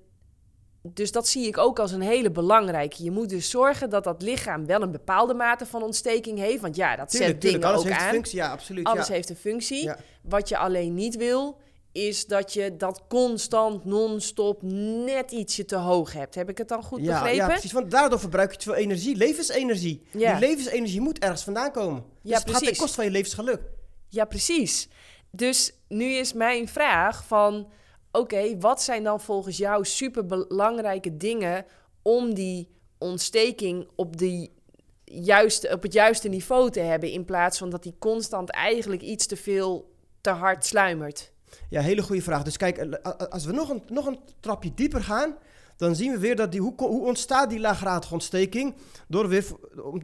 Speaker 1: dus dat zie ik ook als een hele belangrijke. Je moet dus zorgen dat dat lichaam wel een bepaalde mate van ontsteking heeft. Want ja, dat
Speaker 2: Tuurlijk,
Speaker 1: zet
Speaker 2: tuurlijk.
Speaker 1: dingen
Speaker 2: Alles
Speaker 1: ook
Speaker 2: heeft
Speaker 1: aan.
Speaker 2: functie. Ja, absoluut.
Speaker 1: Alles
Speaker 2: ja.
Speaker 1: heeft een functie.
Speaker 2: Ja.
Speaker 1: Wat je alleen niet wil, is dat je dat constant, non-stop, net ietsje te hoog hebt. Heb ik het dan goed
Speaker 2: ja,
Speaker 1: begrepen?
Speaker 2: Ja, precies. Want daardoor verbruik je te veel energie. Levensenergie.
Speaker 1: Ja.
Speaker 2: Die levensenergie moet ergens vandaan komen. Dus
Speaker 1: Ja,
Speaker 2: het gaat ten
Speaker 1: precies.
Speaker 2: koste van je levensgeluk.
Speaker 1: Ja, precies. Dus nu is mijn vraag van... Oké, wat zijn dan volgens jou superbelangrijke dingen... om die ontsteking op, die juiste, op het juiste niveau te hebben... in plaats van dat die constant eigenlijk iets te veel te hard sluimert?
Speaker 2: Ja, hele goede vraag. Dus kijk, eh, als we nog een, nog een trapje dieper gaan, dan zien we weer dat die, hoe, hoe ontstaat die laaggradige ontsteking? Door weer,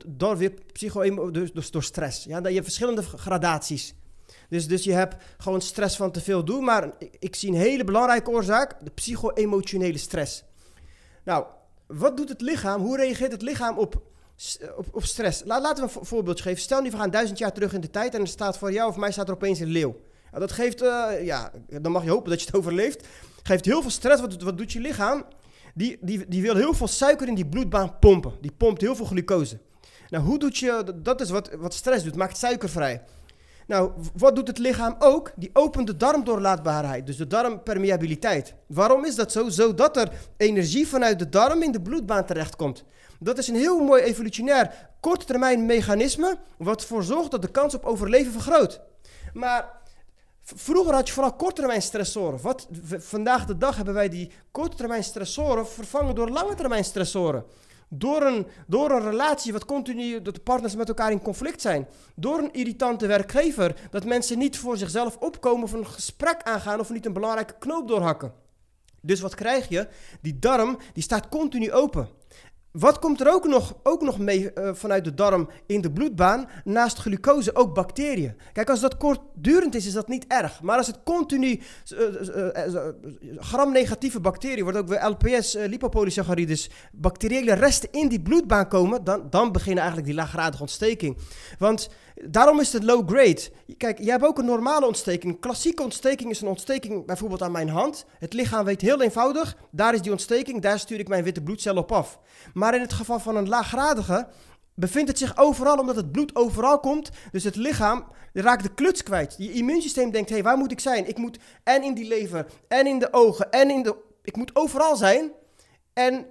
Speaker 2: door weer psycho dus, dus door stress. Ja, je verschillende gradaties. Dus, dus je hebt gewoon stress van te veel doen, maar ik, zie een hele belangrijke oorzaak, de psycho-emotionele stress. Nou, wat doet het lichaam? Hoe reageert het lichaam op, op, op stress? La- laten we een vo- voorbeeld geven. Stel nu, we gaan duizend jaar terug in de tijd en er staat voor jou of mij staat er opeens een leeuw. Ja, dat geeft, eh, ja, dan mag je hopen dat je het overleeft. Geeft heel veel stress. Wat, wat doet je lichaam? Die, die, die wil heel veel suiker in die bloedbaan pompen. Die pompt heel veel glucose. Nou, hoe doet je, dat is wat, wat stress doet, maakt suiker vrij. Nou, wat doet het lichaam ook? Die opent de darmdoorlaatbaarheid, dus de darmpermeabiliteit. Waarom is dat zo? Zodat er energie vanuit de darm in de bloedbaan terechtkomt. Dat is een heel mooi evolutionair korttermijn mechanisme, wat ervoor zorgt dat de kans op overleven vergroot. Maar vroeger had je vooral korttermijn stressoren. Wat, vandaag de dag hebben wij die korttermijn stressoren vervangen door lange termijn stressoren. Door een, door een relatie wat continu, dat de partners met elkaar in conflict zijn. Door een irritante werkgever, dat mensen niet voor zichzelf opkomen of een gesprek aangaan of niet een belangrijke knoop doorhakken. Dus wat krijg je? Die darm, die staat continu open. Wat komt er ook nog, ook nog mee eh, vanuit de darm in de bloedbaan? Naast glucose ook bacteriën. Kijk, als dat kortdurend is, is dat niet erg. Maar als het continu eh, eh, gramnegatieve bacteriën, wordt ook weer LPS, lipopolysaccharides, bacteriële resten in die bloedbaan komen, dan, dan beginnen eigenlijk die laaggradige ontsteking. Want daarom is het low grade. Kijk, je hebt ook een normale ontsteking. Een klassieke ontsteking is een ontsteking bijvoorbeeld aan mijn hand. Het lichaam weet heel eenvoudig, daar is die ontsteking, daar stuur ik mijn witte bloedcel op af. Maar in het geval van een laaggradige bevindt het zich overal omdat het bloed overal komt. Dus het lichaam raakt de kluts kwijt. Je immuunsysteem denkt, hé, hey, waar moet ik zijn? Ik moet en in die lever, en in de ogen, en in de... Ik moet overal zijn. En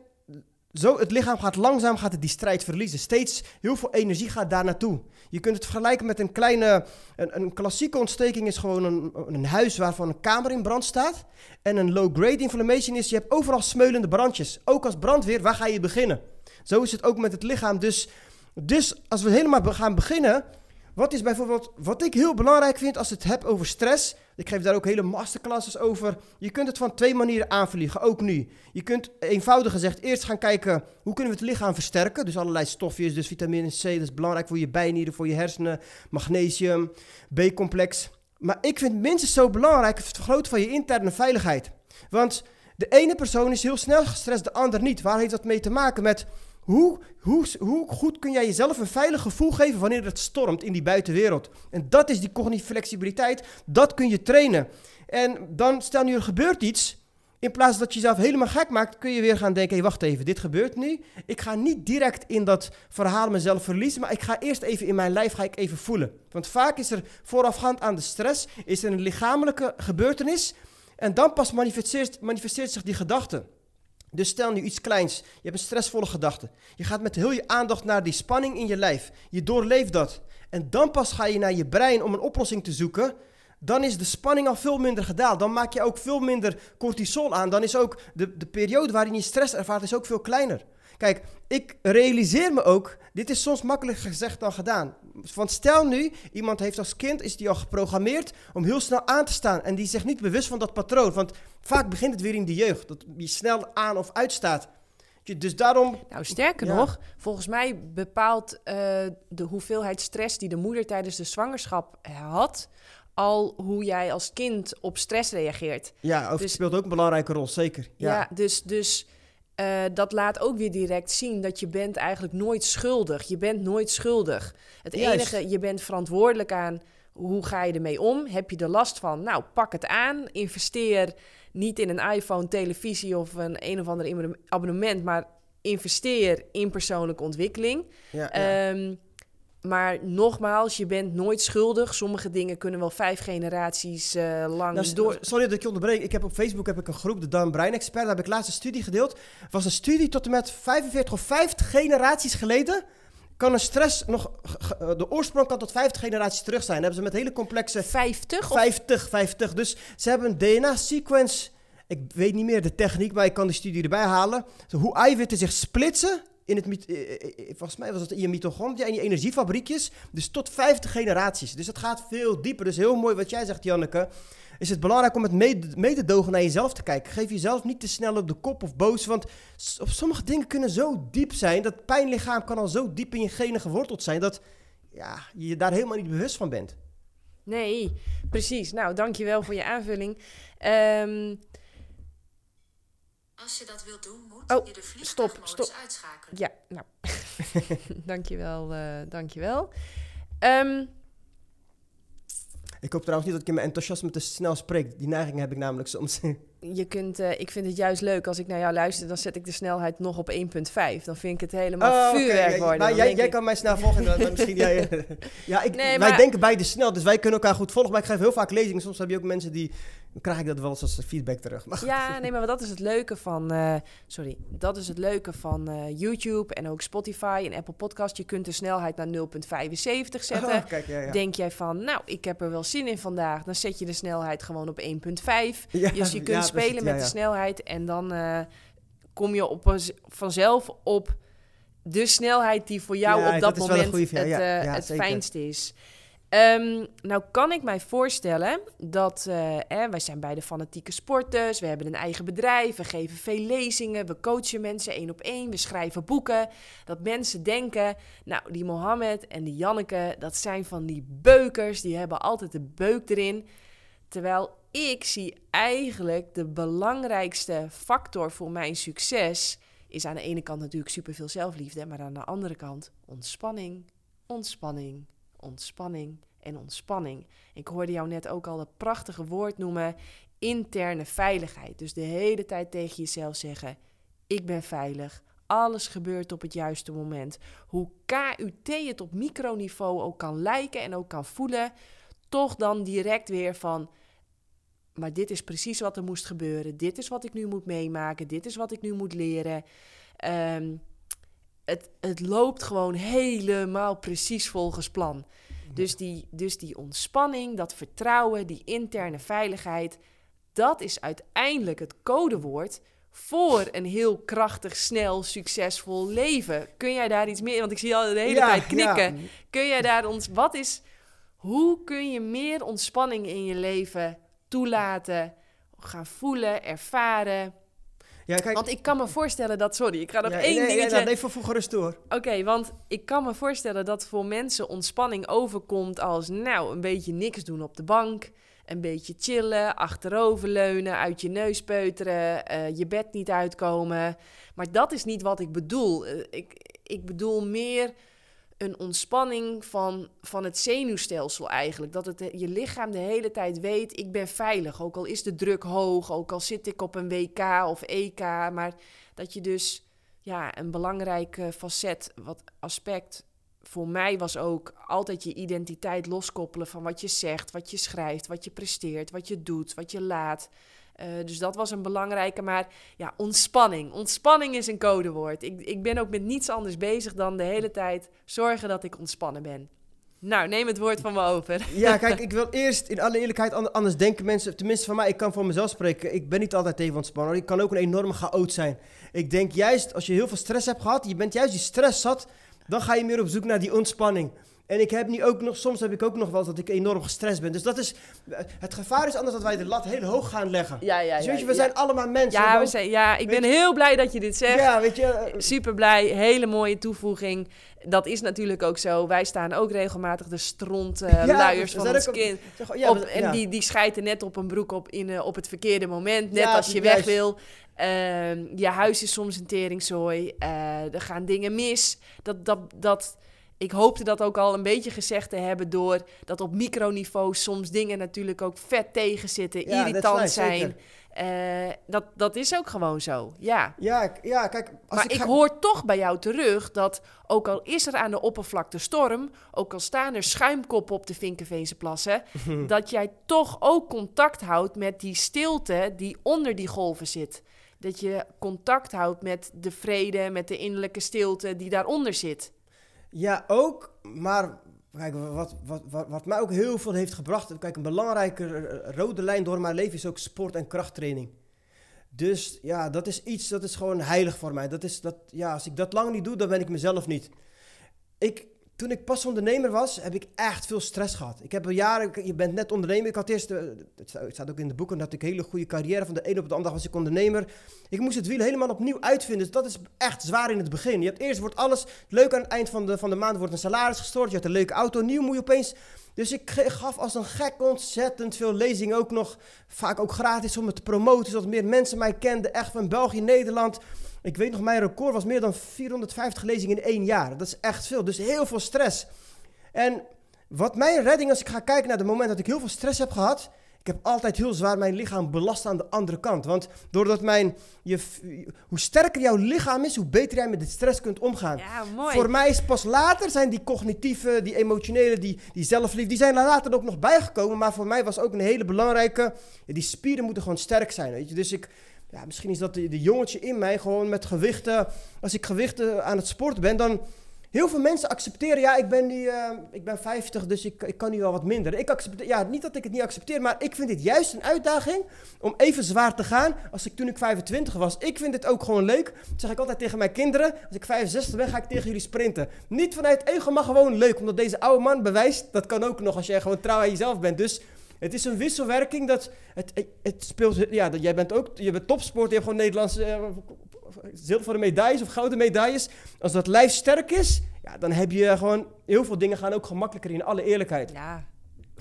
Speaker 2: zo, het lichaam gaat langzaam gaat het die strijd verliezen. Steeds heel veel energie gaat daar naartoe. Je kunt het vergelijken met een kleine... Een, een klassieke ontsteking is gewoon een, een huis waarvan een kamer in brand staat. En een low-grade inflammation is, je hebt overal smeulende brandjes. Ook als brandweer, waar ga je beginnen? Zo is het ook met het lichaam. Dus, dus als we helemaal gaan beginnen... Wat is bijvoorbeeld, wat ik heel belangrijk vind als het hebt over stress... Ik geef daar ook hele masterclasses over. Je kunt het van twee manieren aanvliegen, ook nu. Je kunt eenvoudig gezegd eerst gaan kijken hoe kunnen we het lichaam versterken. Dus allerlei stofjes, dus vitamine C, dat is belangrijk voor je bijnieren, voor je hersenen, magnesium, B-complex. Maar ik vind minstens zo belangrijk het vergroten van je interne veiligheid. Want de ene persoon is heel snel gestrest, de ander niet. Waar heeft dat mee te maken met hoe, hoe, hoe goed kun jij jezelf een veilig gevoel geven wanneer het stormt in die buitenwereld? En dat is die cognitieve flexibiliteit. Dat kun je trainen. En dan, stel nu er gebeurt iets. In plaats dat je jezelf helemaal gek maakt, kun je weer gaan denken: hey, wacht even, dit gebeurt nu. Ik ga niet direct in dat verhaal mezelf verliezen, maar ik ga eerst even in mijn lijf ga ik even voelen. Want vaak is er voorafgaand aan de stress is er een lichamelijke gebeurtenis. En dan pas manifesteert, manifesteert zich die gedachte. Dus stel nu iets kleins. Je hebt een stressvolle gedachte. Je gaat met heel je aandacht naar die spanning in je lijf. Je doorleeft dat. En dan pas ga je naar je brein om een oplossing te zoeken. Dan is de spanning al veel minder gedaald. Dan maak je ook veel minder cortisol aan. Dan is ook de, de periode waarin je stress ervaart is ook veel kleiner. Kijk, ik realiseer me ook, dit is soms makkelijker gezegd dan gedaan. Want stel nu, iemand heeft als kind, is die al geprogrammeerd om heel snel aan te staan. En die is zich niet bewust van dat patroon. Want vaak begint het weer in de jeugd, dat je snel aan of uitstaat. Dus daarom...
Speaker 1: Nou, sterker nog, volgens mij bepaalt uh, de hoeveelheid stress die de moeder tijdens de zwangerschap had al hoe jij als kind op stress reageert.
Speaker 2: Ja, ook, dus, speelt ook een belangrijke rol, zeker.
Speaker 1: Ja, ja dus, dus uh, dat laat ook weer direct zien dat je bent eigenlijk nooit schuldig. Je bent nooit schuldig. Het enige, je bent verantwoordelijk aan hoe ga je ermee om? Heb je er last van? Nou, pak het aan. Investeer niet in een iPhone, televisie of een een of ander abonnement, maar investeer in persoonlijke ontwikkeling. Ja, ja. Um, maar nogmaals, je bent nooit schuldig. Sommige dingen kunnen wel vijf generaties uh, lang nou, door...
Speaker 2: Sorry dat ik je onderbreek. Ik heb op Facebook heb ik een groep, de Dan Brein Expert. Daar heb ik laatst een studie gedeeld. Was een studie tot en met 45 of 50 generaties geleden. Kan een stress nog... De oorsprong kan tot 50 generaties terug zijn. Dan hebben ze met hele complexe...
Speaker 1: 50?
Speaker 2: 50, 50. Dus ze hebben een DNA-sequence... Ik weet niet meer de techniek, maar ik kan de studie erbij halen. Hoe eiwitten zich splitsen in het, eh, eh, eh, volgens mij was het in je mitochondria, in je energiefabriekjes. Dus tot 50 generaties. Dus het gaat veel dieper. Dus heel mooi wat jij zegt, Janneke. Is het belangrijk om het mee, te dogen naar jezelf te kijken. Geef jezelf niet te snel op de kop of boos. Want op sommige dingen kunnen zo diep zijn. Dat pijnlichaam kan al zo diep in je genen geworteld zijn. Dat ja, je daar helemaal niet bewust van bent.
Speaker 1: Nee, precies. Nou, dankjewel voor je aanvulling. Um,
Speaker 3: als je dat wilt doen, moet oh, je de vliegtuigmodus stop, stop. uitschakelen.
Speaker 1: Ja, nou. dankjewel, uh, dankjewel. Um,
Speaker 2: ik hoop trouwens niet dat ik in mijn enthousiasme te snel spreek. Die neiging heb ik namelijk soms.
Speaker 1: je kunt, uh, ik vind het juist leuk als ik naar jou luister, dan zet ik de snelheid nog op 1.5. Dan vind ik het helemaal oh, vuurwerk okay. worden.
Speaker 2: Maar jij, jij kan mij snel volgen. dan, misschien jij, ja, ik, nee, wij denken beide snel, dus wij kunnen elkaar goed volgen. Maar ik geef heel vaak lezingen. Soms heb je ook mensen die krijg ik dat wel eens als feedback terug. Maar
Speaker 1: ja, nee, maar dat is het leuke van, uh, sorry, dat is het leuke van uh, YouTube en ook Spotify en Apple Podcast. Je kunt de snelheid naar 0,75 zetten. Oh, kijk, ja, ja. Denk jij van, nou, ik heb er wel zin in vandaag, dan zet je de snelheid gewoon op 1,5. dus je kunt spelen met de snelheid en dan uh, kom je op, vanzelf op de snelheid die voor jou op dat, moment het, het fijnste is. Um, nou kan ik mij voorstellen dat uh, wij zijn beide fanatieke sporters, we hebben een eigen bedrijf, we geven veel lezingen, we coachen mensen één op één, we schrijven boeken. Dat mensen denken, nou die Mohammed en die Janneke, dat zijn van die beukers, die hebben altijd de beuk erin. Terwijl ik zie eigenlijk de belangrijkste factor voor mijn succes is aan de ene kant natuurlijk superveel zelfliefde, maar aan de andere kant ontspanning, ontspanning ontspanning en ontspanning. Ik hoorde jou net ook al het prachtige woord noemen: interne veiligheid. Dus de hele tijd tegen jezelf zeggen: Ik ben veilig. Alles gebeurt op het juiste moment. Hoe KUT het op microniveau ook kan lijken en ook kan voelen, toch dan direct weer van. Maar dit is precies wat er moest gebeuren. Dit is wat ik nu moet meemaken. Dit is wat ik nu moet leren. Um, het, het loopt gewoon helemaal precies volgens plan. Dus die, dus die ontspanning, dat vertrouwen, die interne veiligheid, dat is uiteindelijk het codewoord voor een heel krachtig, snel, succesvol leven. Kun jij daar iets meer, want ik zie al de hele tijd knikken. Ja. Kun jij daar ons, wat is, hoe kun je meer ontspanning in je leven toelaten, gaan voelen, ervaren.
Speaker 2: Ja, kijk,
Speaker 1: Want ik kan me voorstellen dat, sorry, ik ga nog
Speaker 2: ja,
Speaker 1: één
Speaker 2: nee,
Speaker 1: dingetje...
Speaker 2: Ja, nee, voor, gerust door.
Speaker 1: Oké, want ik kan me voorstellen dat voor mensen ontspanning overkomt als, nou, een beetje niks doen op de bank, een beetje chillen, achteroverleunen, uit je neus peuteren, eh, je bed niet uitkomen. Maar dat is niet wat ik bedoel. Eh, ik, ik bedoel meer een ontspanning van, van het zenuwstelsel eigenlijk. Dat het, je lichaam de hele tijd weet, ik ben veilig. Ook al is de druk hoog, ook al zit ik op een WK of EK. Maar dat je dus ja, een belangrijk eh, facet, wat aspect voor mij was ook altijd je identiteit loskoppelen van wat je zegt, wat je schrijft, wat je presteert, wat je doet, wat je laat. Uh, dus dat was een belangrijke. Maar ja, ontspanning. Ontspanning is een codewoord. Ik, ik ben ook met niets anders bezig dan de hele tijd zorgen dat ik ontspannen ben. Nou, neem het woord van me over.
Speaker 2: Ja, kijk, ik wil eerst in alle eerlijkheid, anders denken mensen, tenminste van mij, ik kan voor mezelf spreken, ik ben niet altijd even ontspannen. Ik kan ook een enorme chaot zijn. Ik denk juist, als je heel veel stress hebt gehad, je bent juist die stress zat, dan ga je meer op zoek naar die ontspanning. En ik heb nu ook nog, soms heb ik ook nog wel dat ik enorm gestrest ben. Dus dat is, het gevaar is anders dat wij de lat heel hoog gaan leggen.
Speaker 1: Ja, ja,
Speaker 2: dus weet je, we
Speaker 1: ja.
Speaker 2: zijn allemaal mensen.
Speaker 1: Ja, we zijn, ja ik ben heel blij dat je dit zegt.
Speaker 2: Ja, weet je. eh,
Speaker 1: Super blij, hele mooie toevoeging. Dat is natuurlijk ook zo. Wij staan ook regelmatig de stront
Speaker 2: Ja,
Speaker 1: luiers van ons
Speaker 2: op-
Speaker 1: kind.
Speaker 2: zeg,
Speaker 1: op, en die, die schijten net op een broek op, in, eh, op het verkeerde moment. Net als je weg wil. Ehm, je huis is soms een teringzooi. Er gaan dingen mis. Dat, dat, dat, ik hoopte dat ook al een beetje gezegd te hebben... door dat op microniveau soms dingen natuurlijk ook vet tegenzitten.
Speaker 2: Ja,
Speaker 1: irritant zijn. Eh, dat, dat is ook gewoon zo, ja.
Speaker 2: Ja, ja, kijk. Als
Speaker 1: Maar ik,
Speaker 2: ga-
Speaker 1: hoor toch bij jou terug dat ook al is er aan de oppervlakte storm, ook al staan er schuimkoppen op de Vinkenveense plassen, dat jij toch ook contact houdt met die stilte die onder die golven zit. Dat je contact houdt met de vrede, met de innerlijke stilte die daaronder zit.
Speaker 2: Ja, ook. Maar kijk, wat, wat, wat, wat mij ook heel veel heeft gebracht. Kijk, een belangrijke rode lijn door mijn leven is ook sport- en krachttraining. Dus ja, dat is iets, dat is gewoon heilig voor mij. Dat is, dat, ja, als ik dat lang niet doe, dan ben ik mezelf niet. Ik, toen ik pas ondernemer was, heb ik echt veel stress gehad. Ik heb al jaren, je bent net ondernemer. Ik had eerst, eh, het sta- het staat ook in de boeken, dat ik een hele goede carrière. Van de ene op de andere was ik ondernemer. Ik moest het wiel helemaal opnieuw uitvinden. Dus dat is echt zwaar in het begin. Je hebt eerst wordt alles leuk aan het eind van de, van de maand wordt een salaris gestort. Je hebt een leuke auto, nieuw moet je opeens. Dus ik gaf als een gek ontzettend veel lezingen ook nog. Vaak ook gratis om het te promoten, zodat meer mensen mij kenden. Echt van België, Nederland. Ik weet nog, mijn record was meer dan 450 lezingen in één jaar. Dat is echt veel. Dus heel veel stress. En wat mijn redding, als ik ga kijken naar het moment dat ik heel veel stress heb gehad. Ik heb altijd heel zwaar mijn lichaam belast aan de andere kant. Want doordat mijn, je, hoe sterker jouw lichaam is, hoe beter jij met de stress kunt omgaan.
Speaker 1: Ja, mooi.
Speaker 2: Voor mij is pas later zijn die cognitieve, die emotionele, die, die zelfliefde, die zijn er later ook nog bijgekomen. Maar voor mij was ook een hele belangrijke, die spieren moeten gewoon sterk zijn. Weet je? Dus ik, ja, misschien is dat de, jongetje in mij gewoon met gewichten, als ik gewichten aan het sporten ben, dan... Heel veel mensen accepteren, ja, ik ben, nu, eh, ik ben 50, dus ik, ik kan nu wel wat minder. Ik accepteer, ja, niet dat ik het niet accepteer, maar ik vind dit juist een uitdaging om even zwaar te gaan als ik toen ik 25 was. Ik vind dit ook gewoon leuk. Dat zeg ik altijd tegen mijn kinderen. Als ik 65 ben, ga ik tegen jullie sprinten. Niet vanuit ego, maar gewoon leuk. Omdat deze oude man bewijst, dat kan ook nog als jij gewoon trouw aan jezelf bent. Dus het is een wisselwerking dat het, het, het speelt, ja, dat jij bent ook, je bent topsport, je hebt gewoon Nederlandse eh, zilveren medailles of gouden medailles. Als dat lijf sterk is, ja, dan heb je gewoon, heel veel dingen gaan ook gemakkelijker in alle eerlijkheid.
Speaker 1: Ja.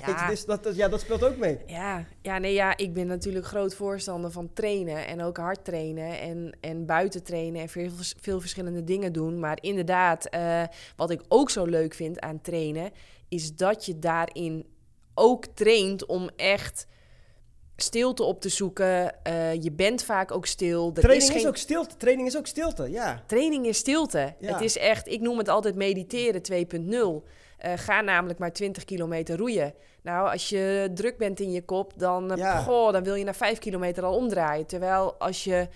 Speaker 1: Ja.
Speaker 2: dus dat, dat- ja, dat speelt ook mee.
Speaker 1: Ja, ja, nee, ja, ik ben natuurlijk groot voorstander van trainen en ook hard trainen en, en buiten trainen en veel, veel verschillende dingen doen. Maar inderdaad, eh, wat ik ook zo leuk vind aan trainen, is dat je daarin ook traint om echt stilte op te zoeken. Eh, je bent vaak ook stil. Er
Speaker 2: Training
Speaker 1: is
Speaker 2: ook stilte. Training is ook stilte, ja.
Speaker 1: Training is stilte.
Speaker 2: Ja.
Speaker 1: Het is echt, ik noem het altijd mediteren 2.0. Eh, ga namelijk maar 20 kilometer roeien. Nou, als je druk bent in je kop, dan, eh,
Speaker 2: Ja.
Speaker 1: goh, dan wil je na 5 kilometer al omdraaien. Terwijl als je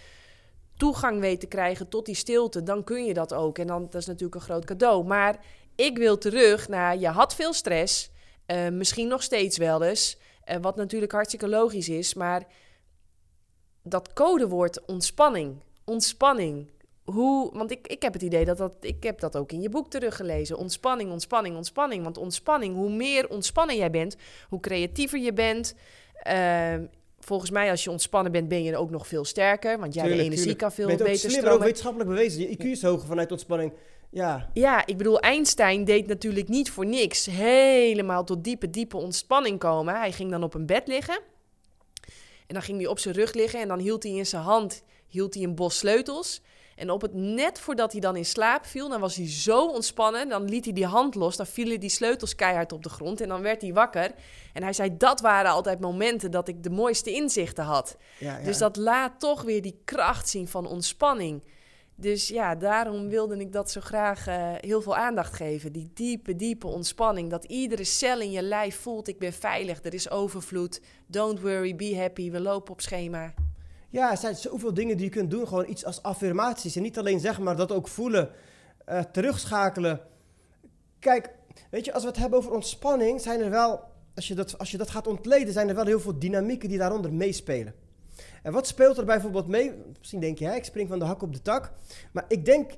Speaker 1: toegang weet te krijgen tot die stilte, dan kun je dat ook. En dan, dat is natuurlijk een groot cadeau. Maar ik wil terug naar, je had veel stress, eh, misschien nog steeds wel eens, eh, wat natuurlijk hartstikke logisch is, maar dat codewoord ontspanning, ontspanning. Hoe, want ik, ik heb het idee dat dat, ik heb dat ook in je boek teruggelezen. Ontspanning, ontspanning, ontspanning. Want ontspanning, hoe meer ontspannen jij bent, hoe creatiever je bent, Ehm, volgens mij, als je ontspannen bent, ben je ook nog veel sterker. Want ja, de energie
Speaker 2: tuurlijk.
Speaker 1: kan veel
Speaker 2: Ben je het
Speaker 1: beter
Speaker 2: slimmer, ook
Speaker 1: stromen.
Speaker 2: wetenschappelijk bewezen. Je IQ is hoger vanuit ontspanning. Ja,
Speaker 1: Ja, ik bedoel, Einstein deed natuurlijk niet voor niks helemaal tot diepe, diepe ontspanning komen. Hij ging dan op een bed liggen. En dan ging hij op zijn rug liggen en dan hield hij in zijn hand hield hij een bos sleutels. En op het net voordat hij dan in slaap viel, dan was hij zo ontspannen. Dan liet hij die hand los, dan vielen die sleutels keihard op de grond. En dan werd hij wakker. En hij zei, dat waren altijd momenten dat ik de mooiste inzichten had.
Speaker 2: ja, ja.
Speaker 1: Dus dat laat toch weer die kracht zien van ontspanning. Dus ja, daarom wilde ik dat zo graag eh, heel veel aandacht geven. Die diepe, diepe ontspanning. Dat iedere cel in je lijf voelt, ik ben veilig, er is overvloed. Don't worry, be happy, we lopen op schema.
Speaker 2: Ja, er zijn zoveel dingen die je kunt doen. Gewoon iets als affirmaties. En niet alleen zeggen, maar dat ook voelen. eh, terugschakelen. Kijk, weet je, als we het hebben over ontspanning, zijn er wel, als je, dat, als je dat gaat ontleden, zijn er wel heel veel dynamieken die daaronder meespelen. En wat speelt er bijvoorbeeld mee? Misschien denk je, hè, ik spring van de hak op de tak. Maar ik denk,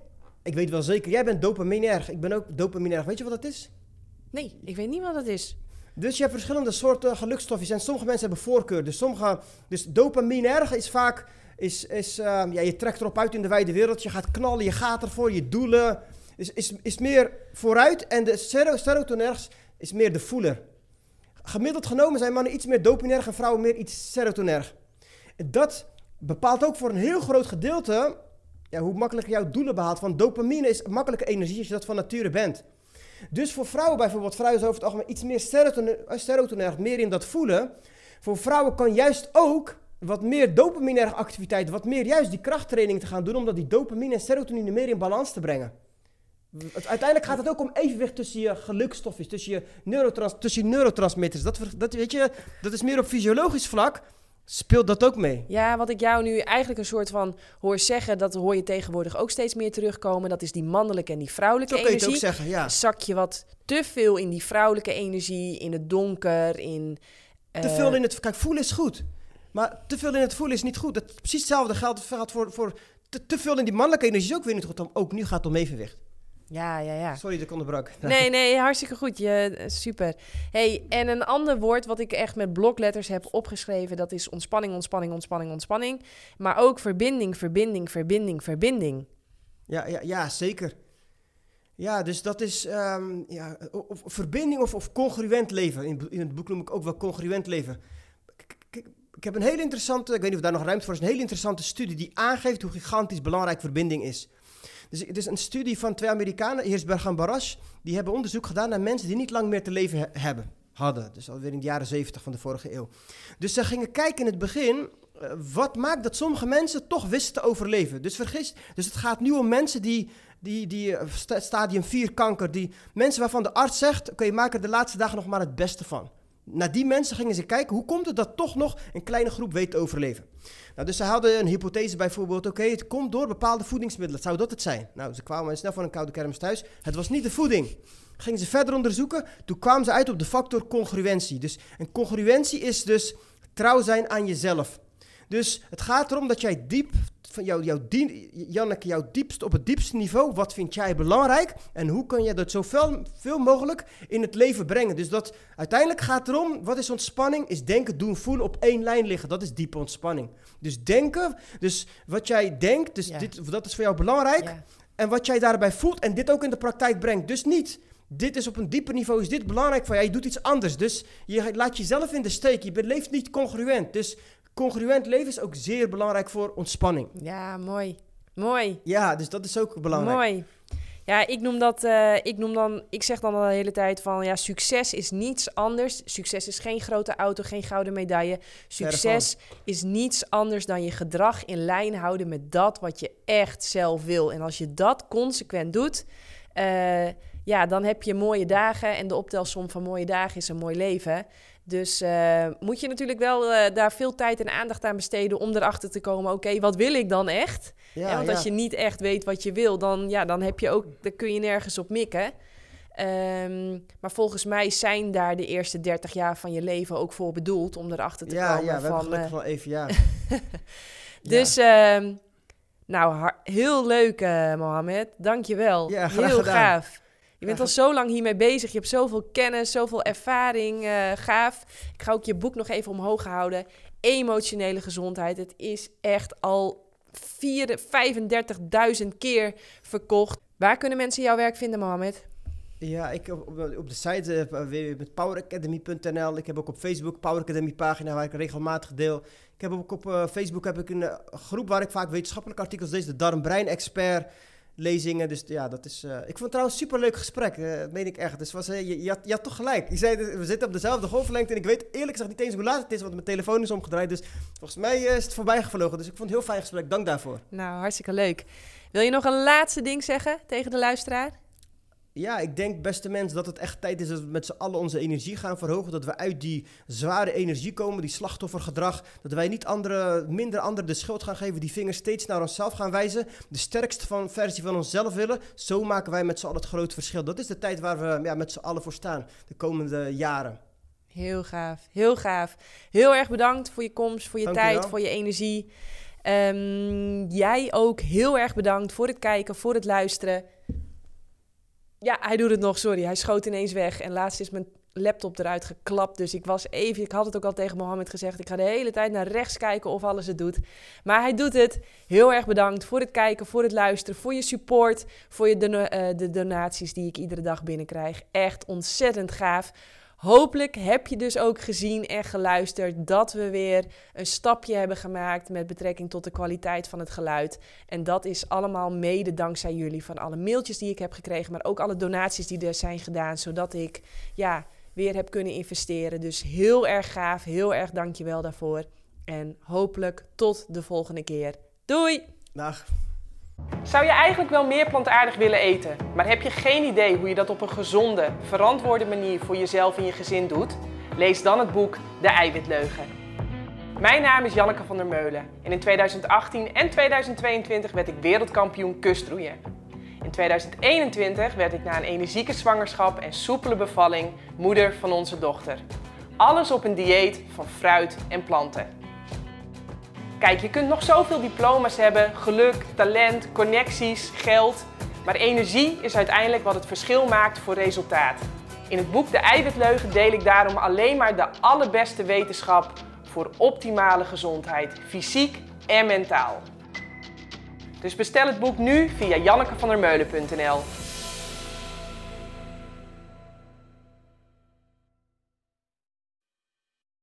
Speaker 2: ik weet wel zeker, jij bent dopaminerg. Ik ben ook dopaminerg. Weet je wat dat is?
Speaker 1: Nee, ik weet niet wat het is.
Speaker 2: Dus je hebt verschillende soorten gelukstofjes en sommige mensen hebben voorkeur. Dus, sommige, dus dopaminerg is vaak, is, is, ehm, ja, je trekt erop uit in de wijde wereld. Je gaat knallen, je gaat ervoor, je doelen. Is, is, is meer vooruit en de sero- serotonerg is meer de voeler. Gemiddeld genomen zijn mannen iets meer dopaminerg en vrouwen meer iets serotonerg. Dat bepaalt ook voor een heel groot gedeelte ja, hoe makkelijk jouw doelen behaalt. Want dopamine is makkelijke energie als je dat van nature bent. Dus voor vrouwen bijvoorbeeld, vrouwen zijn over het algemeen iets meer eh, serotonerg, meer in dat voelen. Voor vrouwen kan juist ook wat meer dopaminerge activiteit, wat meer juist die krachttraining te gaan doen, om dat die dopamine en serotonine meer in balans te brengen. Uiteindelijk gaat het ook om evenwicht tussen je gelukstofjes, tussen je, neurotrans, tussen je neurotransmitters. Dat, dat, weet je, dat is meer op fysiologisch vlak, speelt dat ook mee.
Speaker 1: Ja, wat ik jou nu eigenlijk een soort van hoor zeggen, dat hoor je tegenwoordig ook steeds meer terugkomen. Dat is die mannelijke en die vrouwelijke
Speaker 2: Zo kun je ook
Speaker 1: energie.
Speaker 2: zeggen, ja.
Speaker 1: Zak je wat te veel in die vrouwelijke energie, in het donker, in...
Speaker 2: Te
Speaker 1: eh,
Speaker 2: veel in het... Kijk, voelen is goed. Maar te veel in het voelen is niet goed. Het, precies hetzelfde geldt, geldt voor... voor te, te veel in die mannelijke energie is ook weer niet goed. Ook nu gaat het om evenwicht.
Speaker 1: Ja, ja, ja.
Speaker 2: Sorry dat ik onderbrak.
Speaker 1: Nee, nee, hartstikke goed. Je, super. Hey, en een ander woord wat ik echt met blokletters heb opgeschreven, dat is ontspanning, ontspanning, ontspanning, ontspanning. Maar ook verbinding, verbinding, verbinding, verbinding.
Speaker 2: Ja, ja, ja, zeker. Ja, dus dat is ehm, ja, of, of verbinding of, of congruent leven. In, het boek- in het boek noem ik ook wel congruent leven. K- Ik, ik heb een hele interessante, ik weet niet of daar nog ruimte voor is, een hele interessante studie die aangeeft hoe gigantisch belangrijk verbinding is. Dus het is een studie van twee Amerikanen, Heersberg en Barash. Die hebben onderzoek gedaan naar mensen die niet lang meer te leven he- hebben, hadden. Dus alweer in de jaren 70 van de vorige eeuw. Dus ze gingen kijken in het begin, eh, wat maakt dat sommige mensen toch wisten te overleven. Dus vergis, dus het gaat nu om mensen die, die, die eh, sta- stadium 4 kanker, die mensen waarvan de arts zegt, oké, je maakt er de laatste dagen nog maar het beste van. Naar die mensen gingen ze kijken, hoe komt het dat toch nog een kleine groep weet te overleven? Nou, dus ze hadden een hypothese bijvoorbeeld, oké, het komt door bepaalde voedingsmiddelen. Zou dat het zijn? Nou, ze kwamen snel van een koude kermis thuis. Het was niet de voeding. Gingen ze verder onderzoeken, toen kwamen ze uit op de factor congruentie. Dus een congruentie is dus trouw zijn aan jezelf. Dus het gaat erom dat jij diep, van jou, jouw dien, Janneke, jouw diepst, op het diepste niveau, wat vind jij belangrijk? En hoe kun je dat zoveel veel mogelijk in het leven brengen? Dus dat uiteindelijk gaat het erom, wat is ontspanning? Is denken, doen, voelen, op één lijn liggen. Dat is diepe ontspanning. Dus denken, dus wat jij denkt, dus
Speaker 1: Ja.
Speaker 2: dit, dat is voor jou belangrijk.
Speaker 1: Ja.
Speaker 2: En wat jij daarbij voelt en dit ook in de praktijk brengt. Dus niet, dit is op een dieper niveau, is dit belangrijk voor jou. Je doet iets anders. Dus je laat jezelf in de steek. Je leeft niet congruent. Dus congruent leven is ook zeer belangrijk voor ontspanning.
Speaker 1: Ja, mooi. Mooi.
Speaker 2: Ja, dus dat is ook belangrijk.
Speaker 1: Mooi. Ja, ik noem dat, eh, ik noem dan, ik zeg dan al de hele tijd van, ja, succes is niets anders. Succes is geen grote auto, geen gouden medaille. Succes is niets anders dan je gedrag in lijn houden met dat wat je echt zelf wil. En als je dat consequent doet, eh, ja, dan heb je mooie dagen. En de optelsom van mooie dagen is een mooi leven. Dus eh, moet je natuurlijk wel eh, daar veel tijd en aandacht aan besteden om erachter te komen, oké, wat wil ik dan echt?
Speaker 2: Ja,
Speaker 1: Ja, want
Speaker 2: ja.
Speaker 1: als je niet echt weet wat je wil, dan, ja, dan, heb je ook, dan kun je nergens op mikken. Ehm, maar volgens mij zijn daar de eerste 30 jaar van je leven ook voor bedoeld om erachter te
Speaker 2: ja,
Speaker 1: komen.
Speaker 2: ja, we hebben
Speaker 1: van,
Speaker 2: gelukkig
Speaker 1: eh,
Speaker 2: wel even, ja.
Speaker 1: dus, ehm, nou, heel leuk, eh Mohammed. Dank je wel.
Speaker 2: Ja, graag
Speaker 1: heel
Speaker 2: gedaan.
Speaker 1: gaaf. Je bent al zo lang hiermee bezig. Je hebt zoveel kennis, zoveel ervaring. Uh, gaaf. Ik ga ook je boek nog even omhoog houden. Emotionele gezondheid. Het is echt al 35.000 keer verkocht. Waar kunnen mensen jouw werk vinden, Mohamed?
Speaker 2: Ja, ik op, op de site uh, www.poweracademy.nl. Ik heb ook op Facebook Power Academy pagina waar ik regelmatig deel. Ik heb ook op uh, Facebook heb ik een groep waar ik vaak wetenschappelijke artikels lees. De Darm-Brein Expert lezingen. Dus ja, dat is. Uh, ik vond het trouwens een superleuk gesprek. Uh, dat meen ik echt. Dus was, uh, je, je, had, je toch gelijk. Je zei, we zitten op dezelfde golflengte. En ik weet eerlijk gezegd niet eens hoe laat het is, want mijn telefoon is omgedraaid. Dus volgens mij is het voorbij gevlogen. Dus ik vond het heel fijn gesprek. Dank daarvoor.
Speaker 1: Nou, hartstikke leuk. Wil je nog een laatste ding zeggen tegen de luisteraar?
Speaker 2: Ja, ik denk, beste mensen, dat het echt tijd is dat we met z'n allen onze energie gaan verhogen. Dat we uit die zware energie komen, die slachtoffergedrag. Dat wij niet andere, minder anderen de schuld gaan geven, die vingers steeds naar onszelf gaan wijzen. De sterkste van, versie van onszelf willen. Zo maken wij met z'n allen het grote verschil. Dat is de tijd waar we ja, met z'n allen voor staan, de komende jaren.
Speaker 1: Heel gaaf, heel gaaf. Heel erg bedankt voor je komst, voor je
Speaker 2: Dank
Speaker 1: tijd,
Speaker 2: je
Speaker 1: voor je energie. Um, jij ook heel erg bedankt voor het kijken, voor het luisteren. Ja, hij doet het nog, sorry. Hij schoot ineens weg. En laatst is mijn laptop eruit geklapt. Dus ik was even, ik had het ook al tegen Mohammed gezegd. Ik ga de hele tijd naar rechts kijken of alles het doet. Maar hij doet het. Heel erg bedankt voor het kijken, voor het luisteren, voor je support, voor je don uh, de donaties die ik iedere dag binnenkrijg. Echt ontzettend gaaf. Hopelijk heb je dus ook gezien en geluisterd dat we weer een stapje hebben gemaakt met betrekking tot de kwaliteit van het geluid. En dat is allemaal mede dankzij jullie van alle mailtjes die ik heb gekregen, maar ook alle donaties die er zijn gedaan, zodat ik ja, weer heb kunnen investeren. Dus heel erg gaaf, heel erg dankjewel daarvoor. En hopelijk tot de volgende keer. Doei!
Speaker 2: Dag.
Speaker 1: Zou je eigenlijk wel meer plantaardig willen eten, maar heb je geen idee hoe je dat op een gezonde, verantwoorde manier voor jezelf en je gezin doet? Lees dan het boek De Eiwitleugen. Mijn naam is Janneke van der Meulen en in 2018 en 2022 werd ik wereldkampioen kustroeien. In 2021 werd ik na een energieke zwangerschap en soepele bevalling moeder van onze dochter. Alles op een dieet van fruit en planten. Kijk, je kunt nog zoveel diploma's hebben, geluk, talent, connecties, geld. Maar energie is uiteindelijk wat het verschil maakt voor resultaat. In het boek De Eiwitleugen deel ik daarom alleen maar de allerbeste wetenschap voor optimale gezondheid, fysiek en mentaal. Dus bestel het boek nu via jannekevandermeulen.nl.